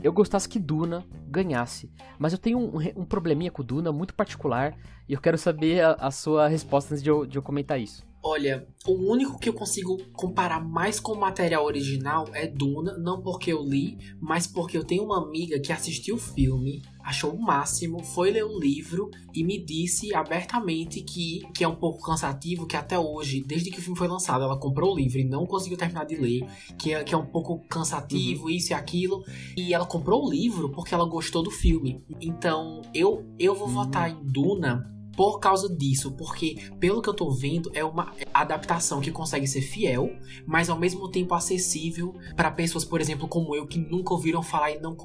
eu gostasse que Duna ganhasse. Mas eu tenho um, um probleminha com Duna muito particular e eu quero saber a, a sua resposta antes de eu, de eu comentar isso. Olha, o único que eu consigo comparar mais com o material original é Duna, não porque eu li, mas porque eu tenho uma amiga que assistiu o filme, achou o máximo, foi ler o livro e me disse abertamente que, que é um pouco cansativo, que até hoje, desde que o filme foi lançado, ela comprou o livro e não conseguiu terminar de ler, que é, que é um pouco cansativo, uhum. isso e aquilo, e ela comprou o livro porque ela gostou do filme. Então, eu, eu vou uhum. votar em Duna por causa disso, porque pelo que eu tô vendo é uma adaptação que consegue ser fiel, mas ao mesmo tempo acessível para pessoas, por exemplo, como eu que nunca ouviram falar e não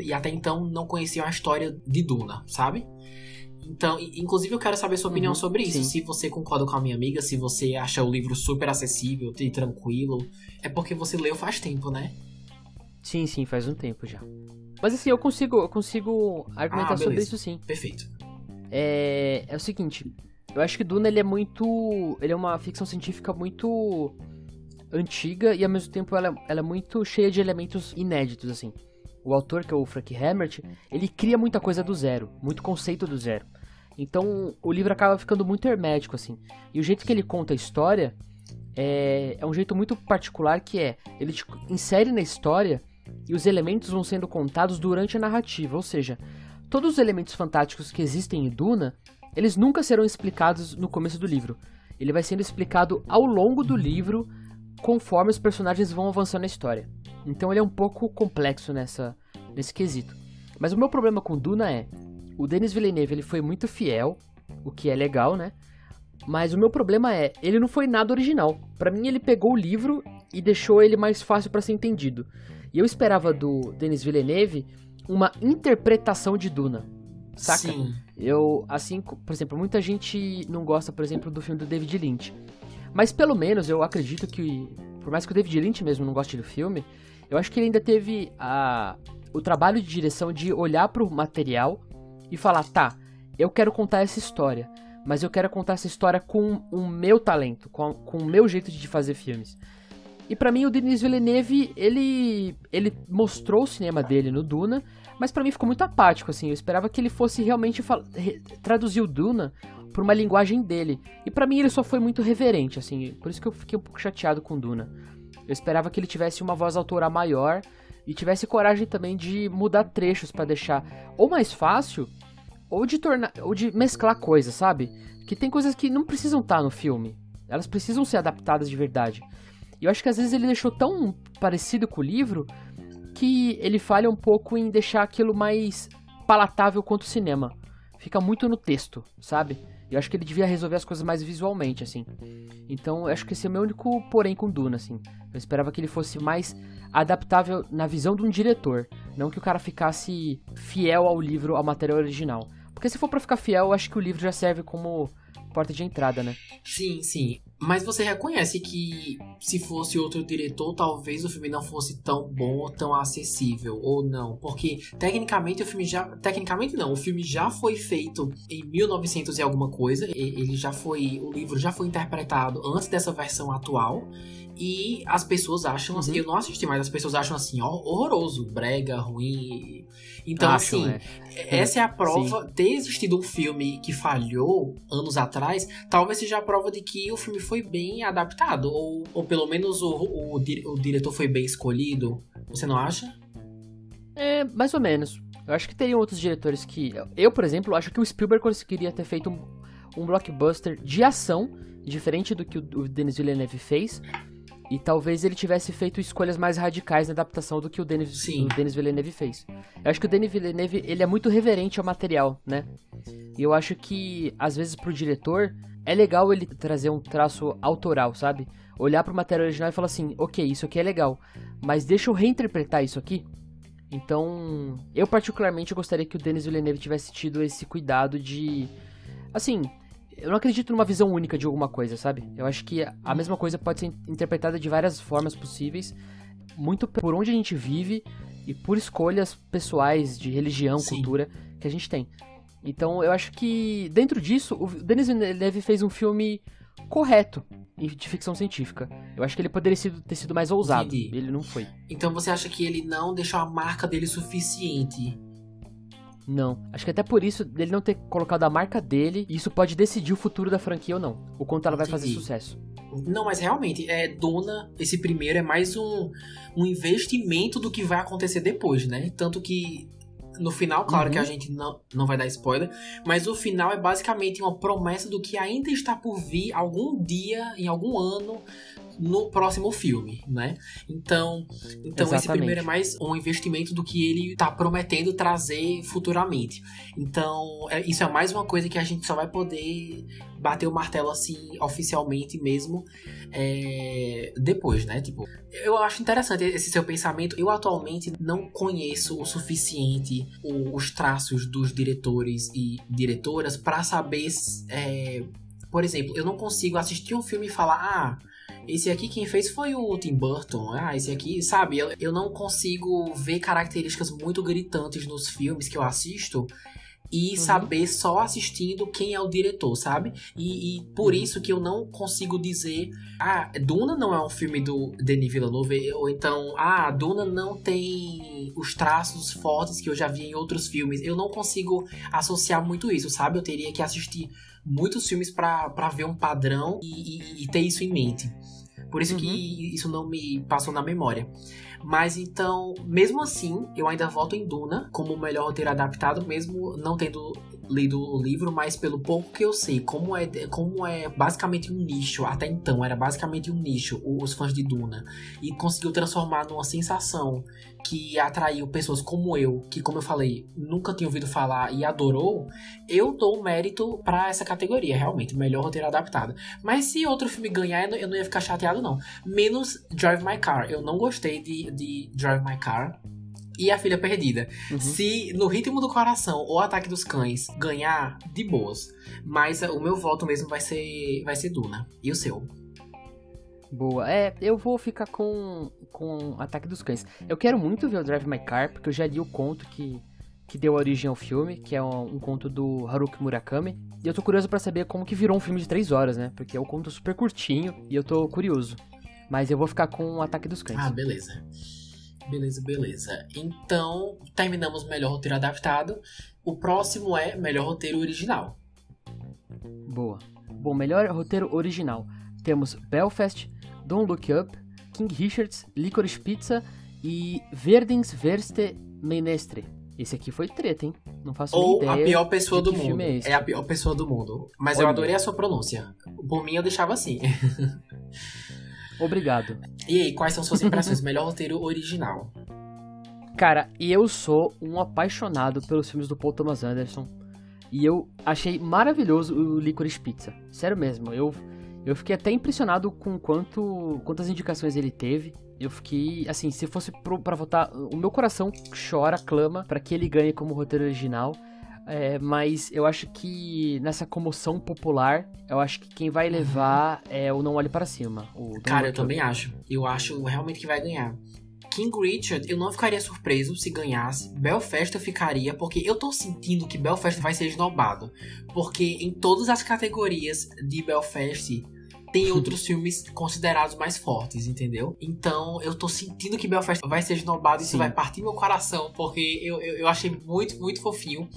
e até então não conheciam a história de Duna, sabe? Então, inclusive eu quero saber sua opinião uhum, sobre isso. Sim. Se você concorda com a minha amiga, se você acha o livro super acessível e tranquilo, é porque você leu faz tempo, né? Sim, sim, faz um tempo já. Mas assim, eu consigo, eu consigo argumentar ah, sobre isso sim. Perfeito. É, é o seguinte, eu acho que Duna ele é muito, ele é uma ficção científica muito antiga e ao mesmo tempo ela, ela é muito cheia de elementos inéditos assim. O autor, que é o Frank Herbert, ele cria muita coisa do zero, muito conceito do zero. Então o livro acaba ficando muito hermético assim. E o jeito que ele conta a história é, é um jeito muito particular que é ele te insere na história e os elementos vão sendo contados durante a narrativa, ou seja, todos os elementos fantásticos que existem em Duna, eles nunca serão explicados no começo do livro. Ele vai sendo explicado ao longo do livro, conforme os personagens vão avançando na história. Então ele é um pouco complexo nessa nesse quesito. Mas o meu problema com Duna é, o Denis Villeneuve ele foi muito fiel, o que é legal, né? Mas o meu problema é, ele não foi nada original. Para mim ele pegou o livro e deixou ele mais fácil para ser entendido. E eu esperava do Denis Villeneuve uma interpretação de Duna. Saca? Sim. Eu, assim, por exemplo, muita gente não gosta, por exemplo, do filme do David Lynch. Mas pelo menos eu acredito que, por mais que o David Lynch mesmo não goste do filme, eu acho que ele ainda teve a, o trabalho de direção de olhar para o material e falar: tá, eu quero contar essa história, mas eu quero contar essa história com o meu talento, com, com o meu jeito de fazer filmes. E para mim o Denis Villeneuve, ele ele mostrou o cinema dele no Duna, mas para mim ficou muito apático assim. Eu esperava que ele fosse realmente traduzir o Duna por uma linguagem dele. E para mim ele só foi muito reverente assim. Por isso que eu fiquei um pouco chateado com Duna. Eu esperava que ele tivesse uma voz autoral maior e tivesse coragem também de mudar trechos para deixar ou mais fácil ou de tornar ou de mesclar coisas, sabe? Que tem coisas que não precisam estar tá no filme. Elas precisam ser adaptadas de verdade. E eu acho que às vezes ele deixou tão parecido com o livro que ele falha um pouco em deixar aquilo mais palatável quanto o cinema. Fica muito no texto, sabe? Eu acho que ele devia resolver as coisas mais visualmente, assim. Então, eu acho que esse é o meu único porém com Duna, assim. Eu esperava que ele fosse mais adaptável na visão de um diretor. Não que o cara ficasse fiel ao livro, ao material original. Porque se for para ficar fiel, eu acho que o livro já serve como porta de entrada, né? Sim, sim. Mas você reconhece que se fosse outro diretor, talvez o filme não fosse tão bom ou tão acessível, ou não? Porque tecnicamente o filme já. Tecnicamente não, o filme já foi feito em 1900 e alguma coisa. Ele já foi. O livro já foi interpretado antes dessa versão atual. E as pessoas acham assim, uhum. eu não assisti, mas as pessoas acham assim, ó, horroroso, brega, ruim. Então, assim, é. essa é a prova, Sim. ter existido um filme que falhou anos atrás, talvez seja a prova de que o filme foi bem adaptado, ou, ou pelo menos o, o, o diretor foi bem escolhido. Você não acha? É, mais ou menos. Eu acho que teriam outros diretores que. Eu, por exemplo, acho que o Spielberg conseguiria ter feito um, um blockbuster de ação, diferente do que o, o Denis Villeneuve fez. E talvez ele tivesse feito escolhas mais radicais na adaptação do que o Denis, o Denis Villeneuve fez. Eu acho que o Denis Villeneuve ele é muito reverente ao material, né? E eu acho que, às vezes, pro diretor, é legal ele trazer um traço autoral, sabe? Olhar pro material original e falar assim, ok, isso aqui é legal, mas deixa eu reinterpretar isso aqui. Então, eu particularmente gostaria que o Denis Villeneuve tivesse tido esse cuidado de... Assim, eu não acredito numa visão única de alguma coisa, sabe? Eu acho que a mesma coisa pode ser interpretada de várias formas possíveis, muito por onde a gente vive e por escolhas pessoais de religião, Sim. cultura que a gente tem. Então eu acho que dentro disso, o Denis Villeneuve fez um filme correto de ficção científica. Eu acho que ele poderia ter sido mais ousado. Entendi. Ele não foi. Então você acha que ele não deixou a marca dele suficiente não. Acho que até por isso dele não ter colocado a marca dele, isso pode decidir o futuro da franquia ou não. O quanto ela vai fazer sucesso. Não, mas realmente, é Dona, esse primeiro é mais um, um investimento do que vai acontecer depois, né? Tanto que no final, claro uhum. que a gente não, não vai dar spoiler, mas o final é basicamente uma promessa do que ainda está por vir algum dia, em algum ano, no próximo filme, né? Então, então esse primeiro é mais um investimento do que ele tá prometendo trazer futuramente. Então, é, isso é mais uma coisa que a gente só vai poder bater o martelo assim oficialmente mesmo é, depois, né? Tipo, eu acho interessante esse seu pensamento. Eu atualmente não conheço o suficiente os traços dos diretores e diretoras para saber, é, por exemplo, eu não consigo assistir um filme e falar, ah, esse aqui quem fez foi o Tim Burton. Ah, esse aqui, sabe? Eu, eu não consigo ver características muito gritantes nos filmes que eu assisto e uhum. saber só assistindo quem é o diretor, sabe? E, e por uhum. isso que eu não consigo dizer, ah, Duna não é um filme do Denis Villeneuve, ou então, ah, Duna não tem os traços fortes que eu já vi em outros filmes. Eu não consigo associar muito isso, sabe? Eu teria que assistir muitos filmes para ver um padrão e, e, e, ter isso em mente. Por isso uhum. que isso não me passou na memória. Mas então, mesmo assim, eu ainda voto em Duna como o melhor roteiro adaptado, mesmo não tendo lido o livro, mas pelo pouco que eu sei, como é, como é basicamente um nicho, até então era basicamente um nicho, os fãs de Duna, e conseguiu transformar numa sensação que atraiu pessoas como eu, que como eu falei, nunca tinha ouvido falar e adorou, eu dou mérito para essa categoria, realmente, melhor roteiro adaptado. Mas se outro filme ganhar, eu não ia ficar chateado não. Menos Drive My Car, eu não gostei de, de Drive My Car e A Filha Perdida. Uhum. Se no Ritmo do Coração ou Ataque dos Cães ganhar, de boas. Mas o meu voto mesmo vai ser, vai ser Duna. E o seu? Boa. É, eu vou ficar com, com Ataque dos Cães. Eu quero muito ver o Drive My Car, porque eu já li o conto que, que deu origem ao filme, que é um, um conto do Haruki Murakami. E eu tô curioso para saber como que virou um filme de 3 horas, né? Porque é um conto super curtinho e eu tô curioso. Mas eu vou ficar com o Ataque dos Cães. Ah, beleza. Beleza, beleza. Então, terminamos melhor roteiro adaptado. O próximo é melhor roteiro original. Boa. Bom, melhor roteiro original. Temos Belfast, Don't Look Up, King Richards, Licorice Pizza e Verdens Verste Menestre. Esse aqui foi treta, hein? Não faço Ou ideia. Ou a pior pessoa do mundo. É, é, a pior pessoa do mundo. Mas Olha. eu adorei a sua pronúncia. Por mim, eu deixava assim. (laughs) Obrigado. E aí, quais são suas impressões? Melhor roteiro original. Cara, eu sou um apaixonado pelos filmes do Paul Thomas Anderson. E eu achei maravilhoso o Licorice Pizza. Sério mesmo, eu, eu fiquei até impressionado com quanto, quantas indicações ele teve. Eu fiquei, assim, se fosse para votar, o meu coração chora, clama para que ele ganhe como roteiro original. É, mas eu acho que nessa comoção popular, eu acho que quem vai levar é o Não Olhe Para Cima. Cara, eu também acho. Eu acho realmente que vai ganhar. King Richard, eu não ficaria surpreso se ganhasse. Belfast eu ficaria, porque eu tô sentindo que Belfast vai ser esnobado. Porque em todas as categorias de Belfast tem (laughs) outros filmes considerados mais fortes, entendeu? Então eu tô sentindo que Belfast vai ser esnobado e isso vai partir meu coração, porque eu, eu, eu achei muito, muito fofinho.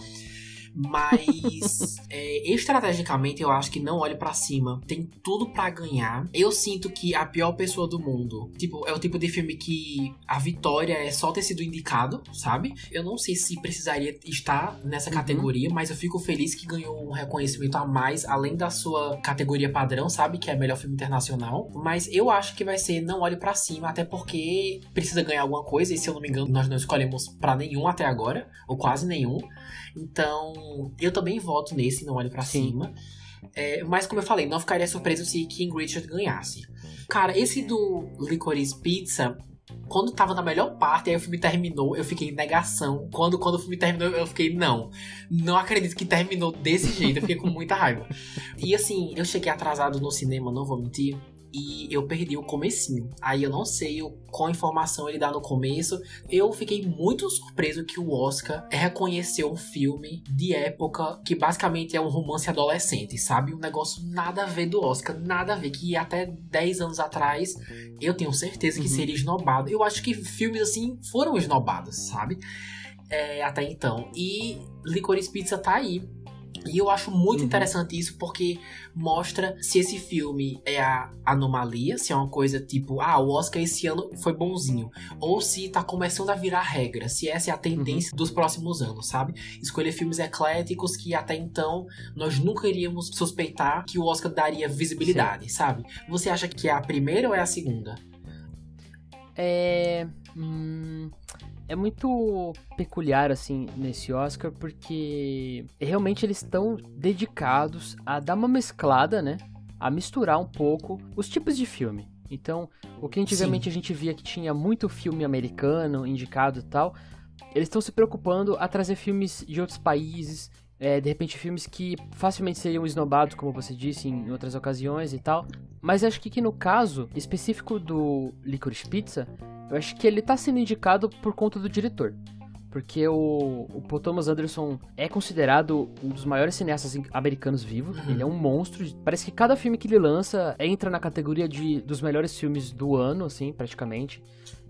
Mas é, estrategicamente eu acho que não olhe para cima. Tem tudo para ganhar. Eu sinto que a pior pessoa do mundo, tipo, é o tipo de filme que a vitória é só ter sido indicado, sabe? Eu não sei se precisaria estar nessa uhum. categoria, mas eu fico feliz que ganhou um reconhecimento a mais, além da sua categoria padrão, sabe? Que é melhor filme internacional. Mas eu acho que vai ser Não Olhe para Cima, até porque precisa ganhar alguma coisa, e se eu não me engano, nós não escolhemos para nenhum até agora, ou quase nenhum. Então, eu também voto nesse, não olho para cima. É, mas como eu falei, não ficaria surpreso se King Richard ganhasse. Cara, esse do Licorice Pizza, quando tava na melhor parte, aí o filme terminou, eu fiquei em negação. Quando, quando o filme terminou, eu fiquei, não, não acredito que terminou desse jeito, eu fiquei com muita raiva. E assim, eu cheguei atrasado no cinema, não vou mentir e eu perdi o comecinho. Aí eu não sei qual informação ele dá no começo. Eu fiquei muito surpreso que o Oscar reconheceu um filme de época que basicamente é um romance adolescente, sabe? Um negócio nada a ver do Oscar, nada a ver. Que até 10 anos atrás eu tenho certeza que uhum. seria esnobado. Eu acho que filmes assim foram esnobados, sabe? É, até então. E Licorice Pizza tá aí E eu acho muito uhum. interessante isso porque mostra se esse filme é a anomalia, se é uma coisa tipo, ah, o Oscar esse ano foi bonzinho, ou se tá começando a virar regra, se essa é a tendência uhum. dos próximos anos, sabe? Escolher filmes ecléticos que até então nós nunca iríamos suspeitar que o Oscar daria visibilidade, Sim. sabe? Você acha que é a primeira ou é a segunda? É. Hum, é muito peculiar, assim, nesse Oscar, porque realmente eles estão dedicados a dar uma mesclada, né? A misturar um pouco os tipos de filme. Então, o que antigamente Sim. a gente via que tinha muito filme americano indicado e tal, eles estão se preocupando a trazer filmes de outros países, é, de repente filmes que facilmente seriam esnobados, como você disse, em outras ocasiões e tal. Mas acho que, que no caso específico do Licorice Pizza, eu acho que ele tá sendo indicado por conta do diretor. Porque o, o Paul Thomas Anderson é considerado um dos maiores cineastas americanos vivos. Uhum. Ele é um monstro. Parece que cada filme que ele lança entra na categoria de, dos melhores filmes do ano, assim, praticamente.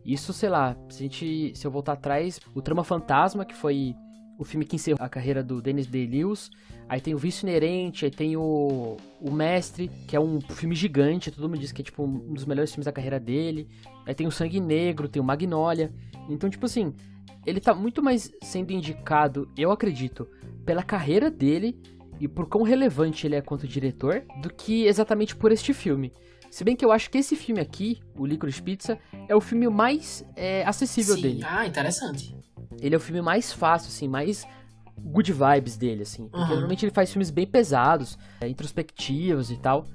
Isso, sei lá, se, a gente, se eu voltar atrás, o Trama Fantasma, que foi o filme que encerrou a carreira do Dennis Day-Lewis. Aí tem o Vício Inerente, aí tem o, o Mestre, que é um filme gigante, todo mundo diz que é tipo um dos melhores filmes da carreira dele. Aí tem o Sangue Negro, tem o Magnolia. Então, tipo assim, ele tá muito mais sendo indicado, eu acredito, pela carreira dele e por quão relevante ele é quanto diretor, do que exatamente por este filme. Se bem que eu acho que esse filme aqui, o Licorice Pizza, é o filme mais é, acessível Sim. dele. Ah, interessante. Ele é o filme mais fácil, assim, mais good vibes dele, assim. Porque uhum. normalmente ele faz filmes bem pesados, é, introspectivos e tal.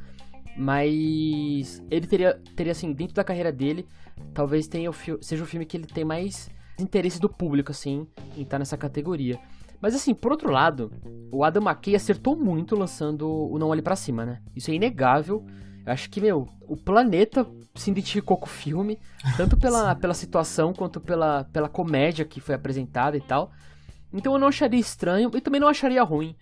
Mas ele teria, teria, assim, dentro da carreira dele, talvez tenha o seja o filme que ele tem mais interesse do público, assim, em estar nessa categoria. Mas assim, por outro lado, o Adam McKay acertou muito lançando o Não Olhe para Cima, né? Isso é inegável. Acho que, meu, o planeta se identificou com o filme, tanto (laughs) pela, pela situação quanto pela, pela comédia que foi apresentada e tal. Então eu não acharia estranho e também não acharia ruim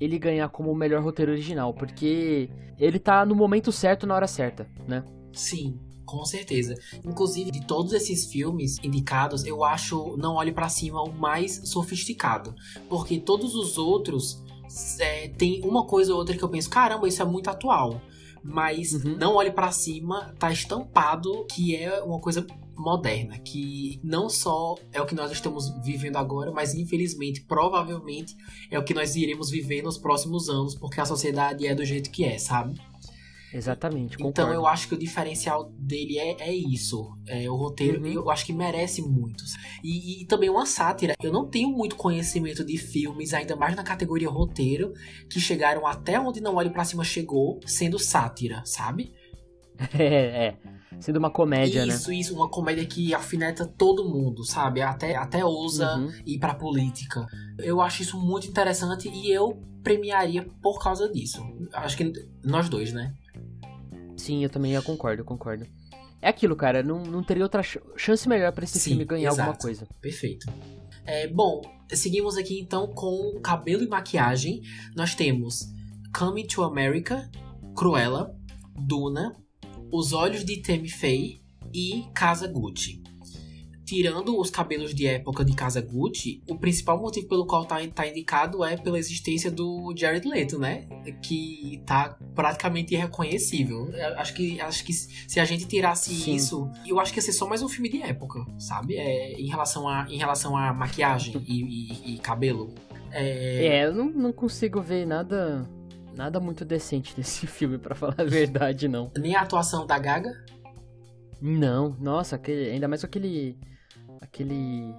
ele ganhar como o melhor roteiro original, porque ele tá no momento certo na hora certa, né? Sim, com certeza. Inclusive, de todos esses filmes indicados, eu acho Não Olhe para Cima o mais sofisticado. Porque todos os outros é, tem uma coisa ou outra que eu penso, caramba, isso é muito atual mas uhum. não olhe para cima, tá estampado que é uma coisa moderna, que não só é o que nós estamos vivendo agora, mas infelizmente, provavelmente é o que nós iremos viver nos próximos anos, porque a sociedade é do jeito que é, sabe? Exatamente. Concordo. Então eu acho que o diferencial dele é, é isso. É, o roteiro uhum. eu acho que merece muito. E, e, também uma sátira. Eu não tenho muito conhecimento de filmes, ainda mais na categoria roteiro, que chegaram até onde Não Olhe para Cima chegou, sendo sátira, sabe? (laughs) É, é. Sendo uma comédia, isso, né? Isso, isso. Uma comédia que alfineta todo mundo, sabe? Até, até ousa uhum. ir pra política. Eu acho isso muito interessante e eu premiaria por causa disso. Acho que nós dois, né? Sim, eu também eu concordo, eu concordo. É aquilo, cara, não, não teria outra chance melhor para esse Sim, filme ganhar exato. alguma coisa. Perfeito. É, bom, seguimos aqui então com cabelo e maquiagem. Nós temos Coming to America, Cruella, Duna, Os Olhos de Tammy Faye e Casa Gucci tirando os cabelos de época de Casa Gucci, o principal motivo pelo qual tá, tá indicado é pela existência do Jared Leto, né? Que tá praticamente irreconhecível. Acho que, acho que se a gente tirasse Sim. isso, eu acho que ia ser só mais um filme de época, sabe? É, em, relação a, em relação a maquiagem e, e, e, cabelo. É, é eu não, não consigo ver nada nada muito decente nesse (laughs) filme, para falar a verdade, não. Nem a atuação da Gaga? Não, nossa, aquele, ainda mais aquele aquele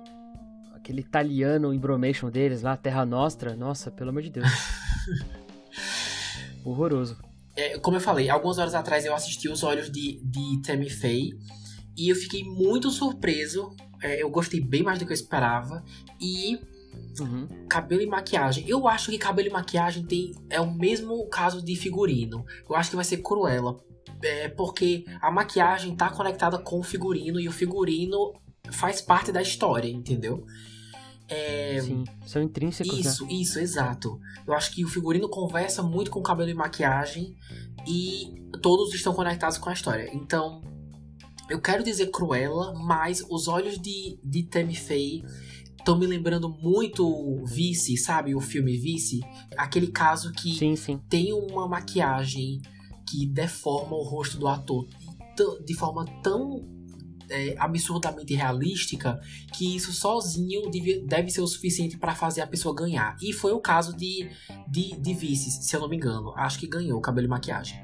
aquele italiano embromation deles lá, Terra Nostra, nossa, pelo amor de Deus. (laughs) Horroroso. É, como eu falei, algumas horas atrás eu assisti Os Olhos de, de Tammy Faye e eu fiquei muito surpreso. É, eu gostei bem mais do que eu esperava. E Uhum. Cabelo e maquiagem. Eu acho que cabelo e maquiagem tem, é o mesmo caso de figurino. Eu acho que vai ser Cruella. É porque a maquiagem tá conectada com o figurino e o figurino faz parte da história, entendeu? É... Sim, são intrínsecos. Né? Isso, né? isso, exato. Eu acho que o figurino conversa muito com o cabelo e maquiagem e todos estão conectados com a história. Então, eu quero dizer Cruella, mas os olhos de, de Tammy Faye estão me lembrando muito Vice, sabe? O filme Vice. Aquele caso que sim, sim. tem uma maquiagem que deforma o rosto do ator de forma tão é, absurdamente realística que isso sozinho deve, deve ser o suficiente para fazer a pessoa ganhar. E foi o caso de, de, de Vices, se eu não me engano. Acho que ganhou cabelo e maquiagem.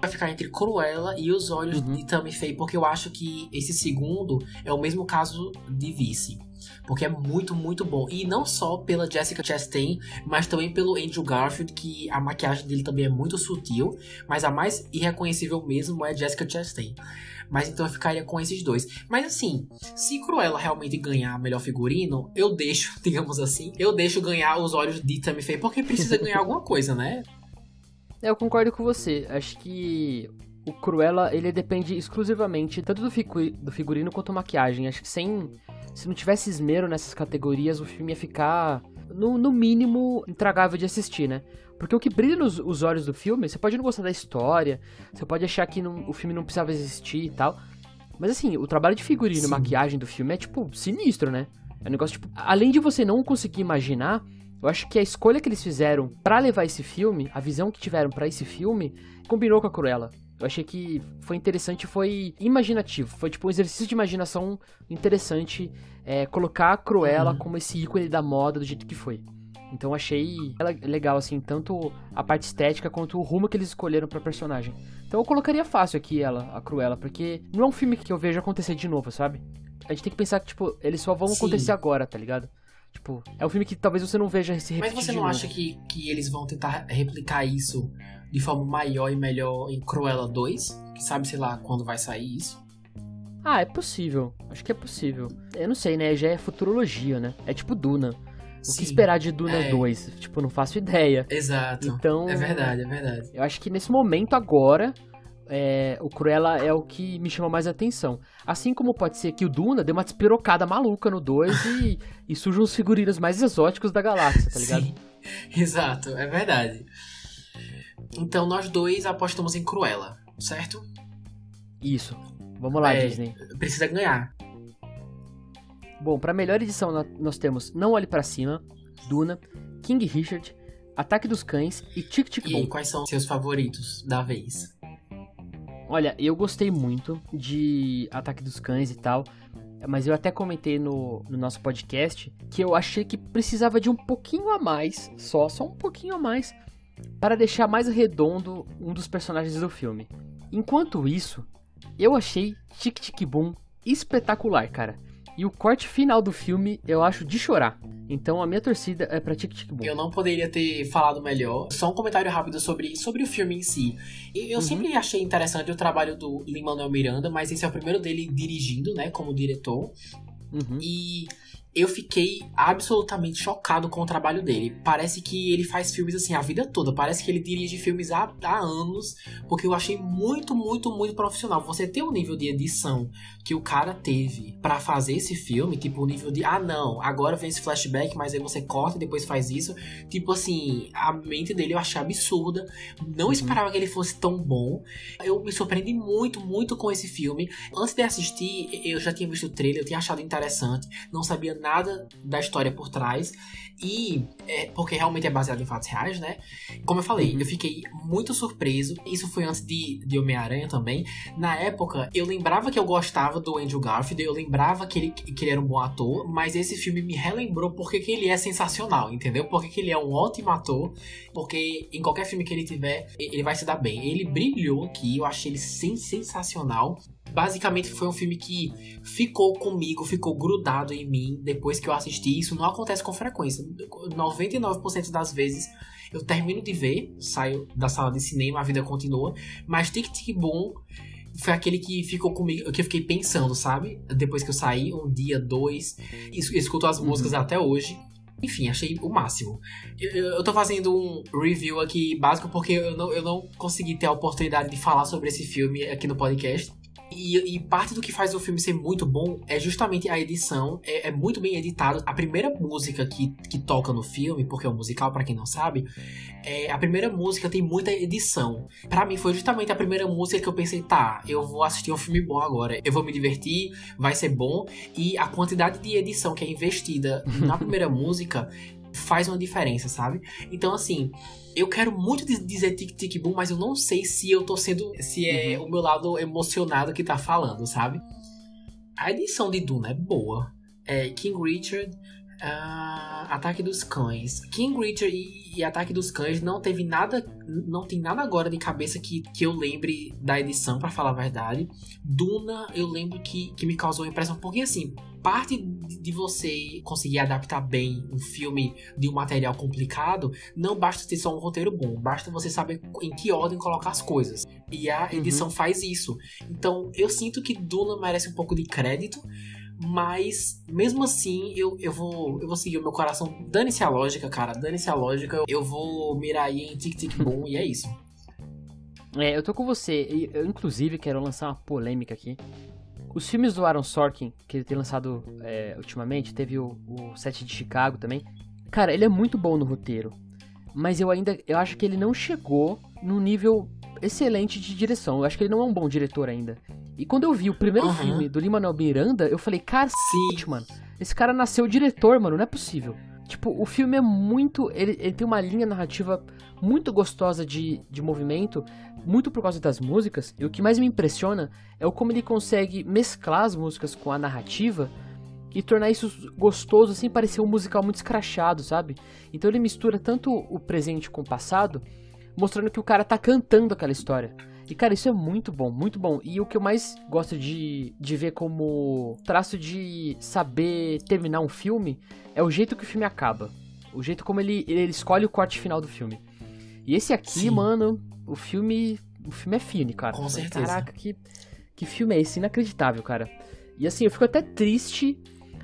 Vai ficar entre Cruella e Os Olhos uhum. de Tammy Faye, porque eu acho que esse segundo é o mesmo caso de Vice. Porque é muito, muito bom. E não só pela Jessica Chastain, mas também pelo Andrew Garfield, que a maquiagem dele também é muito sutil. Mas a mais irreconhecível mesmo é Jessica Chastain. Mas então eu ficaria com esses dois. Mas assim, se Cruella realmente ganhar melhor figurino, eu deixo, (laughs) digamos assim, eu deixo ganhar os olhos de Tammy Faye, porque precisa ganhar alguma coisa, né? É, eu concordo com você. Acho que o Cruella, ele depende exclusivamente tanto do, do figurino quanto maquiagem. Acho que sem se não tivesse esmero nessas categorias, o filme ia ficar, no, no mínimo, intragável de assistir, né? Porque o que brilha nos os olhos do filme, você pode não gostar da história, você pode achar que não, o filme não precisava existir e tal. Mas assim, o trabalho de figurino e maquiagem do filme é, tipo, sinistro, né? É um negócio, tipo, além de você não conseguir imaginar, eu acho que a escolha que eles fizeram para levar esse filme, a visão que tiveram para esse filme, combinou com a Cruella. Eu achei que foi interessante, foi imaginativo. Foi tipo um exercício de imaginação interessante é, colocar a Cruella uhum. como esse ícone da moda do jeito que foi. Então achei legal, assim, tanto a parte estética quanto o rumo que eles escolheram pra personagem. Então eu colocaria fácil aqui ela, a Cruella, porque não é um filme que eu vejo acontecer de novo, sabe? A gente tem que pensar que, tipo, eles só vão Sim. acontecer agora, tá ligado? Tipo, é um filme que talvez você não veja se repetir Mas você não acha que, que eles vão tentar replicar isso de forma maior e melhor em Cruella 2? Que sabe, sei lá, quando vai sair isso? Ah, é possível. Acho que é possível. Eu não sei, né? Já é futurologia, né? É tipo Duna. O Sim, que esperar de Duna é... 2? Tipo, não faço ideia. Exato. Então. É verdade, é verdade. Eu acho que nesse momento agora. É, o Cruella é o que me chama mais atenção. Assim como pode ser que o Duna dê uma despirocada maluca no 2 e, (laughs) e surjam os figurinos mais exóticos da galáxia, tá ligado? Sim, (laughs) exato, é verdade. Então nós dois apostamos em Cruella, certo? Isso. Vamos lá, é, Disney. Precisa ganhar. Bom, para melhor edição nós temos Não Olhe para Cima, Duna, King Richard, Ataque dos Cães e Tic Tic Boom. E quais são seus favoritos da vez? Olha, eu gostei muito de Ataque dos Cães e tal, mas eu até comentei no, no nosso podcast que eu achei que precisava de um pouquinho a mais, só, só um pouquinho a mais, para deixar mais redondo um dos personagens do filme. Enquanto isso, eu achei Tic Tic Boom espetacular, cara. E o corte final do filme eu acho de chorar. Então a minha torcida é pra Tic Tic Boom. Eu não poderia ter falado melhor. Só um comentário rápido sobre, sobre o filme em si. Eu uhum. sempre achei interessante o trabalho do Lin-Manuel Miranda, mas esse é o primeiro dele dirigindo, né, como diretor. Uhum. E eu fiquei absolutamente chocado com o trabalho dele. Parece que ele faz filmes assim a vida toda. Parece que ele dirige filmes há, há anos, porque eu achei muito, muito, muito profissional. Você ter o nível de edição que o cara teve para fazer esse filme, tipo o nível de ah não, agora vem esse flashback, mas aí você corta e depois faz isso. Tipo assim, a mente dele eu achei absurda. Não uhum. esperava que ele fosse tão bom. Eu me surpreendi muito, muito com esse filme. Antes de assistir, eu já tinha visto o trailer, eu tinha achado interessante, não sabia nada da história por trás. E é, porque realmente é baseado em fatos reais, né? Como eu falei, eu fiquei muito surpreso. Isso foi antes de, de Homem-Aranha também. Na época, eu lembrava que eu gostava do Andrew Garfield, eu lembrava que ele, que ele era um bom ator, mas esse filme me relembrou porque que ele é sensacional, entendeu? Porque que ele é um ótimo ator, porque em qualquer filme que ele tiver, ele vai se dar bem. Ele brilhou aqui, eu achei ele sensacional basicamente foi um filme que ficou comigo, ficou grudado em mim depois que eu assisti. Isso não acontece com frequência. 99% das vezes eu termino de ver, saio da sala de cinema, a vida continua. Mas Tic Tic Boom foi aquele que ficou comigo, que eu fiquei pensando, sabe? Depois que eu saí, um dia, dois, escuto as músicas uhum. até hoje. Enfim, achei o máximo. Eu, eu tô fazendo um review aqui básico porque eu não, eu não consegui ter a oportunidade de falar sobre esse filme aqui no podcast. E, e, parte do que faz o filme ser muito bom é justamente a edição. É, é muito bem editado. A primeira música que, que toca no filme, porque é um musical, para quem não sabe, é, a primeira música tem muita edição. para mim foi justamente a primeira música que eu pensei, tá, eu vou assistir um filme bom agora. Eu vou me divertir, vai ser bom. E a quantidade de edição que é investida na primeira (laughs) música faz uma diferença, sabe? Então, assim, eu quero muito dizer tic tic boom, mas eu não sei se eu tô sendo. se é uhum. o meu lado emocionado que tá falando, sabe? A edição de Duna é boa. É King Richard, uh, Ataque dos Cães. King Richard e, e, Ataque dos Cães não teve nada. Não tem nada agora de cabeça que, que eu lembre da edição, para falar a verdade. Duna, eu lembro que, que me causou impressão, porque assim, parte de você conseguir adaptar bem um filme de um material complicado, não basta ter só um roteiro bom, basta você saber em que ordem colocar as coisas. E a edição uhum. faz isso. Então, eu sinto que Duna merece um pouco de crédito, mas mesmo assim eu, eu vou eu vou seguir o meu coração. Dane-se a lógica, cara, dane-se a lógica. Eu vou mirar aí em Tic Tic Boom e é isso. É, eu tô com você. Eu, inclusive, quero lançar uma polêmica aqui. Os filmes do Aaron Sorkin, que ele tem lançado é, ultimamente, teve o, o Set de Chicago também. Cara, ele é muito bom no roteiro. Mas eu ainda. Eu acho que ele não chegou num nível excelente de direção. Eu acho que ele não é um bom diretor ainda. E quando eu vi o primeiro uhum. filme do Lin-Manuel Miranda, eu falei, cara, sim, mano. Esse cara nasceu diretor, mano, não é possível. Tipo, o filme é muito. Ele, ele tem uma linha narrativa muito gostosa de, de movimento, muito por causa das músicas. E o que mais me impressiona é o como ele consegue mesclar as músicas com a narrativa e tornar isso gostoso sem parecer um musical muito escrachado, sabe? Então ele mistura tanto o presente com o passado, mostrando que o cara tá cantando aquela história. E, cara, isso é muito bom, muito bom. E o que eu mais gosto de, de ver como traço de saber terminar um filme é o jeito que o filme acaba. O jeito como ele, ele escolhe o corte final do filme. E esse aqui, Sim. mano, o filme. O filme é fine, cara. Com certeza. Caraca, que, que filme é esse? Inacreditável, cara. E assim, eu fico até triste.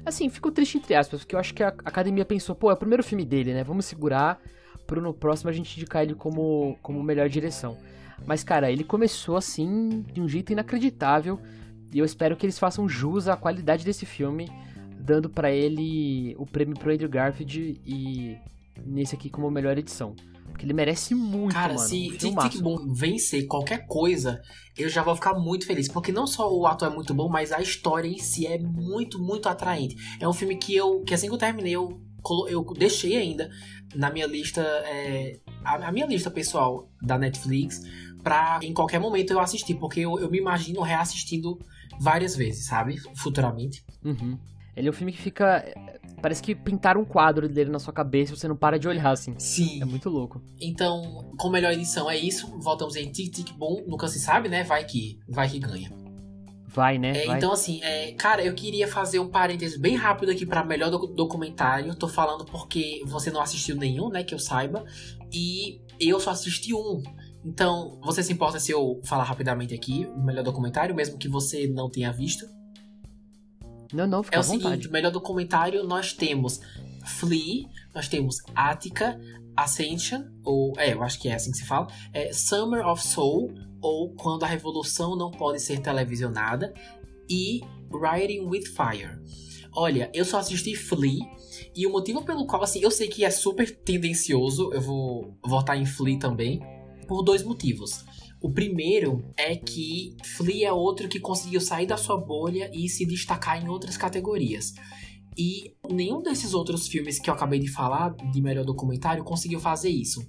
Assim, fico triste entre aspas, porque eu acho que a academia pensou, pô, é o primeiro filme dele, né? Vamos segurar pro no próximo a gente indicar ele como, como melhor direção. Mas, cara, ele começou assim, de um jeito inacreditável. E eu espero que eles façam jus à qualidade desse filme, dando para ele o prêmio pro Andrew Garfield e nesse aqui como melhor edição. Porque ele merece muito, Cara, mano. se Tic Tic Boom vencer qualquer coisa, eu já vou ficar muito feliz. Porque não só o ato é muito bom, mas a história em si é muito, muito atraente. É um filme que eu, que assim que eu terminei, eu, eu deixei ainda na minha lista, é, a, a minha lista pessoal da Netflix, pra em qualquer momento eu assistir, porque eu, eu me imagino reassistindo várias vezes, sabe? Futuramente. Uhum. Ele é um filme que fica. Parece que pintaram um quadro dele na sua cabeça e você não para de olhar, assim. Sim. É muito louco. Então, com melhor edição é isso. Voltamos em Tic Tic Boom. Nunca se sabe, né? Vai que, vai que ganha. Vai, né? É, Vai. Então, assim, é, cara, eu queria fazer um parênteses bem rápido aqui para melhor documentário. Tô falando porque você não assistiu nenhum, né? Que eu saiba. E eu só assisti um. Então, você se importa se eu falar rapidamente aqui o melhor documentário, mesmo que você não tenha visto? Não, não, fica É o seguinte, o melhor documentário nós temos Flea, nós temos Attica, Ascension, ou é, eu acho que é assim que se fala, é Summer of Soul, ou Quando a Revolução Não Pode Ser Televisionada, e Riding with Fire. Olha, eu só assisti Flea, e o motivo pelo qual, assim, eu sei que é super tendencioso, eu vou votar em Flea também, por dois motivos. O primeiro é que Flea é outro que conseguiu sair da sua bolha e se destacar em outras categorias. E nenhum desses outros filmes que eu acabei de falar, de melhor documentário, conseguiu fazer isso.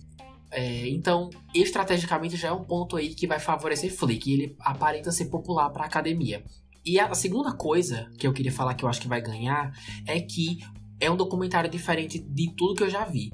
É, então, estrategicamente já é um ponto aí que vai favorecer que ele aparenta ser popular para a academia. E a segunda coisa que eu queria falar que eu acho que vai ganhar é que é um documentário diferente de tudo que eu já vi.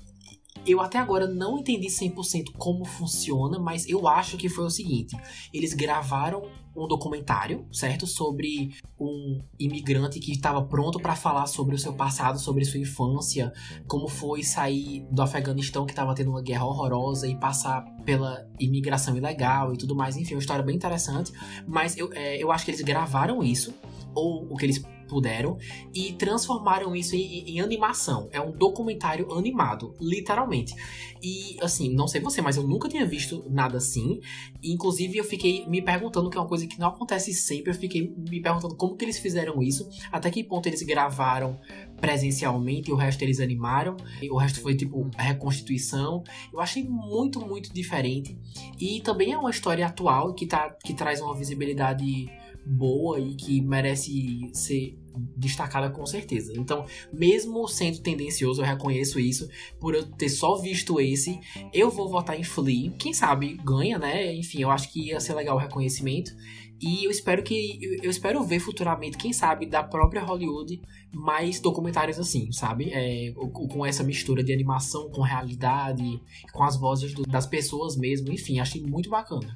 Eu até agora não entendi 100% como funciona, mas eu acho que foi o seguinte: eles gravaram um documentário, certo? Sobre um imigrante que estava pronto para falar sobre o seu passado, sobre sua infância, como foi sair do Afeganistão, que estava tendo uma guerra horrorosa, e passar pela imigração ilegal e tudo mais. Enfim, uma história bem interessante. Mas eu, é, eu acho que eles gravaram isso, ou o que eles puderam e transformaram isso em, em, animação. É um documentário animado, literalmente. E assim, não sei você, mas eu nunca tinha visto nada assim. Inclusive, eu fiquei me perguntando, que é uma coisa que não acontece sempre, eu fiquei me perguntando como que eles fizeram isso, até que ponto eles gravaram presencialmente e o resto eles animaram. E o resto foi tipo reconstituição. Eu achei muito, muito diferente. E também é uma história atual que, tá, que traz uma visibilidade boa e que merece ser destacada com certeza. Então, mesmo sendo tendencioso, eu reconheço isso, por eu ter só visto esse, eu vou votar em Flea. Quem sabe ganha, né? Enfim, eu acho que ia ser legal o reconhecimento. E eu espero que. Eu espero ver futuramente, quem sabe, da própria Hollywood, mais documentários assim, sabe? É, com essa mistura de animação com realidade, com as vozes do, das pessoas mesmo. Enfim, achei muito bacana.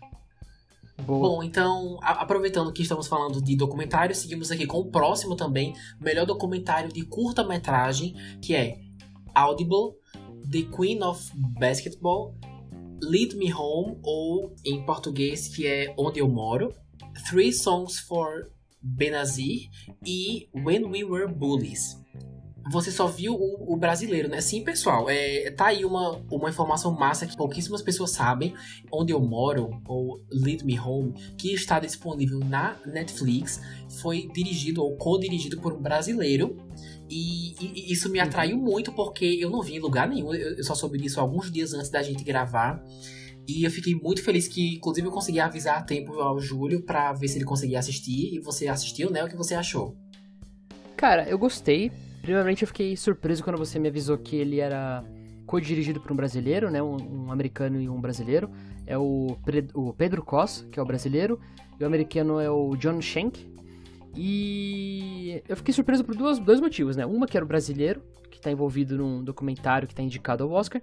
Boa. Bom, então, aproveitando que estamos falando de documentário, seguimos aqui com o próximo também, melhor documentário de curta-metragem, que é Audible, The Queen of Basketball, Lead Me Home, ou em português, que é Onde Eu Moro, Three Songs for Benazir e When We Were Bullies você só viu o, o, brasileiro, né? Sim, pessoal, é, tá aí uma, uma informação massa que pouquíssimas pessoas sabem. Onde eu moro, ou Lead Me Home, que está disponível na Netflix, foi dirigido ou co-dirigido por um brasileiro. E, e, isso me uhum. atraiu muito porque eu não vi em lugar nenhum. Eu, eu só soube disso alguns dias antes da gente gravar. E eu fiquei muito feliz que, inclusive, eu consegui avisar a tempo ao Júlio para ver se ele conseguia assistir. E você assistiu, né? O que você achou? Cara, eu gostei. Primeiramente, eu fiquei surpreso quando você me avisou que ele era co-dirigido por um brasileiro, né? Um, um, americano e um brasileiro. É o, o Pedro Cos, que é o brasileiro, e o americano é o John Schenck. E eu fiquei surpreso por duas, dois motivos, né? Uma que era o brasileiro, que está envolvido num documentário que está indicado ao Oscar.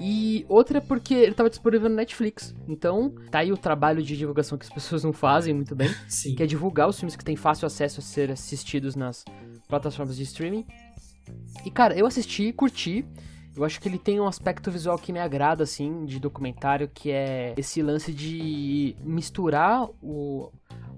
E outra porque ele estava disponível no Netflix. Então, tá aí o trabalho de divulgação que as (laughs) pessoas não fazem muito bem. Sim. Que é divulgar os filmes que têm fácil acesso a ser assistidos nas plataformas de streaming. E, cara, eu assisti, curti. Eu acho que ele tem um aspecto visual que me agrada, assim, de documentário, que é esse lance de misturar o,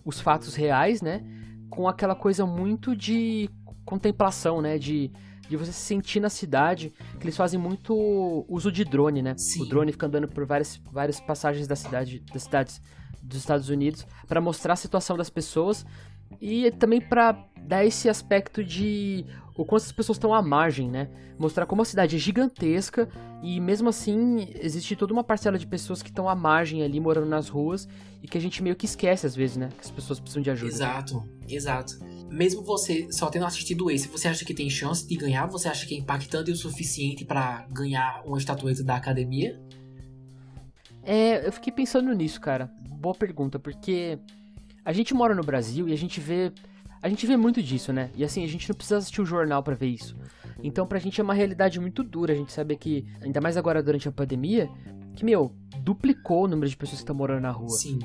os fatos reais, né? Com aquela coisa muito de contemplação, né? De de você se sentir na cidade, que eles fazem muito uso de drone, né? Sim. O drone fica andando por várias, várias passagens da cidade, das cidades dos Estados Unidos para mostrar a situação das pessoas e também para dar esse aspecto de o quanto as pessoas estão à margem, né? Mostrar como a cidade é gigantesca e mesmo assim existe toda uma parcela de pessoas que estão à margem ali, morando nas ruas e que a gente meio que esquece às vezes, né? Que as pessoas precisam de ajuda. Exato, exato. Mesmo você só tendo assistido esse, você acha que tem chance de ganhar? Você acha que é impactante o suficiente para ganhar uma estatueta da academia? É, eu fiquei pensando nisso, cara. Boa pergunta, porque a gente mora no Brasil e a gente vê a gente vê muito disso, né? E assim, a gente não precisa assistir o jornal para ver isso. Então, pra gente é uma realidade muito dura a gente saber que, ainda mais agora durante a pandemia, que, meu, duplicou o número de pessoas que estão morando na rua. Sim.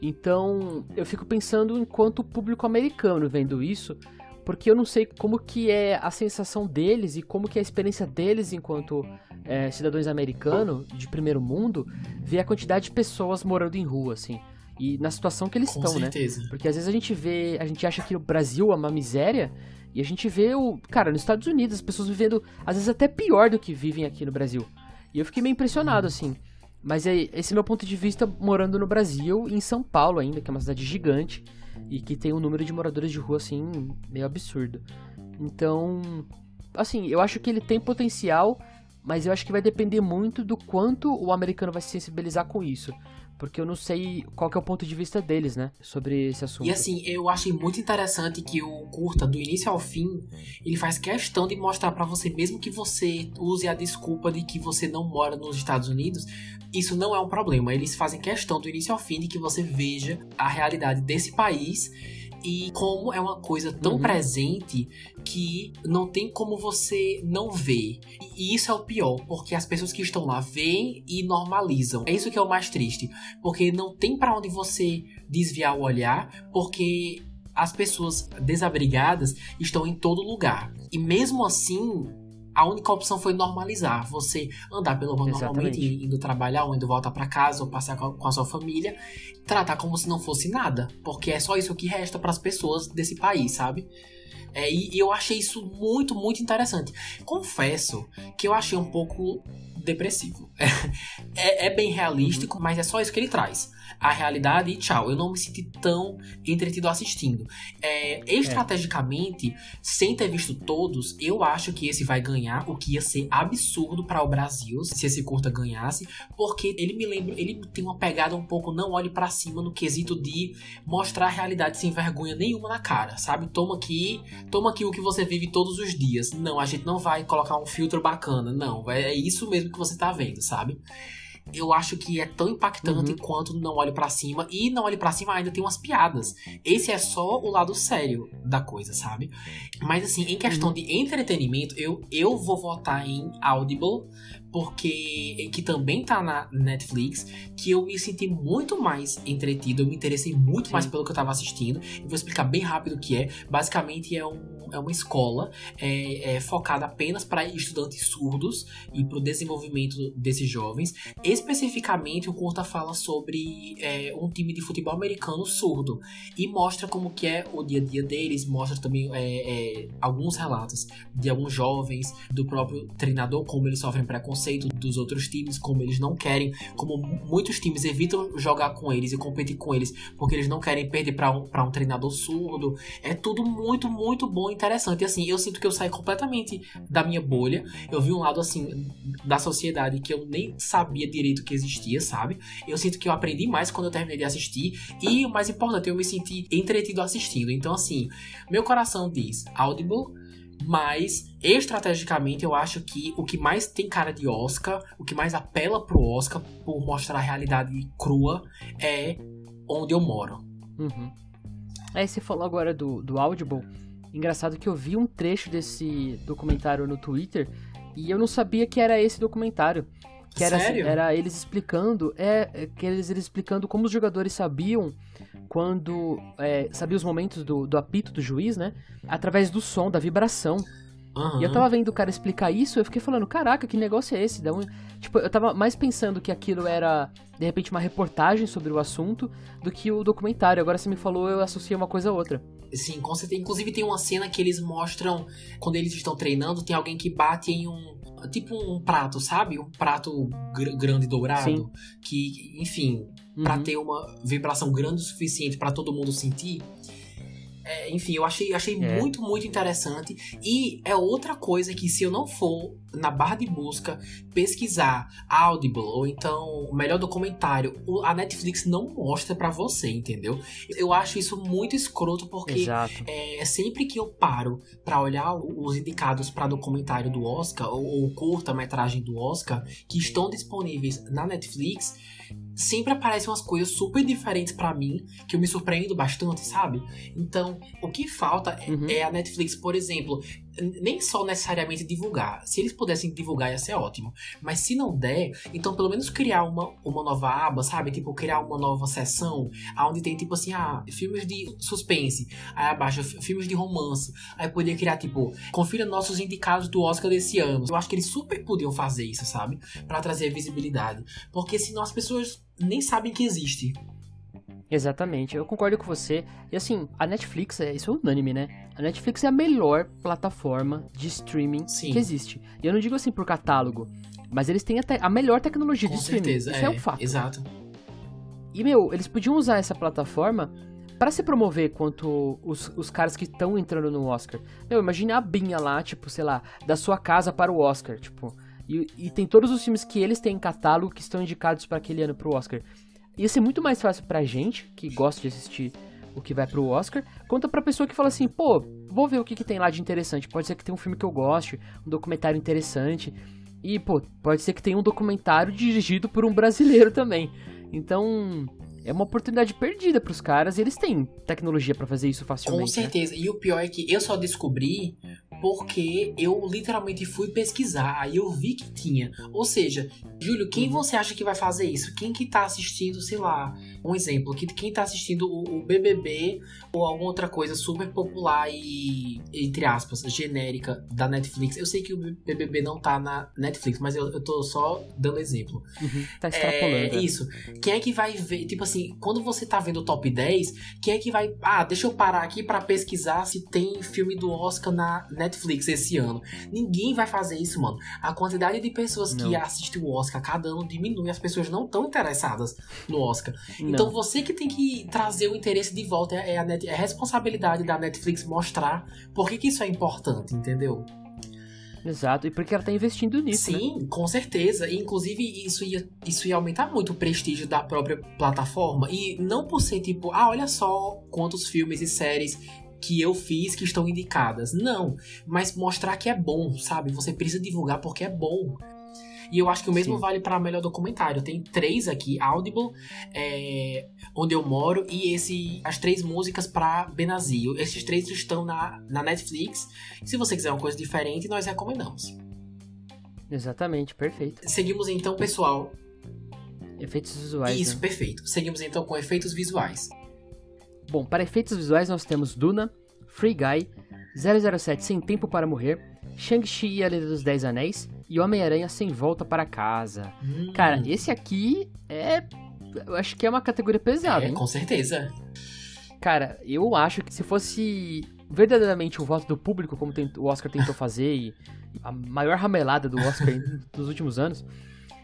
Então, eu fico pensando enquanto público americano vendo isso, porque eu não sei como que é a sensação deles e como que é a experiência deles enquanto é, cidadãos americanos de primeiro mundo ver a quantidade de pessoas morando em rua, assim e na situação que eles Com estão, né? certeza. né? Porque às vezes a gente vê, a gente acha que o Brasil é uma miséria e a gente vê o, cara, nos Estados Unidos as pessoas vivendo às vezes até pior do que vivem aqui no Brasil. E eu fiquei meio impressionado assim. Mas é esse é meu ponto de vista morando no Brasil, em São Paulo ainda, que é uma cidade gigante e que tem um número de moradores de rua assim meio absurdo. Então, assim, eu acho que ele tem potencial, mas eu acho que vai depender muito do quanto o americano vai se sensibilizar com isso porque eu não sei qual é o ponto de vista deles, né, sobre esse assunto. E assim, eu achei muito interessante que o curta, do início ao fim, ele faz questão de mostrar para você, mesmo que você use a desculpa de que você não mora nos Estados Unidos, isso não é um problema. Eles fazem questão do início ao fim de que você veja a realidade desse país e como é uma coisa tão uhum. presente que não tem como você não ver. E isso é o pior, porque as pessoas que estão lá veem e normalizam. É isso que é o mais triste, porque não tem para onde você desviar o olhar, porque as pessoas desabrigadas estão em todo lugar. E mesmo assim, a única opção foi normalizar. Você andar pelo rua normalmente, indo trabalhar, ou indo voltar para casa, ou passear com a sua família, tratar como se não fosse nada. Porque é só isso que resta para as pessoas desse país, sabe? É, e, eu achei isso muito, muito interessante. Confesso que eu achei um pouco depressivo. (laughs) É, é, bem realístico, mas é só isso que ele traz. A realidade e tchau. Eu não me senti tão entretido assistindo. É, estrategicamente, é. sem ter visto todos, eu acho que esse vai ganhar, o que ia ser absurdo para o Brasil se esse curta ganhasse, porque ele me lembra, ele tem uma pegada um pouco não olhe para cima no quesito de mostrar a realidade sem vergonha nenhuma na cara, sabe? Toma aqui, toma aqui o que você vive todos os dias. Não, a gente não vai colocar um filtro bacana, não. É, é isso mesmo que você tá vendo, sabe? Eu acho que é tão impactante uhum. quanto Não Olhe para Cima. E Não Olhe para Cima ainda tem umas piadas. Esse é só o lado sério da coisa, sabe? Mas assim, em questão uhum. de entretenimento, eu, eu vou votar em Audible, porque que também tá na Netflix, que eu me senti muito mais entretido, eu me interessei muito Sim. mais pelo que eu tava assistindo. Eu vou explicar bem rápido o que é. Basicamente é, um, é uma escola é, é focada apenas para estudantes surdos e para o desenvolvimento desses jovens. Especificamente, o curta fala sobre é, um time de futebol americano surdo e mostra como que é o dia a dia deles, mostra também é, é, alguns relatos de alguns jovens, do próprio treinador, como eles sofrem preconceito dos outros times, como eles não querem, como muitos times evitam jogar com eles e competir com eles porque eles não querem perder para um, um treinador surdo. É tudo muito, muito bom e interessante. E assim, eu sinto que eu saí completamente da minha bolha. Eu vi um lado assim da sociedade que eu nem sabia direito que existia, sabe? Eu sinto que eu aprendi mais quando eu terminei de assistir e o mais importante, eu me senti entretido assistindo. Então, assim, meu coração diz Audible, mas estrategicamente eu acho que o que mais tem cara de Oscar, o que mais apela pro Oscar por mostrar a realidade crua é onde eu moro. Uhum. Aí você falou agora do, do Audible. Engraçado que eu vi um trecho desse documentário no Twitter e eu não sabia que era esse documentário. Que era, assim, Sério? era eles explicando, é, é, que eles, eles explicando como os jogadores sabiam quando. É, sabia os momentos do, do apito do juiz, né? Através do som, da vibração. Uhum. E eu tava vendo o cara explicar isso, eu fiquei falando, caraca, que negócio é esse? Um... Tipo, eu tava mais pensando que aquilo era, de repente, uma reportagem sobre o assunto do que o documentário. Agora você me falou, eu associei uma coisa a outra. Sim, com certeza. Inclusive tem uma cena que eles mostram, quando eles estão treinando, tem alguém que bate em um. Tipo um prato, sabe? Um prato gr grande dourado. Sim. Que, enfim, uhum. para ter uma vibração grande o suficiente para todo mundo sentir. É, enfim, eu achei, achei é. muito, muito interessante. E é outra coisa que, se eu não for na barra de busca pesquisar Audible ou então o melhor documentário, a Netflix não mostra para você, entendeu? Eu acho isso muito escroto porque é, sempre que eu paro para olhar os indicados para documentário do Oscar ou, ou curta-metragem do Oscar que estão disponíveis na Netflix, sempre aparecem umas coisas super diferentes para mim, que eu me surpreendo bastante, sabe? Então, o que falta uhum. é a Netflix, por exemplo, nem só necessariamente divulgar. Se eles pudessem divulgar, ia ser ótimo. Mas se não der, então pelo menos criar uma, uma nova aba, sabe? Tipo, criar uma nova seção, onde tem tipo assim, ah, filmes de suspense. Aí abaixo, filmes de romance. Aí poderia criar, tipo, confira nossos indicados do Oscar desse ano. Eu acho que eles super podiam fazer isso, sabe? para trazer visibilidade. Porque senão as pessoas nem sabem que existe. Exatamente, eu concordo com você. E assim, a Netflix, é, isso é unânime, né? A Netflix é a melhor plataforma de streaming Sim. que existe. E eu não digo assim por catálogo, mas eles têm a, a melhor tecnologia com de streaming. Certeza, isso é, é um fato. Exato. E, meu, eles podiam usar essa plataforma para se promover quanto os, os caras que estão entrando no Oscar. Meu, imagine a Binha lá, tipo, sei lá, da sua casa para o Oscar, tipo. E, e tem todos os filmes que eles têm em catálogo que estão indicados para aquele ano pro Oscar. Ia ser muito mais fácil pra gente, que gosta de assistir o que vai pro Oscar, quanto pra pessoa que fala assim, pô, vou ver o que, que tem lá de interessante. Pode ser que tenha um filme que eu goste, um documentário interessante. E, pô, pode ser que tenha um documentário dirigido por um brasileiro também. Então, é uma oportunidade perdida para os caras e eles têm tecnologia para fazer isso facilmente. Com né? certeza. Né? E o pior é que eu só descobri porque eu literalmente fui pesquisar, aí eu vi que tinha. Ou seja, Júlio, quem uhum. você acha que vai fazer isso? Quem que tá assistindo, sei lá, um exemplo, que quem tá assistindo o, o BBB ou alguma outra coisa super popular e, entre aspas, genérica da Netflix. Eu sei que o BBB não tá na Netflix, mas eu, eu tô só dando exemplo. Uhum, tá extrapolando. É, é, isso. Quem é que vai ver, tipo assim, quando você tá vendo o top 10, quem é que vai, ah, deixa eu parar aqui para pesquisar se tem filme do Oscar na Netflix esse ano. Ninguém vai fazer isso, mano. A quantidade de pessoas não. que assistem o Oscar cada ano diminui, as pessoas não estão interessadas no Oscar. Não. Então você que tem que trazer o interesse de volta, é a, net, é a responsabilidade da Netflix mostrar por que, que isso é importante, entendeu? Exato, e porque ela tá investindo nisso. Né? Sim, né? com certeza. E, inclusive, isso ia, isso ia aumentar muito o prestígio da própria plataforma. E não por ser tipo, ah, olha só quantos filmes e séries que eu fiz que estão indicadas. Não, mas mostrar que é bom, sabe? Você precisa divulgar porque é bom. E eu acho que o mesmo Sim. vale para melhor documentário. Tem três aqui: Audible, é, Onde Eu Moro e esse as três músicas para Benazir. Esses três estão na, na Netflix. Se você quiser uma coisa diferente, nós recomendamos. Exatamente, perfeito. Seguimos então, pessoal. Efeitos visuais. Isso, né? perfeito. Seguimos então com efeitos visuais. Bom, para efeitos visuais nós temos Duna, Free Guy, 007 Sem Tempo para Morrer, Shang-Chi e a Lenda dos Dez Anéis e Homem-Aranha Sem Volta para Casa. Hum. Cara, esse aqui é. Eu acho que é uma categoria pesada, é, hein? Com certeza. Cara, eu acho que se fosse verdadeiramente o voto do público, como o Oscar tentou (laughs) fazer, e a maior ramelada do Oscar (laughs) dos últimos anos,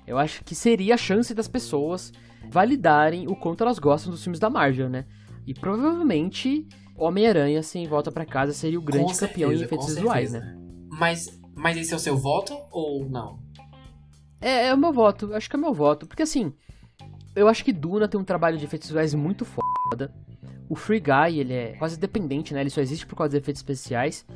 eu acho que seria a chance das pessoas validarem o quanto elas gostam dos filmes da Marvel, né? E provavelmente Homem-Aranha Sem Volta para Casa seria o grande certeza, campeão em efeitos visuais, né? Mas, mas esse é o seu voto ou não? É, é o meu voto. Acho que é o meu voto. Porque assim, eu acho que Duna tem um trabalho de efeitos visuais muito foda. O Free Guy, ele é quase dependente, né? Ele só existe por causa dos efeitos especiais.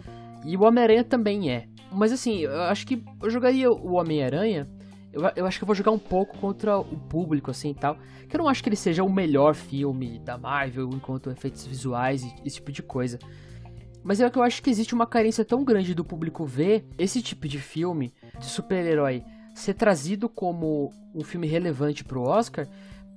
E o Homem-Aranha também é. Mas assim, eu acho que eu jogaria o Homem-Aranha. Eu, eu, acho que eu vou jogar um pouco contra o público, assim e tal. Que eu não acho que ele seja o melhor filme da Marvel enquanto efeitos visuais e esse tipo de coisa. Mas é que eu acho que existe uma carência tão grande do público ver esse tipo de filme de super-herói ser trazido como um filme relevante pro Oscar.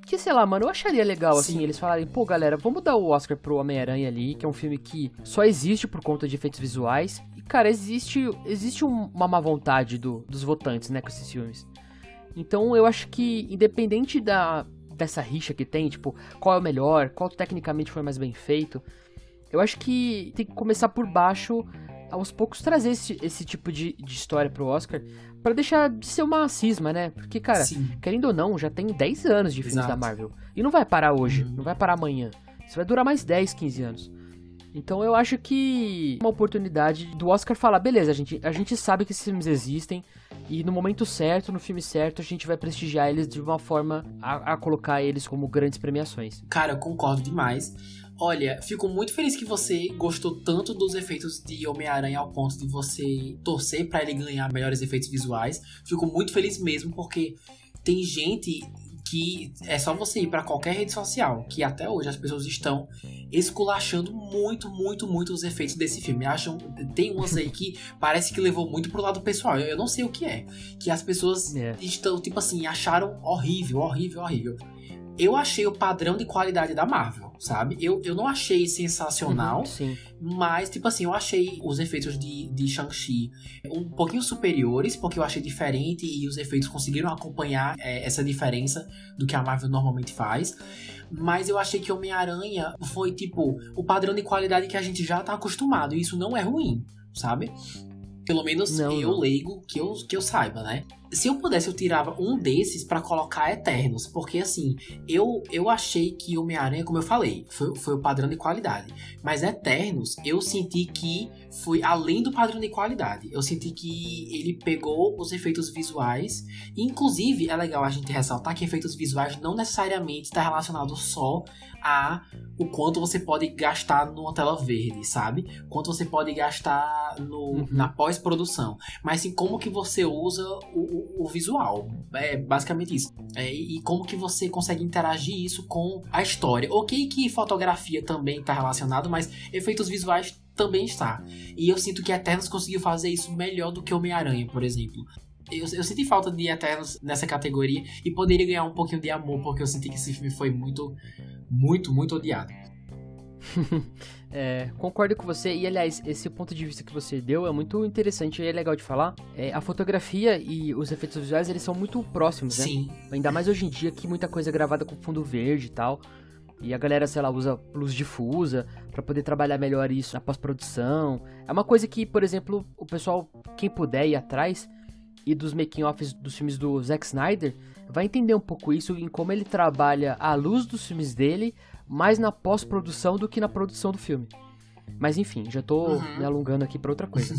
Que, sei lá, mano, eu acharia legal, assim, Sim. assim, eles falarem, pô, galera, vamos dar o Oscar pro Homem-Aranha ali, que é um filme que só existe por conta de efeitos visuais. E, cara, existe, existe uma má vontade do, dos votantes, né, com esses filmes. Então, eu acho que, independente da, dessa rixa que tem, tipo, qual é o melhor, qual tecnicamente foi mais bem feito, eu acho que tem que começar por baixo, aos poucos trazer esse, esse tipo de, de história pro Oscar, para deixar de ser uma cisma, né? Porque, cara, Sim. querendo ou não, já tem 10 anos de filmes Exato. da Marvel. E não vai parar hoje, uhum. não vai parar amanhã. Isso vai durar mais 10, 15 anos. Então eu acho que uma oportunidade do Oscar falar, beleza, a gente, a gente sabe que esses filmes existem e no momento certo, no filme certo, a gente vai prestigiar eles de uma forma a, a colocar eles como grandes premiações. Cara, eu concordo demais. Olha, fico muito feliz que você gostou tanto dos efeitos de Homem-Aranha ao ponto de você torcer para ele ganhar melhores efeitos visuais. Fico muito feliz mesmo porque tem gente que é só você ir para qualquer rede social, que até hoje as pessoas estão esculachando muito, muito, muito os efeitos desse filme. Acham, tem umas aí que (laughs) parece que levou muito pro lado pessoal. Eu, eu não sei o que é, que as pessoas é. estão tipo assim, acharam horrível, horrível, horrível eu achei o padrão de qualidade da Marvel, sabe? Eu, eu não achei sensacional, uhum, mas, tipo assim, eu achei os efeitos de, de Shang-Chi um pouquinho superiores, porque eu achei diferente e os efeitos conseguiram acompanhar é, essa diferença do que a Marvel normalmente faz. Mas eu achei que Homem-Aranha foi, tipo, o padrão de qualidade que a gente já tá acostumado, e isso não é ruim, sabe? Pelo menos não, eu não. leigo que eu, que eu saiba, né? Se eu pudesse, eu tirava um desses para colocar Eternos. Porque assim, eu, eu achei que Homem-Aranha, como eu falei, foi, foi o padrão de qualidade. Mas Eternos, eu senti que foi além do padrão de qualidade. Eu senti que ele pegou os efeitos visuais. Inclusive, é legal a gente ressaltar que efeitos visuais não necessariamente está relacionado só a o quanto você pode gastar numa tela verde, sabe? Quanto você pode gastar no, uhum. na pós-produção. Mas sim como que você usa o, o, visual. É basicamente isso. É, e como que você consegue interagir isso com a história. Ok que fotografia também está relacionado, mas efeitos visuais também está. E eu sinto que Eternos conseguiu fazer isso melhor do que Homem-Aranha, por exemplo. Eu, eu, senti falta de Eternos nessa categoria e poderia ganhar um pouquinho de amor, porque eu senti que esse filme foi muito, muito, muito odiado. (laughs) é, concordo com você, e aliás, esse ponto de vista que você deu é muito interessante e é legal de falar. É, a fotografia e os efeitos visuais eles são muito próximos, né? Sim. Ainda mais hoje em dia que muita coisa é gravada com fundo verde e tal. E a galera, sei lá, usa luz difusa para poder trabalhar melhor isso na pós-produção. É uma coisa que, por exemplo, o pessoal, quem puder ir atrás e dos making-offs dos filmes do Zack Snyder, vai entender um pouco isso em como ele trabalha a luz dos filmes dele mais na pós-produção do que na produção do filme. Mas enfim, já tô uhum. me alongando aqui para outra coisa.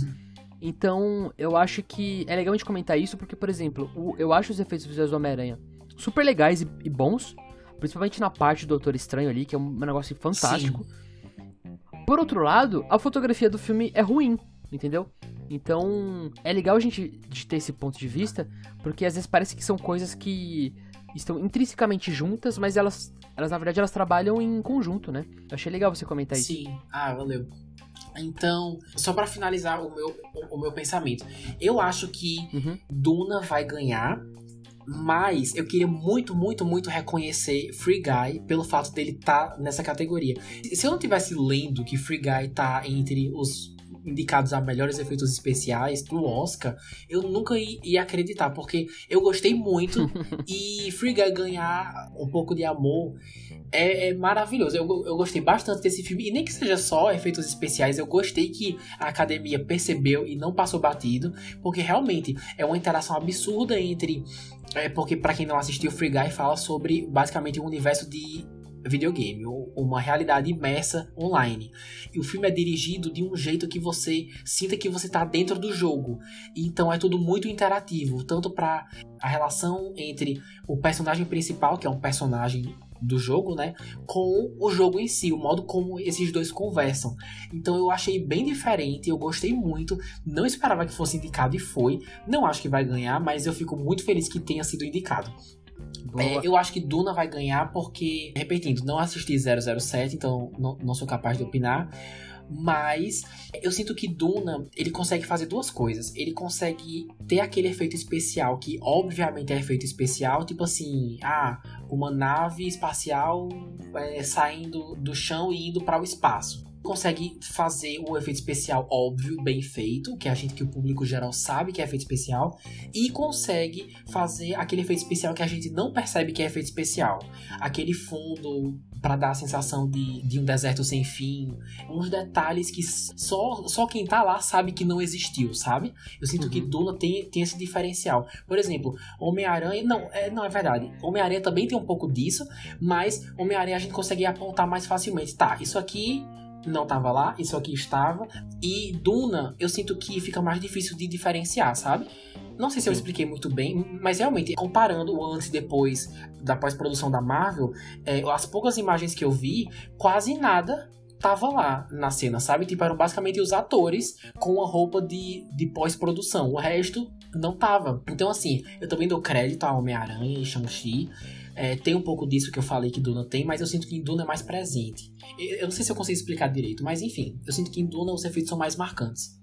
Então, eu acho que é legal a gente comentar isso porque, por exemplo, o, eu acho os efeitos visuais do Homem-Aranha super legais e, e bons, Principalmente na parte do Doutor Estranho ali, que é um negócio fantástico. Sim. Por outro lado, a fotografia do filme é ruim, entendeu? Então, é legal a gente ter esse ponto de vista, porque às vezes parece que são coisas que estão intrinsecamente juntas, mas elas, elas na verdade, elas trabalham em conjunto, né? Eu achei legal você comentar isso. Sim, ah, valeu. Então, só para finalizar o meu, o, o, meu pensamento, eu acho que uhum. Duna vai ganhar mas eu queria muito, muito, muito reconhecer Free Guy pelo fato dele estar tá nessa categoria. Se eu não tivesse lendo que Free Guy tá entre os indicados a melhores efeitos especiais pro Oscar, eu nunca ia acreditar, porque eu gostei muito (laughs) e Free Guy ganhar um pouco de amor é, é, maravilhoso. Eu, eu gostei bastante desse filme, e nem que seja só efeitos especiais, eu gostei que a academia percebeu e não passou batido, porque realmente é uma interação absurda entre. É, porque, para quem não assistiu, Free Guy fala sobre basicamente um universo de videogame, ou uma realidade imersa online. E o filme é dirigido de um jeito que você sinta que você está dentro do jogo. E então é tudo muito interativo, tanto para a relação entre o personagem principal, que é um personagem do jogo, né, com o jogo em si, o modo como esses dois conversam. Então eu achei bem diferente, eu gostei muito, não esperava que fosse indicado e foi. Não acho que vai ganhar, mas eu fico muito feliz que tenha sido indicado. É, eu acho que Duna vai ganhar porque, repetindo, não assisti 007, então não, não sou capaz de opinar. Mas eu sinto que Duna, ele consegue fazer duas coisas. Ele consegue ter aquele efeito especial, que obviamente é efeito especial, tipo assim, ah, uma nave espacial é, saindo do chão e indo para o espaço consegue fazer o efeito especial óbvio, bem feito, que a gente que o público geral sabe que é efeito especial, e consegue fazer aquele efeito especial que a gente não percebe que é efeito especial. Aquele fundo para dar a sensação de, de um deserto sem fim, uns detalhes que só, só quem tá lá sabe que não existiu, sabe? Eu sinto uhum. que Duna tem, tem esse diferencial. Por exemplo, Homem-Aranha, não, é, não é verdade. Homem-Aranha também tem um pouco disso, mas Homem-Aranha a gente consegue apontar mais facilmente. Tá, isso aqui não estava lá, isso aqui estava. E Duna, eu sinto que fica mais difícil de diferenciar, sabe? Não sei se eu expliquei muito bem, mas realmente, comparando o antes e depois da pós-produção da Marvel, é, as poucas imagens que eu vi, quase nada tava lá na cena, sabe? Tipo, eram basicamente os atores com a roupa de, de pós-produção. O resto não tava. Então, assim, eu também dou crédito a Homem-Aranha e Shang-Chi. É, tem um pouco disso que eu falei que Duna tem, mas eu sinto que em Duna é mais presente. Eu não sei se eu consigo explicar direito, mas enfim, eu sinto que em Duna os efeitos são mais marcantes.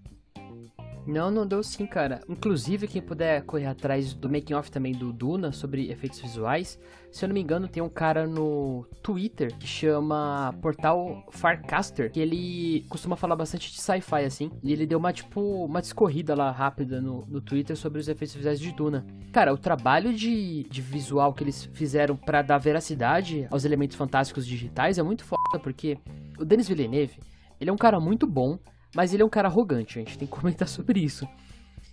Não, não deu sim, cara. Inclusive, quem puder correr atrás do making off também do Duna sobre efeitos visuais, se eu não me engano, tem um cara no Twitter que chama Portal Farcaster, que ele costuma falar bastante de sci-fi, assim. E ele deu uma, tipo, uma discorrida lá rápida no, no Twitter sobre os efeitos visuais de Duna. Cara, o trabalho de, de visual que eles fizeram para dar veracidade aos elementos fantásticos digitais é muito foda, porque o Denis Villeneuve, ele é um cara muito bom mas ele é um cara arrogante, a gente tem que (laughs) comentar sobre isso.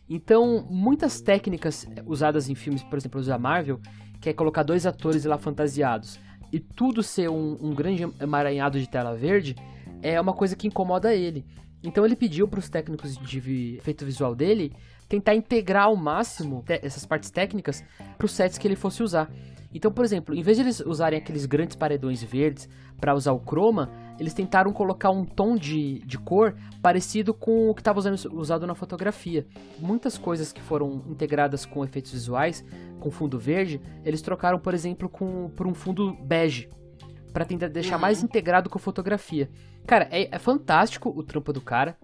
Então, muitas técnicas usadas em filmes, por exemplo, os da Marvel, que é colocar dois atores lá fantasiados e tudo ser um, um grande emaranhado de tela verde, é uma coisa que incomoda ele. Então ele pediu para os técnicos de efeito visual dele tentar integrar ao máximo essas partes técnicas para os sets que ele fosse usar. Então, por exemplo, em vez de eles usarem aqueles grandes paredões verdes para usar o chroma, eles tentaram colocar um tom de, de cor parecido com o que estava usado na fotografia. Muitas coisas que foram integradas com efeitos visuais, com fundo verde, eles trocaram, por exemplo, com, por um fundo bege. para tentar deixar uhum. mais integrado com a fotografia. Cara, é, é, fantástico o trampo do cara.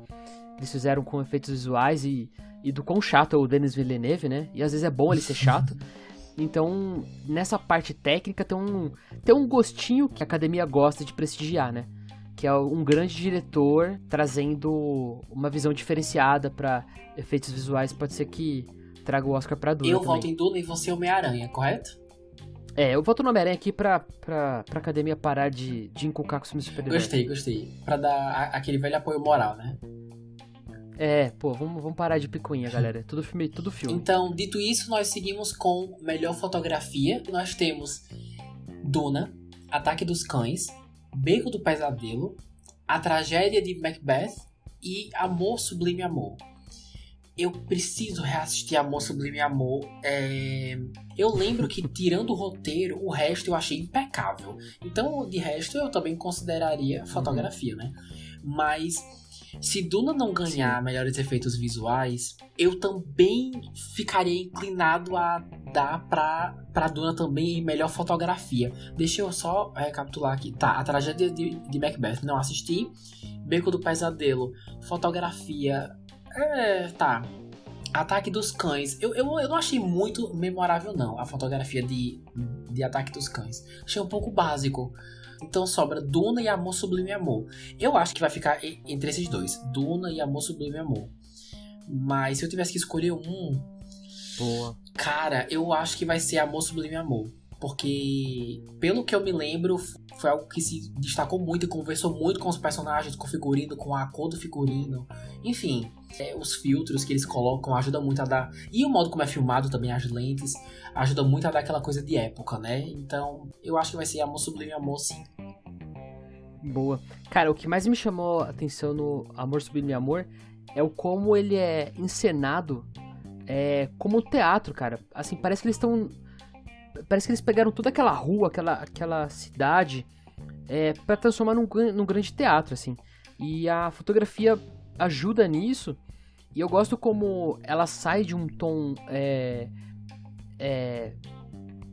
Eles fizeram com efeitos visuais e, e do quão chato é o Denis Villeneuve, né? E às vezes é bom ele ser chato. (laughs) Então, nessa parte técnica tem um, tem um gostinho que a academia gosta de prestigiar, né? Que é um grande diretor trazendo uma visão diferenciada para efeitos visuais. Pode ser que traga o Oscar pra Duna. Eu também. voto em Duna e você Homem-Aranha, correto? É, eu voto no Homem-Aranha aqui pra, pra, pra academia parar de, de inculcar com os filmes super Gostei, gostei. Pra dar aquele velho apoio moral, né? É, pô, vamos, vamos parar de picuinha, galera. Tudo filme, tudo filme. Então, dito isso, nós seguimos com melhor fotografia. Nós temos Duna, Ataque dos Cães, Beco do Pesadelo, A Tragédia de Macbeth e Amor Sublime Amor. Eu preciso reassistir Amor Sublime Amor. É... Eu lembro que, (laughs) tirando o roteiro, o resto eu achei impecável. Então, de resto, eu também consideraria fotografia, né? Mas se Duna não ganhar Sim. melhores efeitos visuais, eu também ficaria inclinado a dar pra, pra Duna também melhor fotografia. Deixa eu só recapitular aqui. Tá, a tragédia de, de Macbeth, não assisti. Beco do Pesadelo, fotografia. É, tá. Ataque dos Cães. Eu, eu, eu não achei muito memorável, não, a fotografia de, de Ataque dos Cães. Achei um pouco básico. Então sobra Duna e Amor Sublime Amor. Eu acho que vai ficar entre esses dois: Duna e Amor Sublime Amor. Mas se eu tivesse que escolher um. Boa. Cara, eu acho que vai ser Amor Sublime Amor. Porque, pelo que eu me lembro, foi algo que se destacou muito e conversou muito com os personagens, com o figurino, com a cor do figurino. Enfim, é, os filtros que eles colocam ajudam muito a dar. E o modo como é filmado também, as lentes, ajuda muito a dar aquela coisa de época, né? Então, eu acho que vai ser Amor Sublime Amor, sim. Boa. Cara, o que mais me chamou a atenção no Amor Sublime Amor é o como ele é encenado é, como teatro, cara. Assim, parece que eles estão Parece que eles pegaram toda aquela rua, aquela, aquela cidade, é, para transformar num, num grande teatro, assim. E a fotografia ajuda nisso. E eu gosto como ela sai de um tom é, é,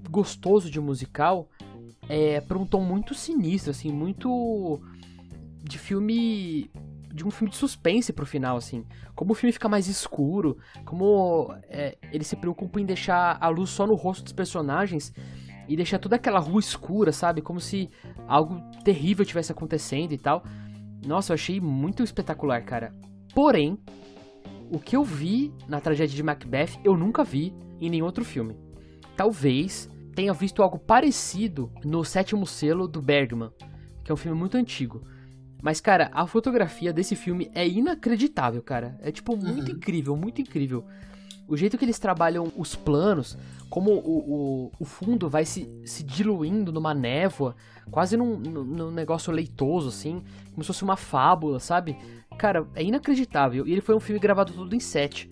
gostoso de musical é, para um tom muito sinistro, assim, muito de filme de um filme de suspense pro final, assim. Como o filme fica mais escuro, como é, ele se preocupa em deixar a luz só no rosto dos personagens e deixar toda aquela rua escura, sabe? Como se algo terrível tivesse acontecendo e tal. Nossa, eu achei muito espetacular, cara. Porém, o que eu vi na tragédia de Macbeth, eu nunca vi em nenhum outro filme. Talvez tenha visto algo parecido no Sétimo Selo do Bergman, que é um filme muito antigo. Mas, cara, a fotografia desse filme é inacreditável, cara. É, tipo, muito uhum. incrível, muito incrível. O jeito que eles trabalham os planos, como o, o, o fundo vai se, se diluindo numa névoa, quase num, num negócio leitoso, assim, como se fosse uma fábula, sabe? Cara, é inacreditável. E ele foi um filme gravado tudo em set.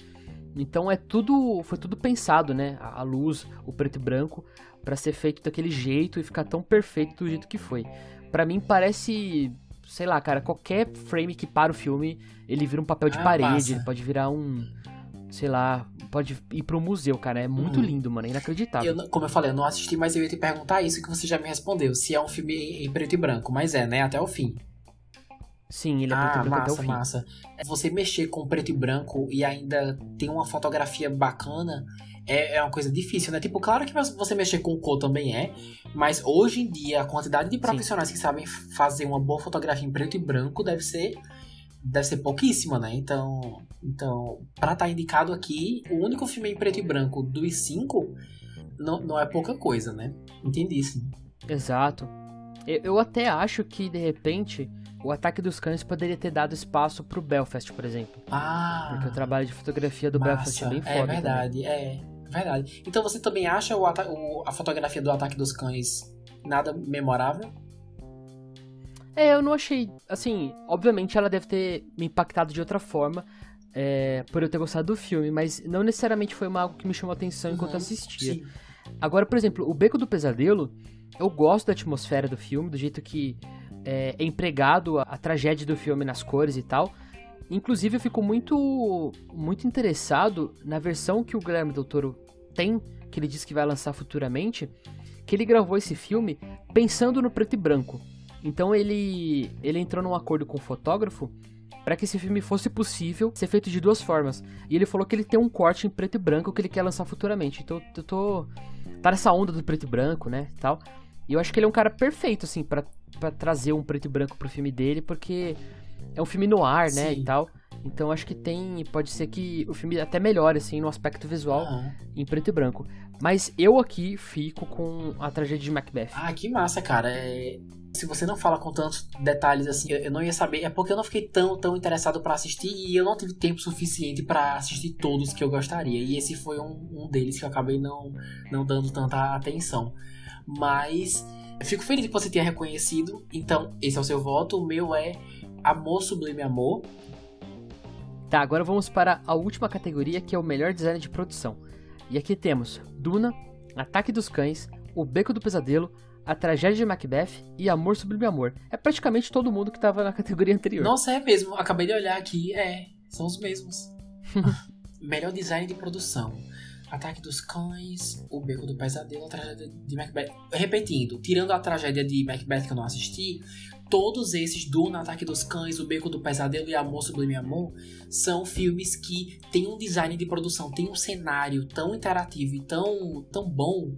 Então é tudo. Foi tudo pensado, né? A, a luz, o preto e branco, para ser feito daquele jeito e ficar tão perfeito do jeito que foi. para mim parece sei lá, cara, qualquer frame que para o filme, ele vira um papel de ah, parede, ele pode virar um. Sei lá, pode ir pro museu, cara. É muito hum. lindo, mano. É inacreditável. Eu, como eu falei, eu não assisti, mas eu ia te perguntar isso que você já me respondeu. Se é um filme em preto e branco. Mas é, né? Até o fim. Sim, ele é preto ah, e branco massa, até o fim. massa. Você mexer com preto e branco e ainda ter uma fotografia bacana é, é uma coisa difícil, né? Tipo, claro que você mexer com cor também é, mas hoje em dia a quantidade de profissionais Sim. que sabem fazer uma boa fotografia em preto e branco deve ser deve ser pouquíssima, né? Então, então para estar tá indicado aqui, o único filme em preto e branco dos cinco não, não é pouca coisa, né? Entendi sim. Exato. Eu, eu até acho que, de repente, o Ataque dos Cães poderia ter dado espaço pro Belfast, por exemplo. Ah! Porque o trabalho de fotografia do massa, Belfast é bem foda. É verdade, também. é. Verdade. Então você também acha o, o, a fotografia do Ataque dos Cães nada memorável? É, eu não achei. Assim, obviamente ela deve ter me impactado de outra forma. É, por eu ter gostado do filme, mas não necessariamente foi uma, algo que me chamou a atenção enquanto uhum, assistia. Sim. Agora, por exemplo, o Beco do Pesadelo, eu gosto da atmosfera do filme, do jeito que é, é empregado a, a, tragédia do filme nas cores e tal. Inclusive, eu fico muito, muito interessado na versão que o Guilherme Del Toro tem, que ele disse que vai lançar futuramente, que ele gravou esse filme pensando no preto e branco. Então ele, ele entrou num acordo com o fotógrafo para que esse filme fosse possível ser feito de duas formas. E ele falou que ele tem um corte em preto e branco que ele quer lançar futuramente. Então eu tô. tá nessa onda do preto e branco, né? Tal. E eu acho que ele é um cara perfeito, assim, para trazer um preto e branco pro filme dele, porque é um filme no ar, né? Sim. E tal. Então acho que tem. Pode ser que o filme até melhore, assim, no aspecto visual uhum. em preto e branco. Mas eu aqui fico com a tragédia de Macbeth. Ah, que massa, cara. É... Se você não fala com tantos detalhes assim, eu não ia saber. É porque eu não fiquei tão, tão interessado para assistir e eu não tive tempo suficiente para assistir todos que eu gostaria. E esse foi um, um deles que eu acabei não, não dando tanta atenção. Mas eu fico feliz que você tenha reconhecido. Então, esse é o seu voto. O meu é Amor Sublime Amor. Tá, agora vamos para a última categoria que é o melhor design de produção. E aqui temos Duna, Ataque dos Cães, O Beco do Pesadelo, A Tragédia de Macbeth e Amor Sublime Amor. É praticamente todo mundo que estava na categoria anterior. Nossa, é mesmo. Acabei de olhar aqui. É, são os mesmos. (laughs) melhor design de produção. Ataque dos Cães, O Beco do Pesadelo, A Tragédia de Macbeth. Repetindo, tirando a tragédia de Macbeth que eu não assisti, todos esses, do Ataque dos Cães, O Beco do Pesadelo e Amor Sublime Amor, são filmes que têm um design de produção, tem um cenário tão interativo e tão, tão bom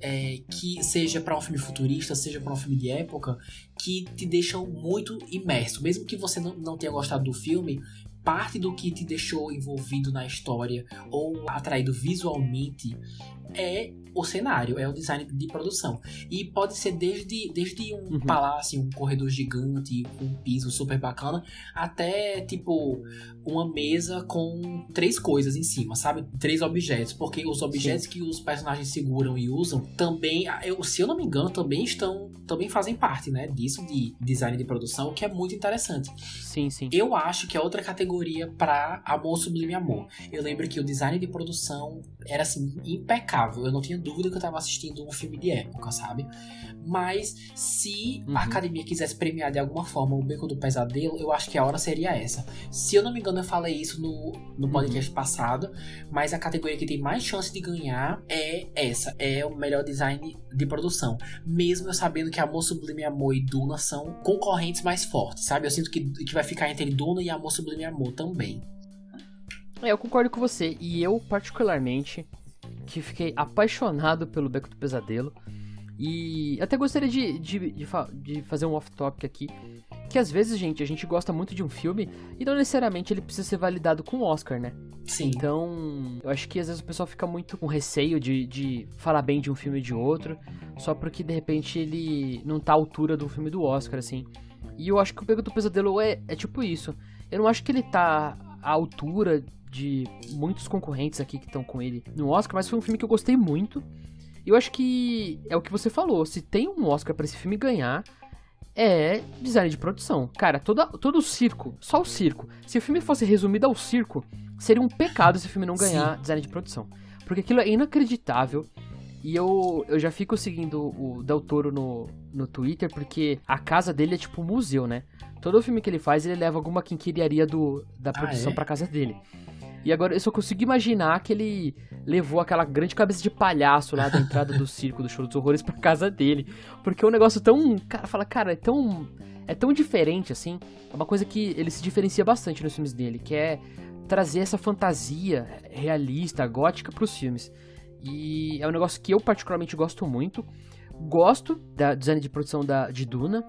é, que seja para um filme futurista, seja para um filme de época, que te deixam muito imerso. Mesmo que você não, não tenha gostado do filme, parte do que te deixou envolvido na história ou atraído visualmente é o cenário, é o design de produção. E pode ser desde, desde um uhum. palácio, um corredor gigante, um piso super bacana, até tipo uma mesa com três coisas em cima, sabe? Três objetos. Porque os objetos Sim. que os personagens seguram e usam também, eu, se eu não me engano, também estão. também fazem parte, né? Disso de design de produção, o que é muito interessante. Sim, sim. Eu acho que é outra categoria para Amor Sublime Amor. Eu lembro que o design de produção era assim, impecável. Eu não tinha dúvida que eu tava assistindo um filme de época, sabe? Mas se uhum. a academia quisesse premiar de alguma forma o Beco do Pesadelo, eu acho que a hora seria essa. Se eu não me engano, eu falei isso no, no podcast uhum. passado, mas a categoria que tem mais chance de ganhar é essa: é o melhor design de produção. Mesmo eu sabendo que Amor Sublime Amor e Duna são concorrentes mais fortes, sabe? Eu sinto que, que vai ficar entre Duna e Amor Sublime Amor também. É, eu concordo com você. E eu, particularmente, que fiquei apaixonado pelo Beco do Pesadelo. E até gostaria de, de, de, de fazer um off-topic aqui. Que às vezes, gente, a gente gosta muito de um filme e não necessariamente ele precisa ser validado com o Oscar, né? Sim. Então, eu acho que às vezes o pessoal fica muito com receio de, de falar bem de um filme de outro, só porque de repente ele não tá à altura do filme do Oscar, assim. E eu acho que o Beco do Pesadelo é, é tipo isso. Eu não acho que ele tá à altura de muitos concorrentes aqui que estão com ele no Oscar, mas foi um filme que eu gostei muito. Eu acho que é o que você falou, se tem um Oscar para esse filme ganhar, é design de produção. Cara, toda, todo o circo, só o circo. Se o filme fosse resumido ao circo, seria um pecado esse filme não ganhar Sim. design de produção. Porque aquilo é inacreditável. E eu, eu já fico seguindo o Del Toro no, no Twitter, porque a casa dele é tipo um museu, né? Todo filme que ele faz, ele leva alguma quinquilharia do, da produção ah, é? pra casa dele. E agora eu só consigo imaginar que ele levou aquela grande cabeça de palhaço lá da entrada do circo do show dos horrores pra casa dele. Porque é um negócio tão. Cara, fala, cara, é tão. É tão diferente, assim. É uma coisa que ele se diferencia bastante nos filmes dele, que é trazer essa fantasia realista, gótica pros filmes. E é um negócio que eu particularmente gosto muito. Gosto da design de produção da, de Duna.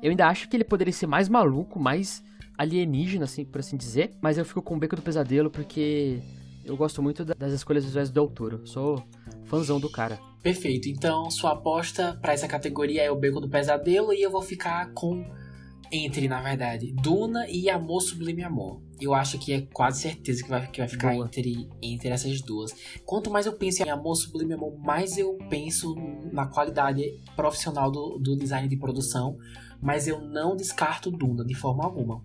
Eu ainda acho que ele poderia ser mais maluco, mais alienígena, assim, por assim dizer. Mas eu fico com o Beco do Pesadelo porque eu gosto muito das escolhas visuais do Del Sou fãzão do cara. Perfeito. Então, sua aposta para essa categoria é o Beco do Pesadelo e eu vou ficar com entre, na verdade, Duna e Amor Sublime Amor. Eu acho que é quase certeza que vai, que vai ficar entre, entre essas duas. Quanto mais eu penso em Amor Sublime Amor, mais eu penso na qualidade profissional do, do design de produção. Mas eu não descarto Duna de forma alguma.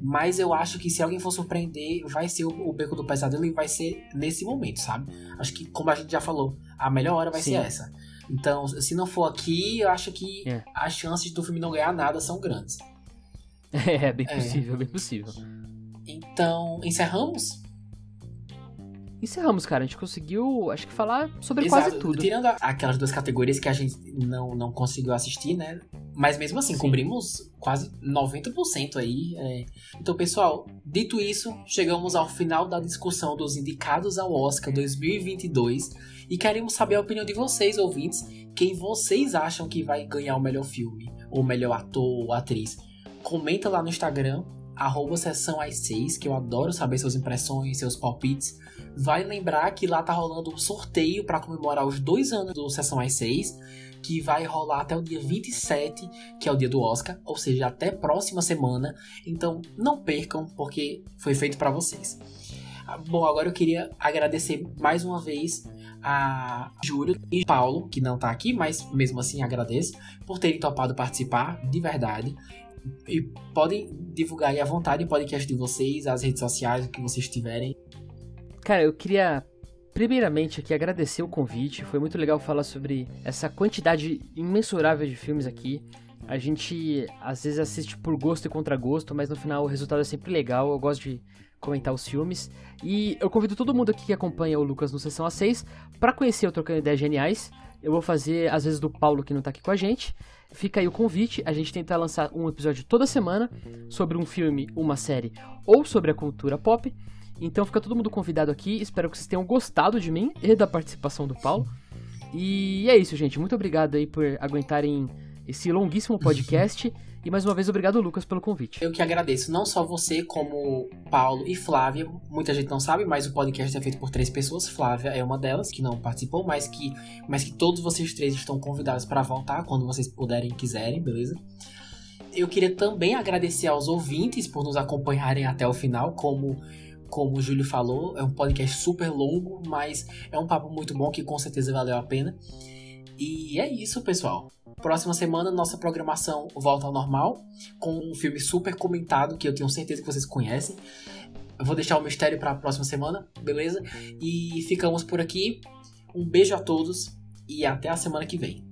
Mas eu acho que se alguém for surpreender, vai ser o, o Beco do Pesadelo e vai ser nesse momento, sabe? Acho que, como a gente já falou, a melhor hora vai Sim. ser essa. Então, se não for aqui, eu acho que é. as chances do filme não ganhar nada são grandes. (laughs) É, bem é. possível, bem possível. Então, encerramos? Encerramos, cara. A gente conseguiu, acho que falar sobre Exato. quase tudo. Tirando aquelas duas categorias que a gente não, não conseguiu assistir, né? Mas mesmo assim, Sim. cobrimos quase 90% aí. É. Então, pessoal, dito isso, chegamos ao final da discussão dos indicados ao Oscar 2022 e queremos saber a opinião de vocês, ouvintes, quem vocês acham que vai ganhar o melhor filme, ou melhor ator ou atriz. Comenta lá no Instagram, arroba sessão às 6, que eu adoro saber suas impressões, seus palpites. Vai lembrar que lá tá rolando um sorteio para comemorar os dois anos do Sessão às 6, que vai rolar até o dia 27, que é o dia do Oscar, ou seja, até próxima semana. Então não percam, porque foi feito para vocês. Ah, bom, agora eu queria agradecer mais uma vez a Júlia e Paulo, que não tá aqui, mas mesmo assim agradeço por terem topado participar, de verdade. E podem divulgar aí à vontade o podcast de vocês, as redes sociais, o que vocês tiverem. Cara, eu queria primeiramente aqui agradecer o convite. Foi muito legal falar sobre essa quantidade imensurável de filmes aqui. A gente às vezes assiste por gosto e contra gosto, mas no final o resultado é sempre legal. Eu gosto de comentar os filmes. E eu convido todo mundo aqui que acompanha o Lucas no Sessão A6 para conhecer o Trocando Ideias Geniais. Eu vou fazer, às vezes, do Paulo que não tá aqui com a gente. Fica aí o convite. A gente tenta lançar um episódio toda semana sobre um filme, uma série ou sobre a cultura pop. Então fica todo mundo convidado aqui. Espero que vocês tenham gostado de mim e da participação do Paulo. E é isso, gente. Muito obrigado aí por aguentarem esse longuíssimo podcast. e mais uma vez, obrigado, Lucas, pelo convite. Eu que agradeço, não só você, como Paulo e Flávia. Muita gente não sabe, mas o podcast é feito por três pessoas. Flávia é uma delas, que não participou, mas que, mas que todos vocês três estão convidados para voltar quando vocês puderem e quiserem, beleza? Eu queria também agradecer aos ouvintes por nos acompanharem até o final, como como o Júlio falou, é um podcast super longo, mas é um papo muito bom que com certeza valeu a pena. E é isso, pessoal. Próxima semana, nossa programação volta ao normal, com um filme super comentado que eu tenho certeza que vocês conhecem. Eu vou deixar o mistério para a próxima semana, beleza? E ficamos por aqui. Um beijo a todos e até a semana que vem.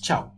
Tchau!